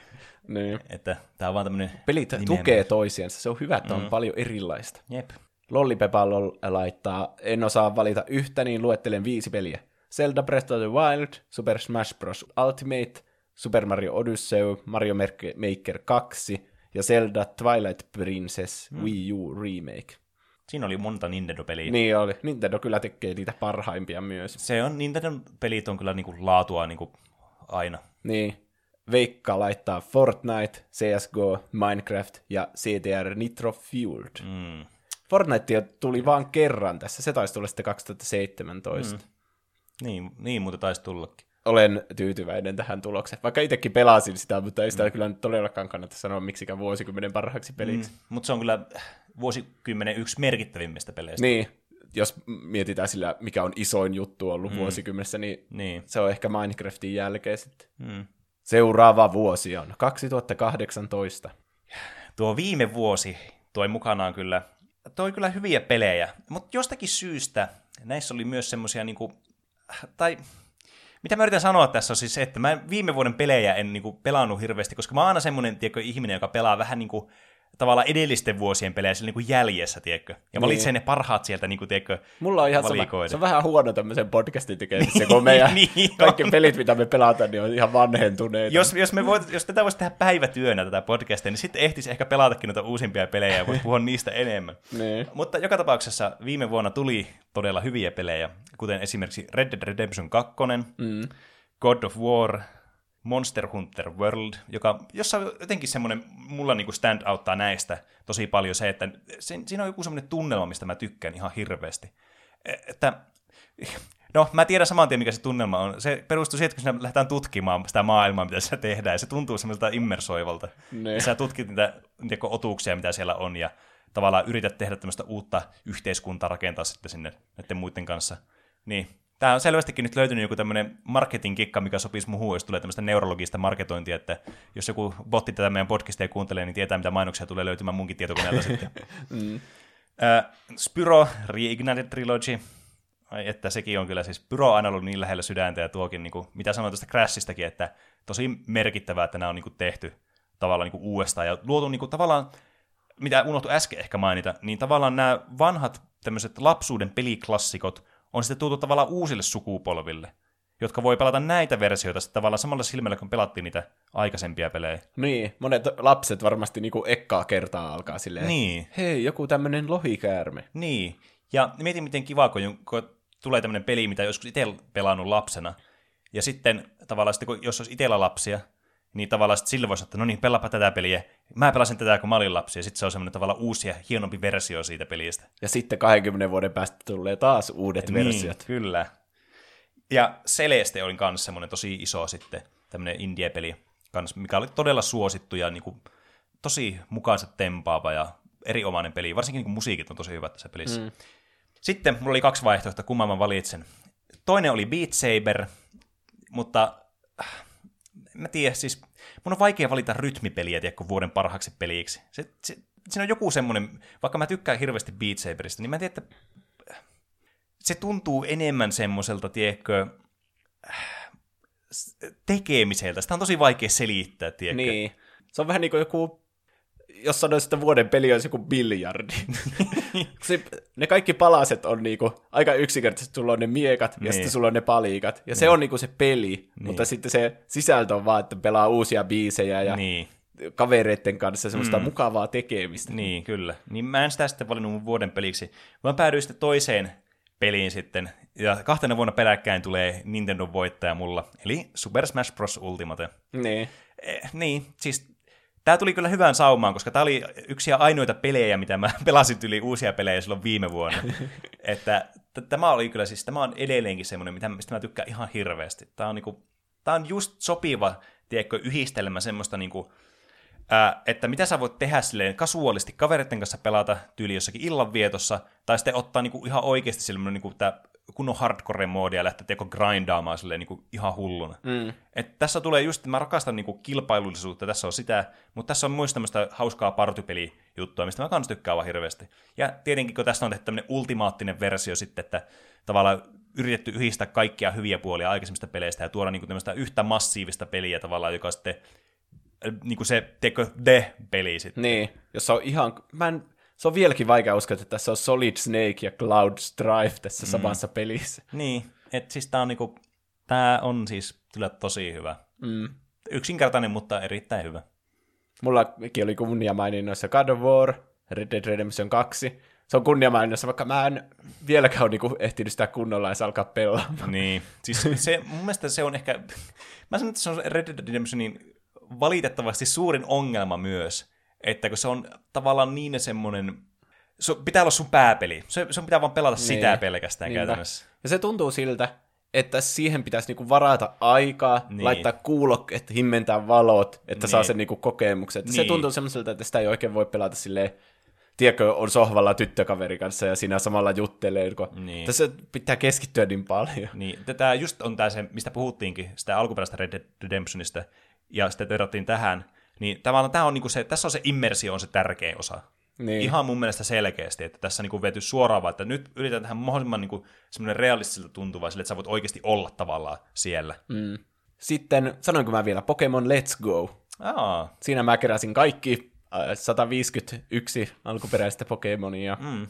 niin. Että tämä on vaan tämmöinen Pelit tukee toisiansa, se on hyvä, että on mm. paljon erilaista. Jep. Lollipepa laittaa, en osaa valita yhtä, niin luettelen viisi peliä. Zelda Breath of the Wild, Super Smash Bros. Ultimate, Super Mario Odyssey, Mario Maker 2 ja Zelda Twilight Princess hmm. Wii U Remake. Siinä oli monta Nintendo-peliä. Niin oli. Nintendo kyllä tekee niitä parhaimpia myös. Se on, Nintendo-pelit on kyllä niinku laatua niinku aina. Niin. Veikka laittaa Fortnite, CSGO, Minecraft ja CTR Nitro Fueled. Mm. Fortnite tuli vaan kerran tässä, se taisi tulla sitten 2017. Mm. Niin, niin mutta taisi tullakin. Olen tyytyväinen tähän tulokseen. Vaikka itsekin pelasin sitä, mutta ei sitä mm. kyllä nyt todellakaan kannata sanoa miksikään vuosikymmenen parhaaksi peliksi. Mm. Mutta se on kyllä vuosikymmenen yksi merkittävimmistä peleistä. Niin, jos mietitään sillä, mikä on isoin juttu ollut mm. vuosikymmenessä, niin, niin se on ehkä Minecraftin jälkeen sitten. Mm. Seuraava vuosi on 2018. Tuo viime vuosi toi mukanaan kyllä, toi kyllä hyviä pelejä, mutta jostakin syystä näissä oli myös semmoisia niinku tai mitä mä yritän sanoa tässä on siis se, että mä viime vuoden pelejä en niinku pelannut hirveästi, koska mä oon aina semmoinen ihminen, joka pelaa vähän niin kuin tavallaan edellisten vuosien pelejä sillä niin jäljessä, tiedätkö? Ja niin. valitsee ne parhaat sieltä, niin kuin, tiedätkö, Mulla on ihan sama, se on vähän huono tämmöisen podcastin tekemisessä, [laughs] kun meidän niin, kaikki pelit, mitä me pelataan, niin on ihan vanhentuneita. Jos, jos, me voit, jos tätä voisi tehdä päivätyönä tätä podcastia, niin sitten ehtisi ehkä pelatakin noita uusimpia pelejä ja voisi puhua niistä enemmän. [laughs] niin. Mutta joka tapauksessa viime vuonna tuli todella hyviä pelejä, kuten esimerkiksi Red Dead Redemption 2, mm. God of War, Monster Hunter World, joka, jossa on jotenkin semmoinen, mulla niinku stand outtaa näistä tosi paljon se, että se, siinä on joku semmoinen tunnelma, mistä mä tykkään ihan hirveästi. E, että, no, mä tiedän saman tien, mikä se tunnelma on. Se perustuu siihen, että kun sinä lähdetään tutkimaan sitä maailmaa, mitä se tehdään, ja se tuntuu semmoiselta immersoivalta. Ne. Ja sä tutkit niitä, niitä otuuksia, mitä siellä on, ja tavallaan yrität tehdä tämmöistä uutta yhteiskuntaa rakentaa sitten sinne näiden muiden kanssa. Niin, Tämä on selvästikin nyt löytynyt joku tämmöinen marketing-kikka, mikä sopisi muuhun, jos tulee tämmöistä neurologista marketointia, että jos joku botti tätä meidän podcastia kuuntelee, niin tietää, mitä mainoksia tulee löytymään munkin tietokoneelta sitten. [laughs] mm. uh, Spyro Reignited Trilogy, Ai, että sekin on kyllä siis, Pyro on aina ollut niin lähellä sydäntä ja tuokin, niin kuin, mitä sanoin tuosta Crashistakin, että tosi merkittävää, että nämä on niin kuin, tehty tavallaan niin kuin, uudestaan ja luotu niin kuin, tavallaan, mitä unohtui äsken ehkä mainita, niin tavallaan nämä vanhat tämmöiset lapsuuden peliklassikot on sitten tuotu tavallaan uusille sukupolville, jotka voi pelata näitä versioita sitten tavallaan samalla silmällä, kun pelattiin niitä aikaisempia pelejä. Niin, monet lapset varmasti niinku ekkaa kertaa alkaa silleen, niin. hei, joku tämmöinen lohikäärme. Niin, ja mietin miten kiva, kun, kun tulee tämmöinen peli, mitä joskus itse pelannut lapsena, ja sitten tavallaan sitten, kun, jos olisi itsellä lapsia, niin tavallaan sitten sille voisi että no niin, pelapa tätä peliä. Mä pelasin tätä, kun mä olin lapsi, ja sitten se on semmoinen tavallaan uusi ja hienompi versio siitä pelistä. Ja sitten 20 vuoden päästä tulee taas uudet niin, versiot. kyllä. Ja Celeste oli myös semmoinen tosi iso sitten, tämmöinen indie-peli, kans, mikä oli todella suosittu ja niin kuin, tosi mukaansa tempaava ja erinomainen peli. Varsinkin niin kuin musiikit on tosi hyvät tässä pelissä. Mm. Sitten mulla oli kaksi vaihtoehtoa, kumman mä valitsen. Toinen oli Beat Saber, mutta mä tiedän, siis mun on vaikea valita rytmipeliä, tiedätkö, vuoden parhaaksi peliksi. Se, se, siinä on joku semmoinen, vaikka mä tykkään hirveästi Beat Saberista, niin mä tiedän, että se tuntuu enemmän semmoiselta, tiedätkö, tekemiseltä. Sitä on tosi vaikea selittää, tiedätkö? Niin. Se on vähän niin kuin joku, jos sanoisi, että vuoden peli olisi joku biljardi. [laughs] ne kaikki palaset on niinku aika yksinkertaisesti. Sulla on ne miekat niin. ja sitten sulla on ne paliikat. Ja niin. se on niinku se peli, niin. mutta sitten se sisältö on vaan, että pelaa uusia biisejä ja niin kavereiden kanssa semmoista mm. mukavaa tekemistä. Niin, kyllä. Niin mä en sitä sitten valinnut mun vuoden peliksi, vaan päädyin sitten toiseen peliin sitten, ja kahtena vuonna peräkkäin tulee Nintendo voittaja mulla, eli Super Smash Bros. Ultimate. Niin. Eh, niin, siis tämä tuli kyllä hyvään saumaan, koska tämä oli yksi ja ainoita pelejä, mitä mä [laughs] pelasin yli uusia pelejä silloin viime vuonna. [laughs] että t- tämä oli kyllä siis, tämä on edelleenkin semmoinen, mitä, mistä mä tykkään ihan hirveästi. Tämä on, niinku, tämä on just sopiva, tiedätkö, yhdistelmä semmoista niinku, ää, että mitä sä voit tehdä silleen kasuaalisti kavereiden kanssa pelata tyyli jossakin illanvietossa, tai sitten ottaa niinku ihan oikeasti semmoinen niinku tää kunnon hardcore-moodia ja lähteä teko grindaamaan silleen niinku ihan hulluna. Mm. Et tässä tulee just, mä rakastan niinku kilpailullisuutta, tässä on sitä, mutta tässä on myös tämmöistä hauskaa partypelijuttua, mistä mä kans tykkään vaan hirveästi. Ja tietenkin, kun tässä on tehty tämmöinen ultimaattinen versio sitten, että tavallaan yritetty yhdistää kaikkia hyviä puolia aikaisemmista peleistä ja tuoda niinku tämmöistä yhtä massiivista peliä tavallaan, joka sitten niin kuin se, teko The-peli sitten. Niin, jos on ihan, mä en, se on vieläkin vaikea uskoa, että tässä on Solid Snake ja Cloud Strife tässä mm. samassa pelissä. Niin, että siis tää on niinku, tää on siis kyllä tosi hyvä. Mm. Yksinkertainen, mutta erittäin hyvä. Mullakin oli kunniamaininnoissa God of War, Red Dead Redemption 2. Se on kunniamaininnoissa, vaikka mä en vieläkään ole niinku ehtinyt sitä kunnolla ja alkaa pelaamaan. Niin, siis se, mun mielestä se on ehkä, mä sanon, että se on Red Dead Redemptionin valitettavasti suurin ongelma myös, että kun se on tavallaan niin semmoinen, se pitää olla sun pääpeli. Se, se pitää vaan pelata niin. sitä pelkästään Niinpä. käytännössä. Ja se tuntuu siltä, että siihen pitäisi niinku varata aikaa, niin. laittaa kuulokkeet, himmentää valot, että niin. saa sen niinku kokemuksen. Niin. Se tuntuu semmoiselta, että sitä ei oikein voi pelata silleen, tiedätkö, on sohvalla tyttökaveri kanssa ja siinä samalla juttelee, kun niin. tässä pitää keskittyä niin paljon. Niin, tätä just on tämä se, mistä puhuttiinkin, sitä alkuperäistä Red Dead Redemptionista, ja sitten verrattiin tähän, niin tavallaan tämä on niinku se, tässä on se immersio on se tärkein osa. Niin. Ihan mun mielestä selkeästi, että tässä niinku vety suoraan vaan, että nyt yritetään tehdä mahdollisimman niinku semmoinen realistiselta tuntuva, sille, että sä voit oikeasti olla tavallaan siellä. Mm. Sitten, sanoinko mä vielä, Pokemon Let's Go. Aa. Siinä mä keräsin kaikki 151 äh, alkuperäistä Pokemonia. Mm.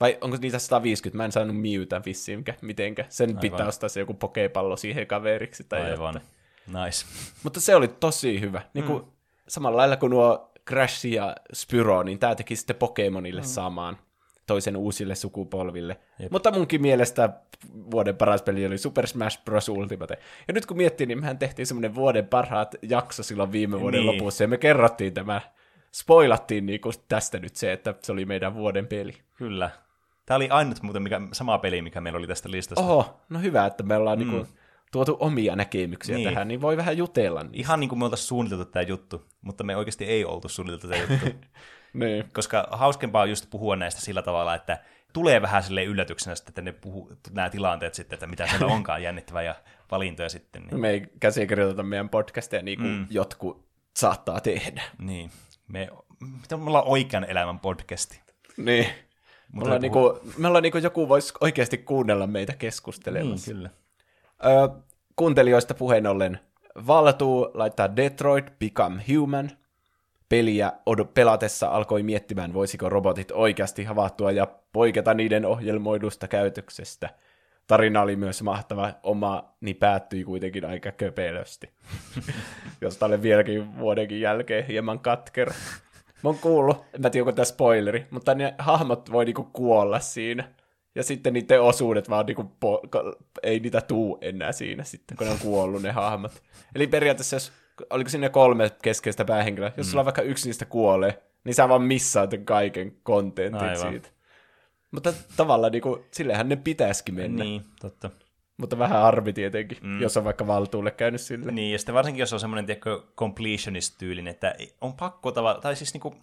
Vai onko niitä 150? Mä en saanut Mewtä vissiin, mitenkä. Sen Aivan. pitää ostaa se joku pokepallo siihen kaveriksi. Tai Aivan. Jotta. Nice. [laughs] Mutta se oli tosi hyvä. Niin kuin, mm. Samalla lailla kuin nuo Crash ja Spyro, niin tämä teki sitten Pokemonille mm. samaan toisen uusille sukupolville. Jep. Mutta munkin mielestä vuoden paras peli oli Super Smash Bros. Ultimate. Ja nyt kun miettii, niin mehän tehtiin semmoinen vuoden parhaat jakso silloin viime vuoden niin. lopussa, ja me kerrottiin tämä, spoilattiin niinku tästä nyt se, että se oli meidän vuoden peli. Kyllä. Tämä oli ainut muuten mikä, sama peli, mikä meillä oli tästä listasta. Oho, no hyvä, että me ollaan niinku mm. niinku tuotu omia näkemyksiä niin. tähän, niin voi vähän jutella. Niistä. Ihan niin kuin me oltaisiin suunniteltu tämä juttu, mutta me oikeasti ei oltu suunniteltu tämä juttu. [laughs] niin. Koska hauskempaa on just puhua näistä sillä tavalla, että tulee vähän sille yllätyksenä että ne puhu, nämä tilanteet sitten, että mitä siellä onkaan jännittävää ja valintoja sitten. Niin. Me ei käsikirjoiteta meidän podcasteja niin kuin mm. jotkut saattaa tehdä. Niin. Me, me ollaan oikean elämän podcasti. Niin. Mutta me ollaan, puhu... niinku, me ollaan niinku joku voisi oikeasti kuunnella meitä keskustelemassa. Niin, kyllä. Ö, kuuntelijoista puheen ollen Valtuu laittaa Detroit Become Human. Peliä od- pelatessa alkoi miettimään, voisiko robotit oikeasti havahtua ja poiketa niiden ohjelmoidusta käytöksestä. Tarina oli myös mahtava, oma niin päättyi kuitenkin aika köpelösti. [laughs] Josta olen vieläkin vuodenkin jälkeen hieman katkera. Mä oon kuullut, en mä tiedä onko tämä spoileri, mutta ne hahmot voi niinku kuolla siinä. Ja sitten niiden osuudet vaan niinku po- ei niitä tuu enää siinä sitten, kun ne on kuollut ne hahmot. Eli periaatteessa, jos, oliko sinne kolme keskeistä päähenkilöä, jos mm. sulla vaikka yksi niistä kuolee, niin sä vaan missaat kaiken kontentin Aivan. siitä. Mutta tavallaan niinku, sillehän ne pitäisikin mennä. Niin, totta. Mutta vähän arvi tietenkin, mm. jos on vaikka valtuulle käynyt sille. Niin, ja sitten varsinkin, jos on semmoinen, completionist-tyylin, että on pakko tavallaan, tai siis niinku,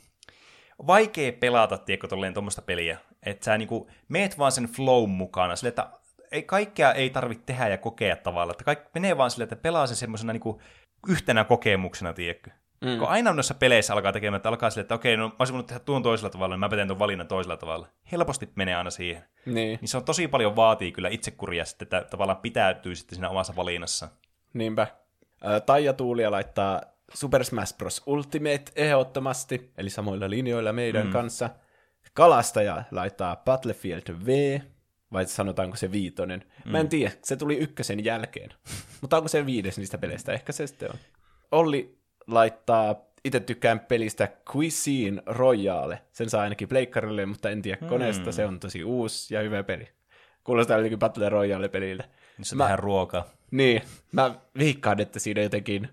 vaikea pelata, tiedätkö, tolleen tuommoista peliä. Että sä niinku meet vaan sen flow mukana, sille, että ei, kaikkea ei tarvitse tehdä ja kokea tavallaan, että kaikki menee vaan sille, että pelaa sen semmoisena niinku yhtenä kokemuksena, tiedätkö? Mm. Kun aina noissa peleissä alkaa tekemään, että alkaa sille, että okei, no mä olisin voinut tehdä tuon toisella tavalla, niin mä teen tuon valinnan toisella tavalla. Helposti menee aina siihen. Niin. Niin se on tosi paljon vaatii kyllä itsekuria sitten, että tavallaan pitäytyy sitten siinä omassa valinnassa. Niinpä. Taija Tuulia laittaa Super Smash Bros. Ultimate ehdottomasti, eli samoilla linjoilla meidän mm. kanssa. Kalastaja laittaa Battlefield V, vai sanotaanko se viitonen. Mm. Mä en tiedä, se tuli ykkösen jälkeen. [laughs] Mutta onko se viides niistä peleistä? Ehkä se sitten on. Olli laittaa, itse tykkään pelistä Cuisine Royale. Sen saa ainakin pleikkarille, mutta en tiedä koneesta. Se on tosi uusi ja hyvä peli. Kuulostaa jotenkin Battle Royale-pelille. Missä mä... tehdään ruokaa. Niin, mä viikkaan, että siinä jotenkin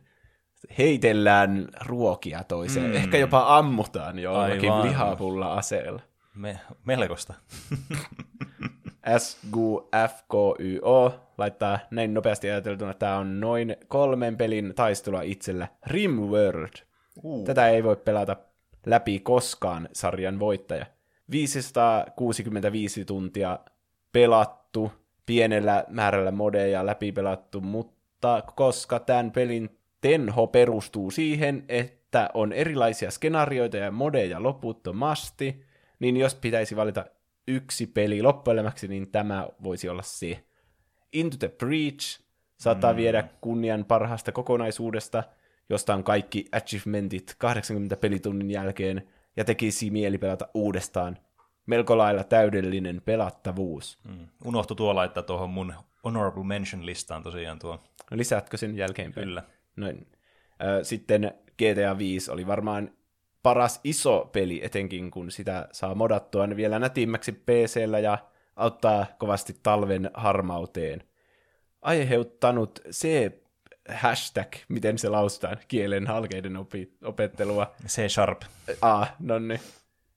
heitellään ruokia toiseen. Mm. Ehkä jopa ammutaan jollakin Aivan. lihapulla aseella. Me, melkoista. [laughs] SGFKYO laittaa näin nopeasti ajateltuna, että tämä on noin kolmen pelin taistelua itsellä Rimworld. Uh. Tätä ei voi pelata läpi koskaan sarjan voittaja. 565 tuntia pelattu, pienellä määrällä modeja läpi pelattu, mutta koska tämän pelin tenho perustuu siihen, että on erilaisia skenaarioita ja modeja loputtomasti, niin jos pitäisi valita yksi peli loppuelämäksi, niin tämä voisi olla se. Into the Breach saattaa mm. viedä kunnian parhaasta kokonaisuudesta, josta on kaikki achievementit 80 pelitunnin jälkeen, ja tekisi mieli pelata uudestaan. Melko lailla täydellinen pelattavuus. Mm. Unohtu tuo laittaa tuohon mun honorable mention listaan tosiaan tuo. Lisätkö sen jälkeenpäin? Kyllä. Noin. Sitten GTA 5 oli varmaan paras iso peli, etenkin kun sitä saa modattua vielä nätimmäksi PCllä ja auttaa kovasti talven harmauteen. Aiheuttanut se hashtag, miten se lausutaan, kielen halkeiden opi- opettelua. C-sharp. Ah, no niin.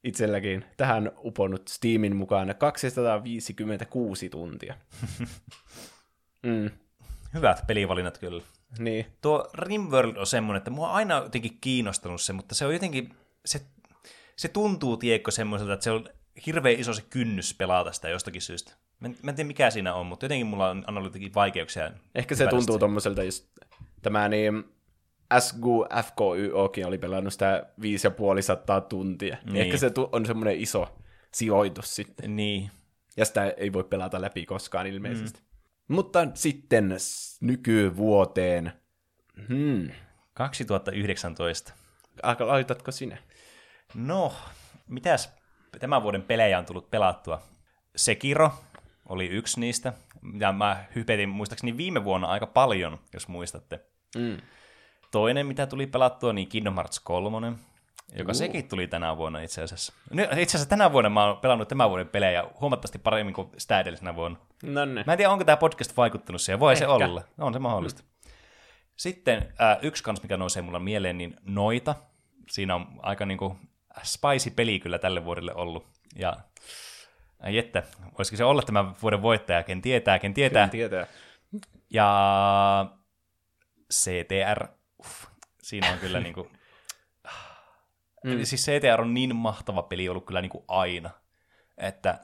Itselläkin. Tähän uponnut Steamin mukaan 256 tuntia. [laughs] mm, Hyvät pelivalinnat kyllä. Niin. Tuo Rimworld on semmoinen, että mua on aina jotenkin kiinnostanut se, mutta se on jotenkin, se, se tuntuu, tiekko, semmoiselta, että se on hirveän iso se kynnys pelata sitä jostakin syystä. Mä en, mä en tiedä mikä siinä on, mutta jotenkin mulla on, on ollut jotenkin vaikeuksia. Ehkä se tuntuu siihen. tommoselta, jos tämä niin SGU FKYOkin oli pelannut sitä 5500 tuntia. Niin. Ehkä se on semmoinen iso sijoitus sitten. Niin. Ja sitä ei voi pelata läpi koskaan ilmeisesti. Mm. Mutta sitten nykyvuoteen. Hmm. 2019. Alka- Aloitatko sinä? No, mitäs tämän vuoden pelejä on tullut pelattua? Sekiro oli yksi niistä, ja mä hypetin muistaakseni viime vuonna aika paljon, jos muistatte. Mm. Toinen, mitä tuli pelattua, niin Kingdom Hearts 3, joka Juu. sekin tuli tänä vuonna itse asiassa. Itse asiassa tänä vuonna mä oon pelannut tämän vuoden pelejä huomattavasti paremmin kuin sitä edellisenä vuonna. No niin. Mä en tiedä, onko tämä podcast vaikuttanut siihen, voi se Ehkä. olla. On se mahdollista. Sitten äh, yksi kans, mikä nousee mulla mieleen, niin Noita. Siinä on aika niinku spicy peli kyllä tälle vuodelle ollut. Ja ai että, voisiko se olla tämän vuoden voittaja, ken tietää, ken tietää. En tietää. Ja CTR, uff, siinä on kyllä [laughs] niinku... Mm. Siis CTR on niin mahtava peli ollut kyllä niinku aina, että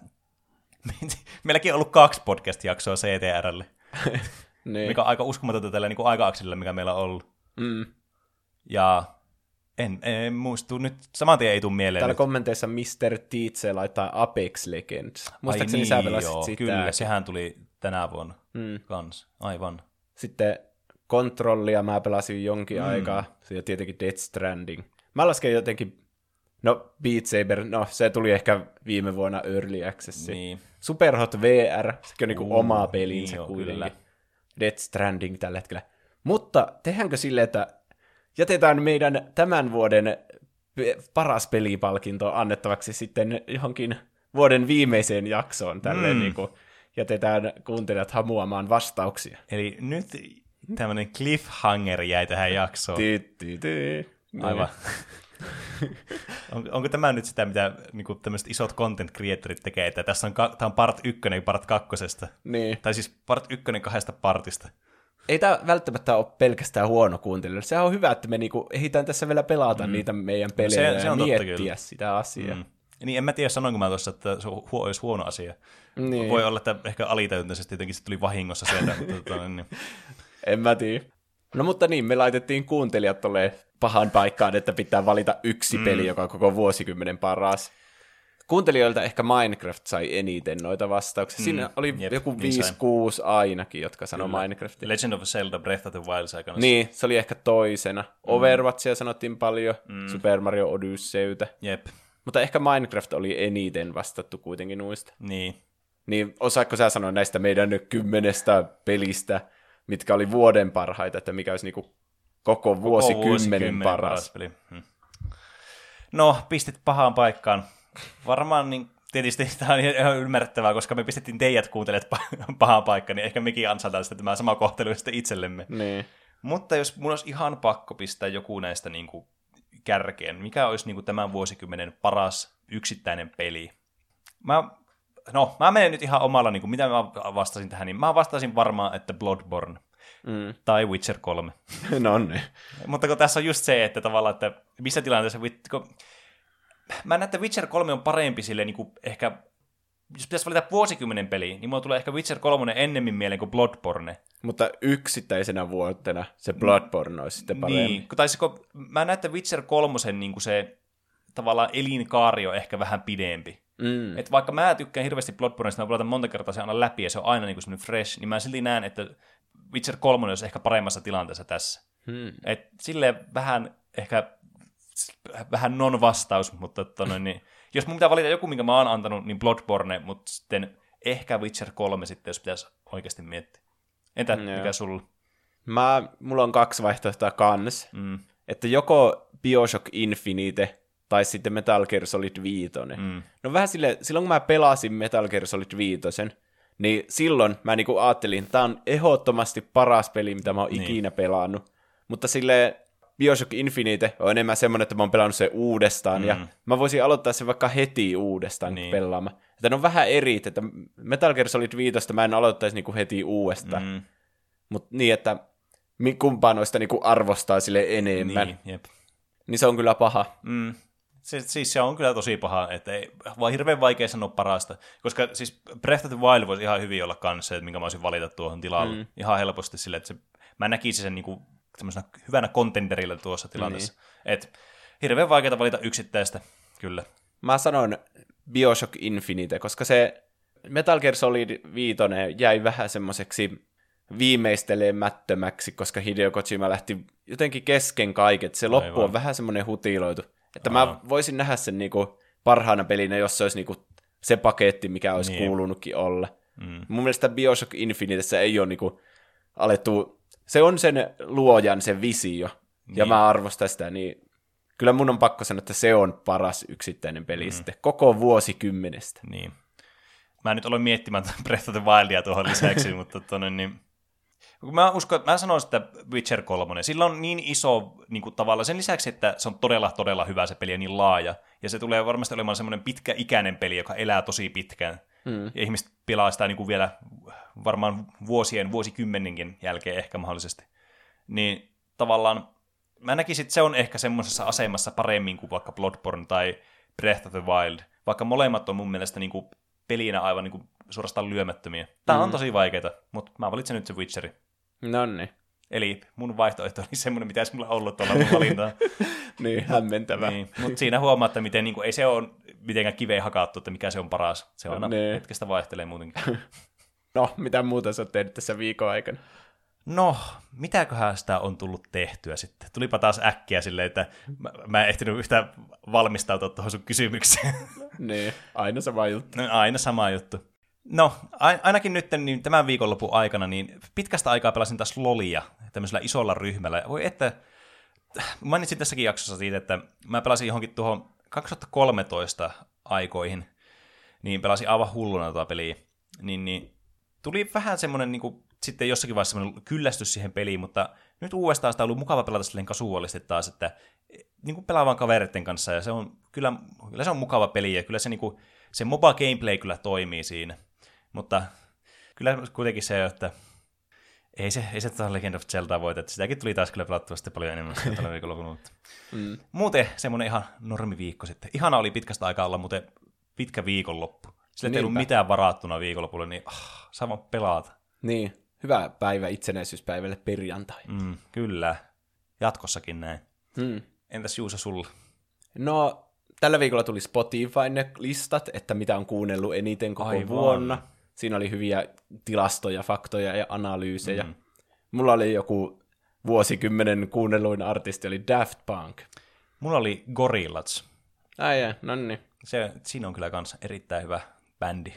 [laughs] meilläkin on ollut kaksi podcast-jaksoa CTRlle, [laughs] Niin. mikä on aika uskomatonta tällä niinku aika-akselilla, mikä meillä on ollut. Mm. Ja en, en muistu nyt, saman tien ei tule mieleen. Täällä nyt. kommenteissa Mr. Teetse laittaa Apex Legends. Muistaakseni sä niin, joo, sitä. Kyllä, sehän tuli tänä vuonna Mm. kans, aivan. Sitten kontrollia mä pelasin jonkin mm. aikaa, ja tietenkin Death Stranding. Mä lasken jotenkin, no Beat Saber, no se tuli ehkä viime vuonna Early Access. Niin. Superhot VR, sekin on niinku Uu, oma pelinsä niin kuitenkin. kyllä. Death Stranding tällä hetkellä. Mutta tehdäänkö silleen, että jätetään meidän tämän vuoden paras pelipalkinto annettavaksi sitten johonkin vuoden viimeiseen jaksoon. Tälleen Mm. niin jätetään kuuntelijat hamuamaan vastauksia. Eli nyt tämmöinen cliffhanger jäi tähän jaksoon. Ty, ty, ty. Aivan. [laughs] On, onko tämä nyt sitä, mitä niin tämmöiset isot content creatorit tekee, että tässä on, tämä on part ykkönen ja part kakkosesta. Niin. Tai siis part ykkönen kahdesta partista. Ei tämä välttämättä ole pelkästään huono kuuntelijoille. Sehän on hyvä, että me niinku ehditään tässä vielä pelata mm. niitä meidän pelejä se- se ja on totta miettiä kyllä. sitä asiaa. Mm. Niin en mä tiedä, sanoinko mä tuossa, että se on olisi huono asia. Niin. Voi olla, että ehkä alitajuntaisesti jotenkin se tuli vahingossa sieltä. mutta tota, niin. [laughs] En mä tiedä. No mutta niin, me laitettiin kuuntelijat tolle pahan paikkaan, että pitää valita yksi mm. peli, joka on koko vuosikymmenen paras. Kuuntelijoilta ehkä Minecraft sai eniten noita vastauksia. Mm. Siinä oli Jep, joku niin 5-6 ainakin, jotka sanoi Minecraftin. Legend of Zelda Breath of the Wild sai kanssa. Niin, se oli ehkä toisena. Overwatchia sanottiin paljon, mm. Super Mario Odysseytä. Jep, Mutta ehkä Minecraft oli eniten vastattu kuitenkin nuista. niin. Niin osaatko sä sanoa näistä meidän kymmenestä pelistä, mitkä oli vuoden parhaita, että mikä olisi niinku koko vuosikymmenen paras? peli. Hmm. No, pistit pahaan paikkaan. Varmaan niin, tietysti tämä on ihan ymmärrettävää, koska me pistettiin teidät kuuntelijat pa- pahaan paikkaan, niin ehkä mekin ansaitaan sitten tämä sama kohtelu sitten itsellemme. Niin. Mutta jos mun olisi ihan pakko pistää joku näistä niin kuin kärkeen, mikä olisi niin kuin tämän vuosikymmenen paras yksittäinen peli? Mä, no, mä menen nyt ihan omalla, niin kuin, mitä mä vastasin tähän, niin mä vastasin varmaan, että Bloodborne Mm. tai Witcher 3. No niin. Mutta kun tässä on just se, että tavallaan, että missä tilanteessa, kun... mä näen, että Witcher 3 on parempi sille niin kuin ehkä, jos pitäisi valita vuosikymmenen peli, niin mulla tulee ehkä Witcher 3 ennemmin mieleen kuin Bloodborne. Mutta yksittäisenä vuotena se Bloodborne olisi sitten parempi. Niin, kun- tai se, kun mä näen, että Witcher 3 niin kuin se tavallaan elinkaari on ehkä vähän pidempi. Mm. Et vaikka mä tykkään hirveästi Bloodborneista, mä pelatan monta kertaa se aina läpi ja se on aina niin kuin semmoinen fresh, niin mä silti näen, että Witcher 3 olisi ehkä paremmassa tilanteessa tässä. Hmm. Et silleen vähän ehkä vähän non-vastaus, mutta tonne, niin, [laughs] jos mun pitää valita joku, minkä mä oon antanut, niin Bloodborne, mutta sitten ehkä Witcher 3 sitten, jos pitäisi oikeasti miettiä. Entä Joo. mikä sulla? Mä, mulla on kaksi vaihtoehtoa kans. Mm, Että joko Bioshock Infinite tai sitten Metal Gear Solid 5. mm, No vähän sille, silloin kun mä pelasin Metal Gear Solid 5, niin silloin mä niinku ajattelin, että tää on ehdottomasti paras peli, mitä mä oon Niin. ikinä pelannut. Mutta sille Bioshock Infinite on enemmän semmoinen, että mä oon pelannut sen uudestaan, Mm. ja mä voisin aloittaa sen vaikka heti uudestaan Niin. pelaamaan. Että ne on vähän eri, että Metal Gear Solid 5 mä en aloittaisi niinku heti uudestaan, mm. mutta niin, että mi- kumpaa noista niinku arvostaa sille enemmän, niin, niin. jep. niin se on kyllä paha. Mm. Se, siis se on kyllä tosi paha, että ei, vaan hirveän vaikea sanoa parasta, koska siis Breath of the Wild voisi ihan hyvin olla kanssa että minkä mä olisin valita tuohon tilalle. Mm. Ihan helposti sille, että se, mä näkisin sen niinku, semmoisena hyvänä contenderilla tuossa tilanteessa. Niin. Et, hirveän vaikeaa valita yksittäistä, kyllä. Mä sanon Bioshock Infinite, koska se Metal Gear Solid 5 jäi vähän semmoiseksi viimeistelemättömäksi, koska Hideo Kojima lähti jotenkin kesken kaiket. Se loppu Aivan. on vähän semmoinen hutiloitu. Että Aa. mä voisin nähdä sen niinku parhaana pelinä, jos se olisi niinku se paketti, mikä olisi Niin. kuulunutkin olla. Mm. Mun mielestä Bioshock Infinitessä ei ole niinku alettu, se on sen luojan se visio, niin. ja mä arvostan sitä, niin kyllä mun on pakko sanoa, että se on paras yksittäinen peli mm. sitten koko vuosikymmenestä. Niin. Mä nyt aloin miettimään Breath of the Wildia tuohon lisäksi, [laughs] mutta tonne, niin... Mä uskon, että mä sanoisin, että Witcher 3, sillä on niin iso niin kuin tavalla, sen lisäksi, että se on todella, todella hyvä se peli ja niin laaja, ja se tulee varmasti olemaan semmoinen pitkäikäinen peli, joka elää tosi pitkään, Mm. ja ihmiset pelaa sitä niin kuin vielä varmaan vuosien, vuosikymmeninkin jälkeen ehkä mahdollisesti. Niin tavallaan mä näkisin, että se on ehkä semmoisessa asemassa paremmin kuin vaikka Bloodborne tai Breath of the Wild, vaikka molemmat on mun mielestä niin kuin pelinä aivan niin kuin suorastaan lyömättömiä. Tää on tosi vaikeita, mutta mä valitsen nyt se Witcheri. No niin. Eli mun vaihtoehto oli semmoinen, mitä mulla ollut tuolla mun [laughs] valintaa. Niin, hämmentävä. niin. Mutta siinä huomaa, että miten, niin kuin, ei se ole mitenkään kiveen hakattu, että mikä se on paras. Se on aina Niin. hetkestä vaihtelee muutenkin. [laughs] No, mitä muuta sä oot tehnyt tässä viikon aikana? No, mitäköhän sitä on tullut tehtyä sitten? Tulipa taas äkkiä silleen, että mä, mä en ehtinyt yhtään valmistautua tuohon sun kysymykseen. niin, aina sama juttu. No, aina sama juttu. No, ainakin nyt niin tämän viikonlopun aikana niin pitkästä aikaa pelasin taas Lolia tämmöisellä isolla ryhmällä. Voi että, mainitsin tässäkin jaksossa siitä, että mä pelasin johonkin tuohon 2013 aikoihin, niin pelasin aivan hulluna tuota peliä. Niin, niin tuli vähän semmoinen niin kuin, sitten jossakin vaiheessa semmoinen kyllästys siihen peliin, mutta nyt uudestaan sitä on ollut mukava pelata silleen kasuaalisti taas, että niin kuin pelaavan kavereiden kanssa, ja se on kyllä, kyllä se on mukava peli, ja kyllä se, niin kuin, se MOBA gameplay kyllä toimii siinä. Mutta kyllä kuitenkin se, että ei se, ei se tuota Legend of Zelda voita, että sitäkin tuli taas kyllä pelattua sitten paljon enemmän tällä viikolla. Mutta Mm. muuten semmoinen ihan normiviikko sitten. Ihana oli pitkästä aikaa olla muuten pitkä viikonloppu. Sillä ei ollut mitään varattuna viikonlopulle, niin ah, saa vaan pelata. Niin, hyvä päivä itsenäisyyspäivälle perjantai. Mm, kyllä. Jatkossakin näin. Hmm. Entäs Juusa sulla? No, tällä viikolla tuli Spotify ne listat, että mitä on kuunnellut eniten koko Aivan. vuonna. Siinä oli hyviä tilastoja, faktoja ja analyysejä. Mm. Mulla oli joku vuosikymmenen kuunnelluin artisti, oli Daft Punk. Mulla oli Gorillaz. Ai jaa, no niin. Se, siinä on kyllä kans erittäin hyvä bändi.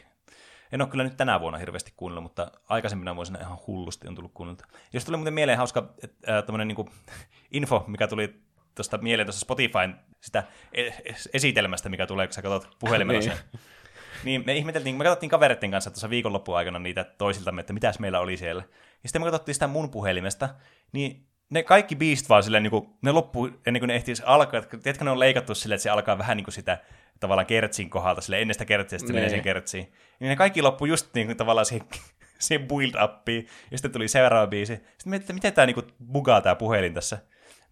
En ole kyllä nyt tänä vuonna hirveästi kuunnellut, mutta aikaisempina vuosina ihan hullusti on tullut kuunneltu. Jos tuli muuten mieleen hauska äh, tämmönen niinku [laughs] info, mikä tuli tuosta mieleen tuossa Spotifyn sitä e- es- esitelmästä, mikä tulee, kun sä katsot puhelimella Niin. sen. Niin me ihmeteltiin, me katsottiin kavereiden kanssa tuossa viikonloppuaikana niitä toisiltamme, että mitäs meillä oli siellä. Ja sitten me katsottiin sitä mun puhelimesta, niin ne kaikki biist vaan silleen, niin kuin, ne loppuu ennen kuin ne ehtii alkaa. että Tiedätkö, ne on leikattu silleen, että se alkaa vähän niin kuin sitä tavallaan kertsin kohdalta, sille ennen sitä kertsiä, sitten menee Niin. siihen kertsiin. Niin ne kaikki loppuu just niin kuin tavallaan siihen, [laughs] siihen build-uppiin, ja sitten tuli seuraava biisi. Sitten mietin, että miten tämä niin kuin bugaa tämä puhelin tässä.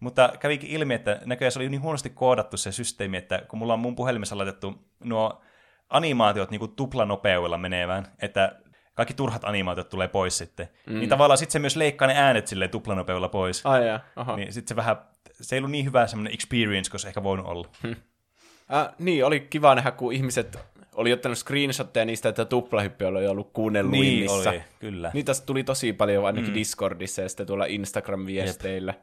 Mutta kävikin ilmi, että näköjään se oli niin huonosti koodattu se systeemi, että kun mulla on mun puhelimessa laitettu nuo animaatiot niin tuplanopeudella menevään, että kaikki turhat animaatiot tulee pois sitten. Mm. Niin tavallaan sitten se myös leikkaa ne äänet silleen tuplanopeudella pois. Ai jaa, aha. Niin sitten se vähän, se ei ollut niin hyvä semmoinen experience, se ehkä voinut olla. Äh, niin, oli kiva nähdä, kun ihmiset oli ottanut screenshotteja niistä, että tuplahyppi oli ollut kuunnelluimmissa. Niin oli, kyllä. Niitä tuli tosi paljon ainakin mm. Discordissa ja sitten tuolla Instagram-viesteillä.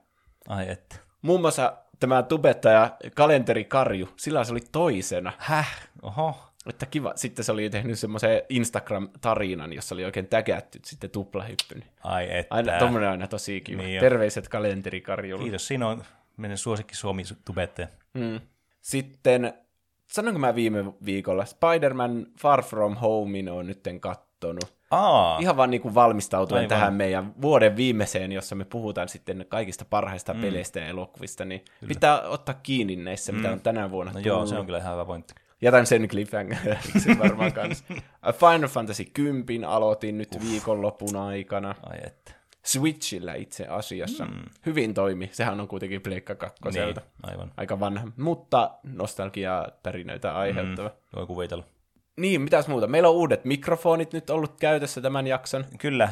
Ai että. Muun muassa tämä tubettaja Kalenteri Karju, sillä se oli toisena. Häh? Oho. Että kiva. Sitten se oli tehnyt semmoisen Instagram-tarinan, jossa oli oikein tägätty sitten tuplahyppy. Niin Ai että. Aina, tommonen on aina tosi kiva. Niin jo. Terveiset Kalenteri Karjulle. Kiitos, siinä on meidän suosikki suomi tubettaja. Mm. Sitten, sanonko mä viime viikolla, Spider-Man Far From Homein on nytten kattonut. Aa, Ihan vaan niin valmistautuen Aivan. tähän meidän vuoden viimeiseen, jossa me puhutaan sitten kaikista parhaista mm. peleistä ja elokuvista, niin kyllä. pitää ottaa kiinni näissä, mm. mitä on tänä vuonna no tullut. joo, se on kyllä ihan hyvä pointti. Jätän sen cliffhangeriksi [laughs] varmaan kanssa. Final Fantasy 10 aloitin nyt viikonlopun aikana. Ai että. Switchillä itse asiassa. Mm. Hyvin toimi. Sehän on kuitenkin Pleikka kakkoselta. Niin, aivan. Aika vanha, mutta nostalgia tarinoita aiheuttava. Mm. Voi kuvitella. Niin, mitäs muuta? Meillä on uudet mikrofonit nyt ollut käytössä tämän jakson. Kyllä.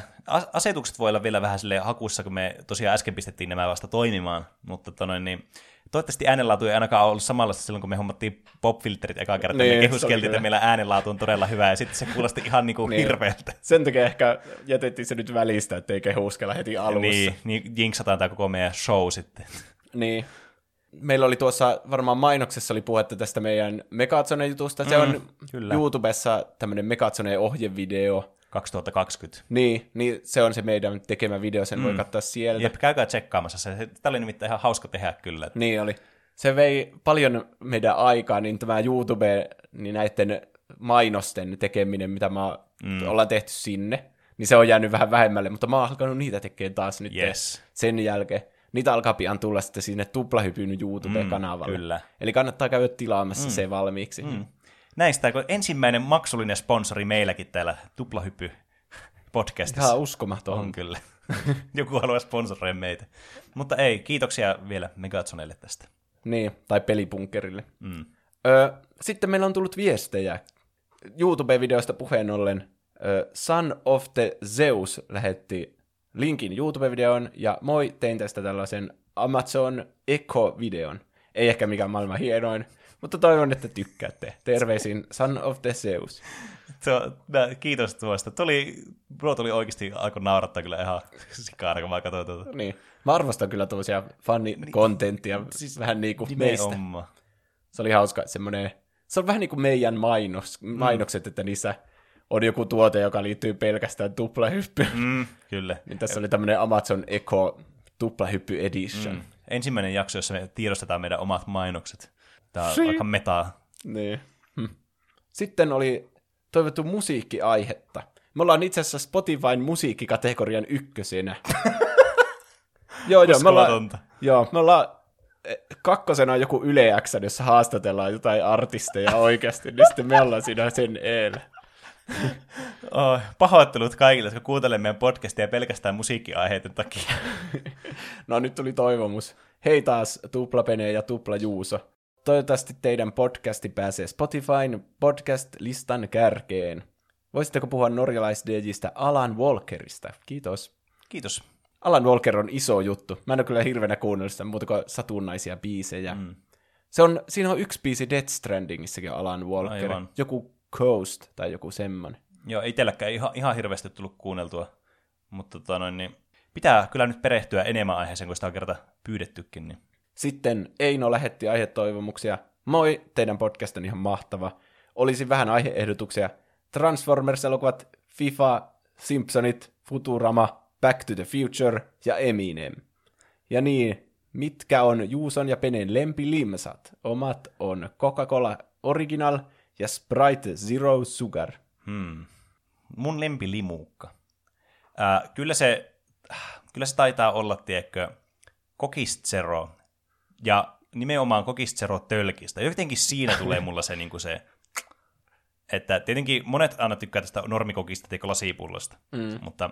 Asetukset voi olla vielä vähän sille hakussa, kun me tosiaan äsken pistettiin nämä vasta toimimaan, mutta tota noin, niin, toivottavasti äänenlaatu ei ainakaan ollut samanlaista silloin, kun me hommattiin popfilterit eka kertaa. Niin, me kehuskeltiin, että meillä äänenlaatu on todella hyvä, ja sitten se kuulosti ihan niinku [laughs] Niin. hirveältä. Sen takia ehkä jätettiin se nyt välistä, ettei kehuskella heti alussa. Niin, niin jinksataan tämä koko meidän show sitten. Niin. Meillä oli tuossa, varmaan mainoksessa oli puhetta tästä meidän Megatsone-jutusta. Se Mm, on kyllä. YouTubessa tämmöinen Megatsone-ohjevideo. 2020. Niin, niin, se on se meidän tekemä video, sen mm. voi katsoa sieltä. Jep, käykää tsekkaamassa se. Tämä oli nimittäin ihan hauska tehdä kyllä. Niin oli. Se vei paljon meidän aikaa, niin tämä YouTube, niin näiden mainosten tekeminen, mitä mä mm. ollaan tehty sinne, niin se on jäänyt vähän vähemmälle, mutta mä oon alkanut niitä tekemään taas nyt Yes. sen jälkeen. Niitä alkaa pian tulla sitten sinne tuplahypyn YouTube-kanavalle. kyllä. Eli kannattaa käydä tilaamassa mm. se valmiiksi. Mm. Näistä kun ensimmäinen maksullinen sponsori meilläkin täällä Tuplahyppy podcastissa. Ihan uskomaton. On kyllä. [laughs] Joku haluaa sponsoroida meitä. Mutta ei, kiitoksia vielä Megatsonelle tästä. Niin, tai pelipunkerille. Mm. Ö, sitten meillä on tullut viestejä. YouTube-videoista puheen ollen ö, Son of the Zeus lähetti linkin YouTube-videoon, ja moi, tein tästä tällaisen Amazon Echo-videon. Ei ehkä mikään maailman hienoin, mutta toivon, että tykkäätte. Terveisin Son of the Zeus. Tuo, nää, kiitos tuosta. Tuli, bro tuli oikeasti alkoi naurattaa kyllä ihan sikana, kun mä katsoin tuota. Niin. Mä arvostan kyllä tuollaisia funny-kontenttia, siis vähän niin kuin meistä. Nimenomaan. Se oli hauska, semmoinen, se on vähän niin kuin meidän mainos, mainokset, että niissä on joku tuote, joka liittyy pelkästään tuplahyppyyn. Mm, kyllä. Niin tässä oli tämmöinen Amazon Echo tuplahyppy edition. Mm. Ensimmäinen jakso, jossa me tiedostetaan meidän omat mainokset. Tää on Si- aika metaa. Niin. Hm. Sitten oli toivottu musiikkiaihetta. Me ollaan itse asiassa Spotifyn musiikkikategorian ykkösenä. [laughs] joo, joo, me ollaan, joo, me ollaan eh, kakkosena on joku Yle X, jossa haastatellaan jotain artisteja oikeasti, niin sitten me ollaan siinä sen eellä. [laughs] Oh, pahoittelut kaikille, jotka kuuntelevat meidän podcastia pelkästään musiikkiaiheiden takia. [laughs] No nyt tuli toivomus. Hei taas Tuplapene ja Tupla Juuso. Toivottavasti teidän podcasti pääsee Spotifyn podcast-listan kärkeen. Voisitteko puhua norjalais Alan Walkerista? Kiitos. Kiitos. Alan Walker on iso juttu. Mä en ole kyllä hirveänä kuunnellut sitä muuta kuin satunnaisia biisejä. Mm. Se on, siinä on yksi biisi Death Strandingissakin Alan Walker. Aivan. Joku Coast tai joku semmonen. Joo, itselläkään ihan, ihan hirveästi tullut kuunneltua. Mutta tota noin, niin pitää kyllä nyt perehtyä enemmän aiheeseen, kun sitä on kerta pyydettykin. Niin. Sitten Eino lähetti aihetoivomuksia. Moi, teidän podcast on ihan mahtava. Olisi vähän aiheehdotuksia. Transformers-elokuvat, FIFA, Simpsonit, Futurama, Back to the Future ja Eminem. Ja niin, mitkä on Juuson ja Penen lempilimsat? Omat on Coca-Cola Original ja Sprite Zero Sugar. Hmm. Mun lempilimuukka. Äh, kyllä, se, kyllä se taitaa olla, tiedätkö, Kokistzero. Ja nimenomaan Kokistzero tölkistä. Jotenkin siinä tulee mulla se, niin kuin se että tietenkin monet aina tykkää tästä normikokista tai lasipullosta, mm. mutta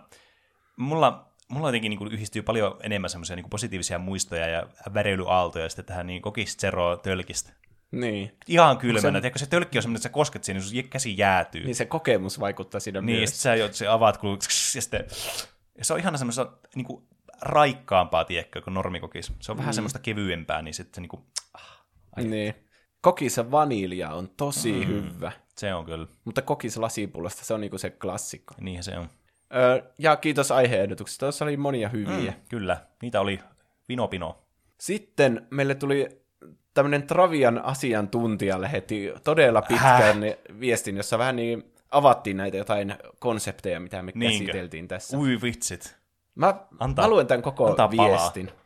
mulla, mulla jotenkin niin yhdistyy paljon enemmän semmoisia niin positiivisia muistoja ja väreilyaaltoja sitten tähän niin kokistero tölkistä. Niin. Ihan kylmänä. Se... Tiedätkö, se tölkki on semmoinen, että sä kosket siihen, niin sun käsi jäätyy. Niin se kokemus vaikuttaa siinä Niin, sitten sä se avaat, kun, ja sitten, ja se on ihana semmoista niin kuin, raikkaampaa, tiedätkö, kuin normikokis. Se on mm. vähän semmoista kevyempää, niin sitten se niin kuin, ah, niin. Kokissa vanilja on tosi mm. hyvä. Se on kyllä. Mutta kokis lasipullosta, se on niinku se klassikko. Niinhän se on. Öö, ja kiitos aiheehdotuksesta, tuossa oli monia hyviä. Mm, kyllä, niitä oli vinopino. Sitten meille tuli tämmöinen Travian asiantuntija lähetti todella pitkän Häh? viestin, jossa vähän niin avattiin näitä jotain konsepteja, mitä me Niinkö? käsiteltiin tässä. Ui vitsit. Mä antaa, luen tämän koko viestin. Palaa.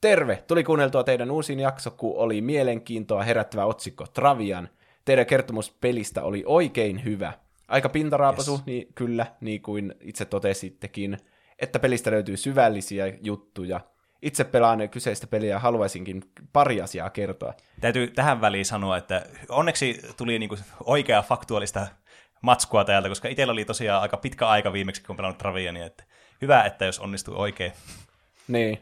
Terve! Tuli kuunneltua teidän uusin jakso, kun oli mielenkiintoa herättävä otsikko Travian – teidän kertomus pelistä oli oikein hyvä. Aika pintaraapasu, yes. niin kyllä, niin kuin itse totesittekin, että pelistä löytyy syvällisiä juttuja. Itse pelaan kyseistä peliä ja haluaisinkin pari asiaa kertoa. Täytyy tähän väliin sanoa, että onneksi tuli niinku oikea faktuaalista matskua täältä, koska itsellä oli tosiaan aika pitkä aika viimeksi, kun pelannut Traviania, että hyvä, että jos onnistuu oikein. Niin.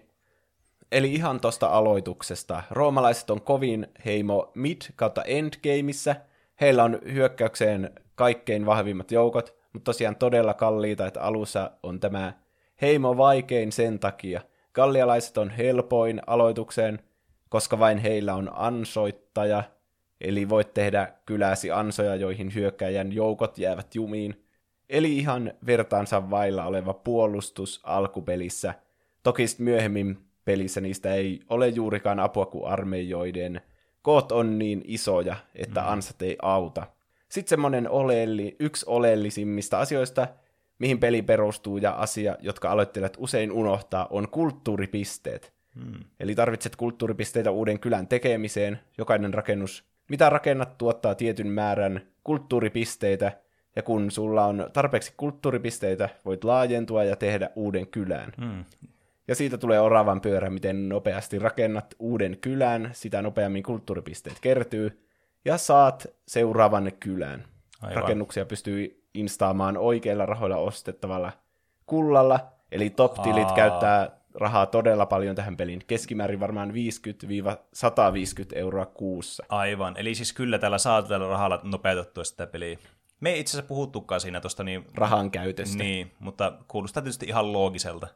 Eli ihan tosta aloituksesta. Roomalaiset on kovin heimo mid kautta endgameissa. Heillä on hyökkäykseen kaikkein vahvimmat joukot, mutta tosiaan todella kalliita, että alussa on tämä heimo vaikein sen takia. Gallialaiset on helpoin aloitukseen, koska vain heillä on ansoittaja, eli voit tehdä kyläsi ansoja, joihin hyökkäjän joukot jäävät jumiin. Eli ihan vertaansa vailla oleva puolustus alkupelissä. Toki myöhemmin pelissä niistä ei ole juurikaan apua kuin armeijoiden koot on niin isoja, että mm. ansat ei auta. Sitten semmoinen oleelli, yksi oleellisimmista asioista, mihin peli perustuu ja asia, jotka aloittelijat usein unohtaa, on kulttuuripisteet. Mm. Eli tarvitset kulttuuripisteitä uuden kylän tekemiseen. Jokainen rakennus, mitä rakennat, tuottaa tietyn määrän kulttuuripisteitä, ja kun sulla on tarpeeksi kulttuuripisteitä, voit laajentua ja tehdä uuden kylän. Mm. Ja siitä tulee oravan pyörä, miten nopeasti rakennat uuden kylän, sitä nopeammin kulttuuripisteet kertyy, ja saat seuraavan kylän. Aivan. Rakennuksia pystyy instaamaan oikeilla rahoilla ostettavalla kullalla, eli top-tilit Aa. käyttää rahaa todella paljon tähän peliin. Keskimäärin varmaan 50-150 euroa kuussa. Aivan, eli siis kyllä tällä saa tällä rahalla nopeutettua sitä peliä. Me ei itse asiassa puhuttukaan siinä tuosta niin... Rahan käytöstä. Niin, mutta kuulostaa tietysti ihan loogiselta.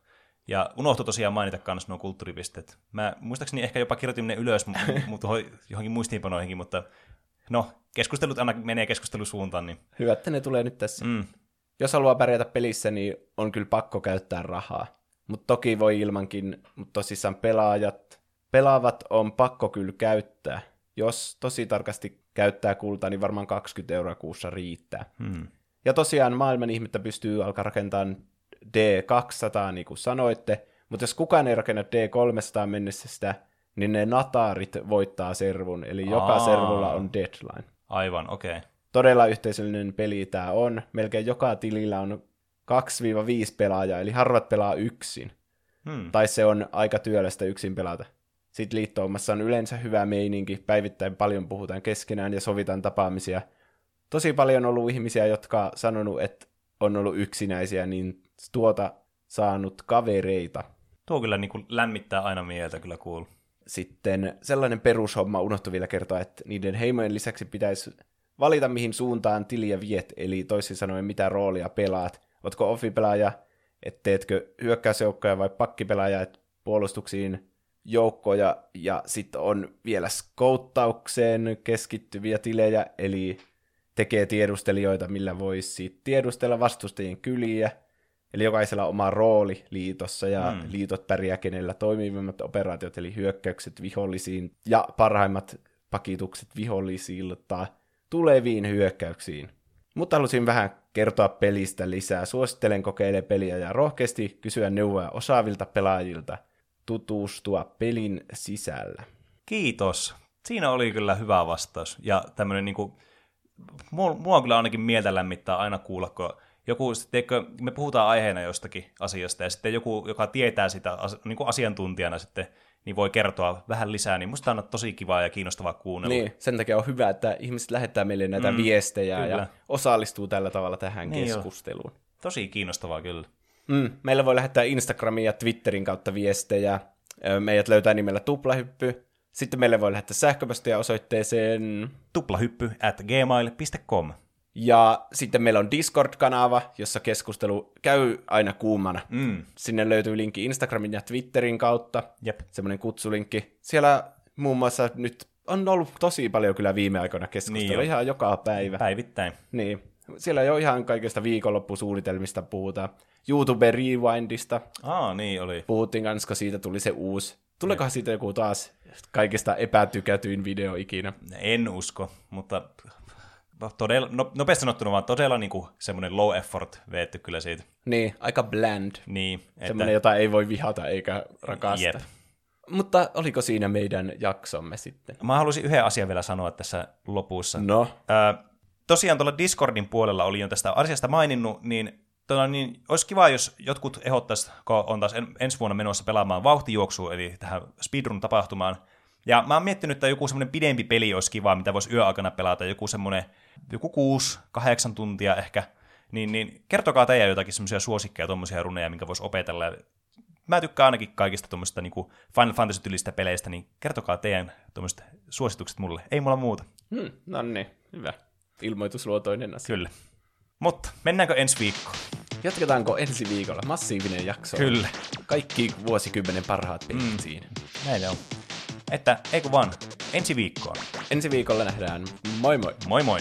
Ja unohtui tosiaan mainita myös nuo kulttuuripisteet. Mä muistaakseni ehkä jopa kirjoitin ne ylös mutta [laughs] johonkin muistiinpanoihinkin, mutta no, keskustelut aina menee keskustelusuuntaan. Niin... Hyvä, että ne tulee nyt tässä. Mm. Jos haluaa pärjätä pelissä, niin on kyllä pakko käyttää rahaa. Mutta toki voi ilmankin, mutta tosissaan pelaajat, pelaavat on pakko kyllä käyttää. Jos tosi tarkasti käyttää kultaa, niin varmaan 20 euroa kuussa riittää. Hmm. Ja tosiaan maailman ihmettä pystyy alkaa rakentamaan D200, niin kuin sanoitte, mutta jos kukaan ei rakenna D300 mennessä sitä, niin ne nataarit voittaa servun, eli joka Aa. servulla on deadline. Aivan, okei. Okay. Todella yhteisöllinen peli tämä on. Melkein joka tilillä on 2-5 pelaajaa, eli harvat pelaa yksin. Hmm. Tai se on aika työlästä yksin pelata. Sitten liittoumassa on yleensä hyvä meininki, päivittäin paljon puhutaan keskenään ja sovitaan tapaamisia. Tosi paljon on ollut ihmisiä, jotka sanonut, että on ollut yksinäisiä, niin tuota saanut kavereita. Tuo kyllä niin kuin lämmittää aina mieltä, kyllä kuul. Sitten sellainen perushomma unohtui vielä kertoa, että niiden heimojen lisäksi pitäisi valita mihin suuntaan tiliä viet, eli toisin sanoen mitä roolia pelaat. Ootko offipelaaja, et teetkö hyökkäysjoukkoja vai pakkipelaaja, et puolustuksiin joukkoja, ja sitten on vielä skouttaukseen keskittyviä tilejä, eli tekee tiedustelijoita, millä voisi tiedustella vastustajien kyliä, eli jokaisella oma rooli liitossa, ja mm. liitot pärjää kenellä toimivimmat operaatiot, eli hyökkäykset vihollisiin, ja parhaimmat pakitukset vihollisilta tuleviin hyökkäyksiin. Mutta halusin vähän kertoa pelistä lisää. Suosittelen kokeile peliä ja rohkeasti kysyä neuvoja osaavilta pelaajilta tutustua pelin sisällä. Kiitos. Siinä oli kyllä hyvä vastaus. Ja tämmöinen niinku, mua, mua on kyllä ainakin mieltä lämmittää aina kuulla, kun joku, teikö, me puhutaan aiheena jostakin asiasta, ja sitten joku, joka tietää sitä niin kuin asiantuntijana sitten, niin voi kertoa vähän lisää, niin musta on tosi kivaa ja kiinnostavaa kuunnella. Niin, sen takia on hyvä, että ihmiset lähettää meille näitä mm, viestejä kyllä. ja osallistuu tällä tavalla tähän niin keskusteluun. Jo. Tosi kiinnostavaa kyllä. Mm, meillä voi lähettää Instagramin ja Twitterin kautta viestejä. Meidät löytää nimellä Tuplahyppy. Sitten meille voi lähettää sähköpostia osoitteeseen tuplahyppy at gmail.com. Ja sitten meillä on Discord-kanava, jossa keskustelu käy aina kuumana. Mm. Sinne löytyy linkki Instagramin ja Twitterin kautta. Jep. Semmoinen kutsulinkki. Siellä muun muassa nyt on ollut tosi paljon kyllä viime aikoina keskustelua, niin ihan joka päivä. Päivittäin. Niin. Siellä jo ihan kaikista viikonloppusuunnitelmista puhutaan. YouTube Rewindista. Aa, niin oli. Puhuttiin kanssa, kun siitä tuli se uusi. Tuleekohan siitä joku taas kaikista epätykätyin video ikinä? En usko, mutta todella, no, nopeasti sanottuna vaan todella niin kuin semmoinen low effort veetty kyllä siitä. Niin, aika bland. Niin. Että... Semmoinen, jota ei voi vihata eikä rakastaa. Jep. Mutta oliko siinä meidän jaksomme sitten? Mä haluaisin yhden asian vielä sanoa tässä lopussa. No? Tosiaan tuolla Discordin puolella oli jo tästä asiasta maininnut, niin, tuolla, niin olisi kiva, jos jotkut ehdottaisiin, kun on taas en, ensi vuonna menossa pelaamaan vauhtijuoksua, eli tähän speedrun-tapahtumaan. Ja mä oon miettinyt, että joku semmoinen pidempi peli olisi kiva, mitä voisi yöaikana pelata, joku semmoinen joku kuusi, kahdeksan tuntia ehkä, niin, niin kertokaa teidän jotakin semmoisia suosikkeja, tuommoisia runeja, minkä voisi opetella. Mä tykkään ainakin kaikista tuommoista niin Final Fantasy-tyylistä peleistä, niin kertokaa teidän tuommoiset suositukset mulle. Ei mulla muuta. Hmm, no niin, hyvä. Ilmoitusluotoinen asia. Kyllä. Mutta mennäänkö ensi viikkoon? Jatketaanko ensi viikolla? Massiivinen jakso. Kyllä. Kaikki vuosikymmenen parhaat pelit mm. siinä. Näin on. Että eikö vaan, ensi viikkoon. Ensi viikolla nähdään. Moi moi. Moi moi.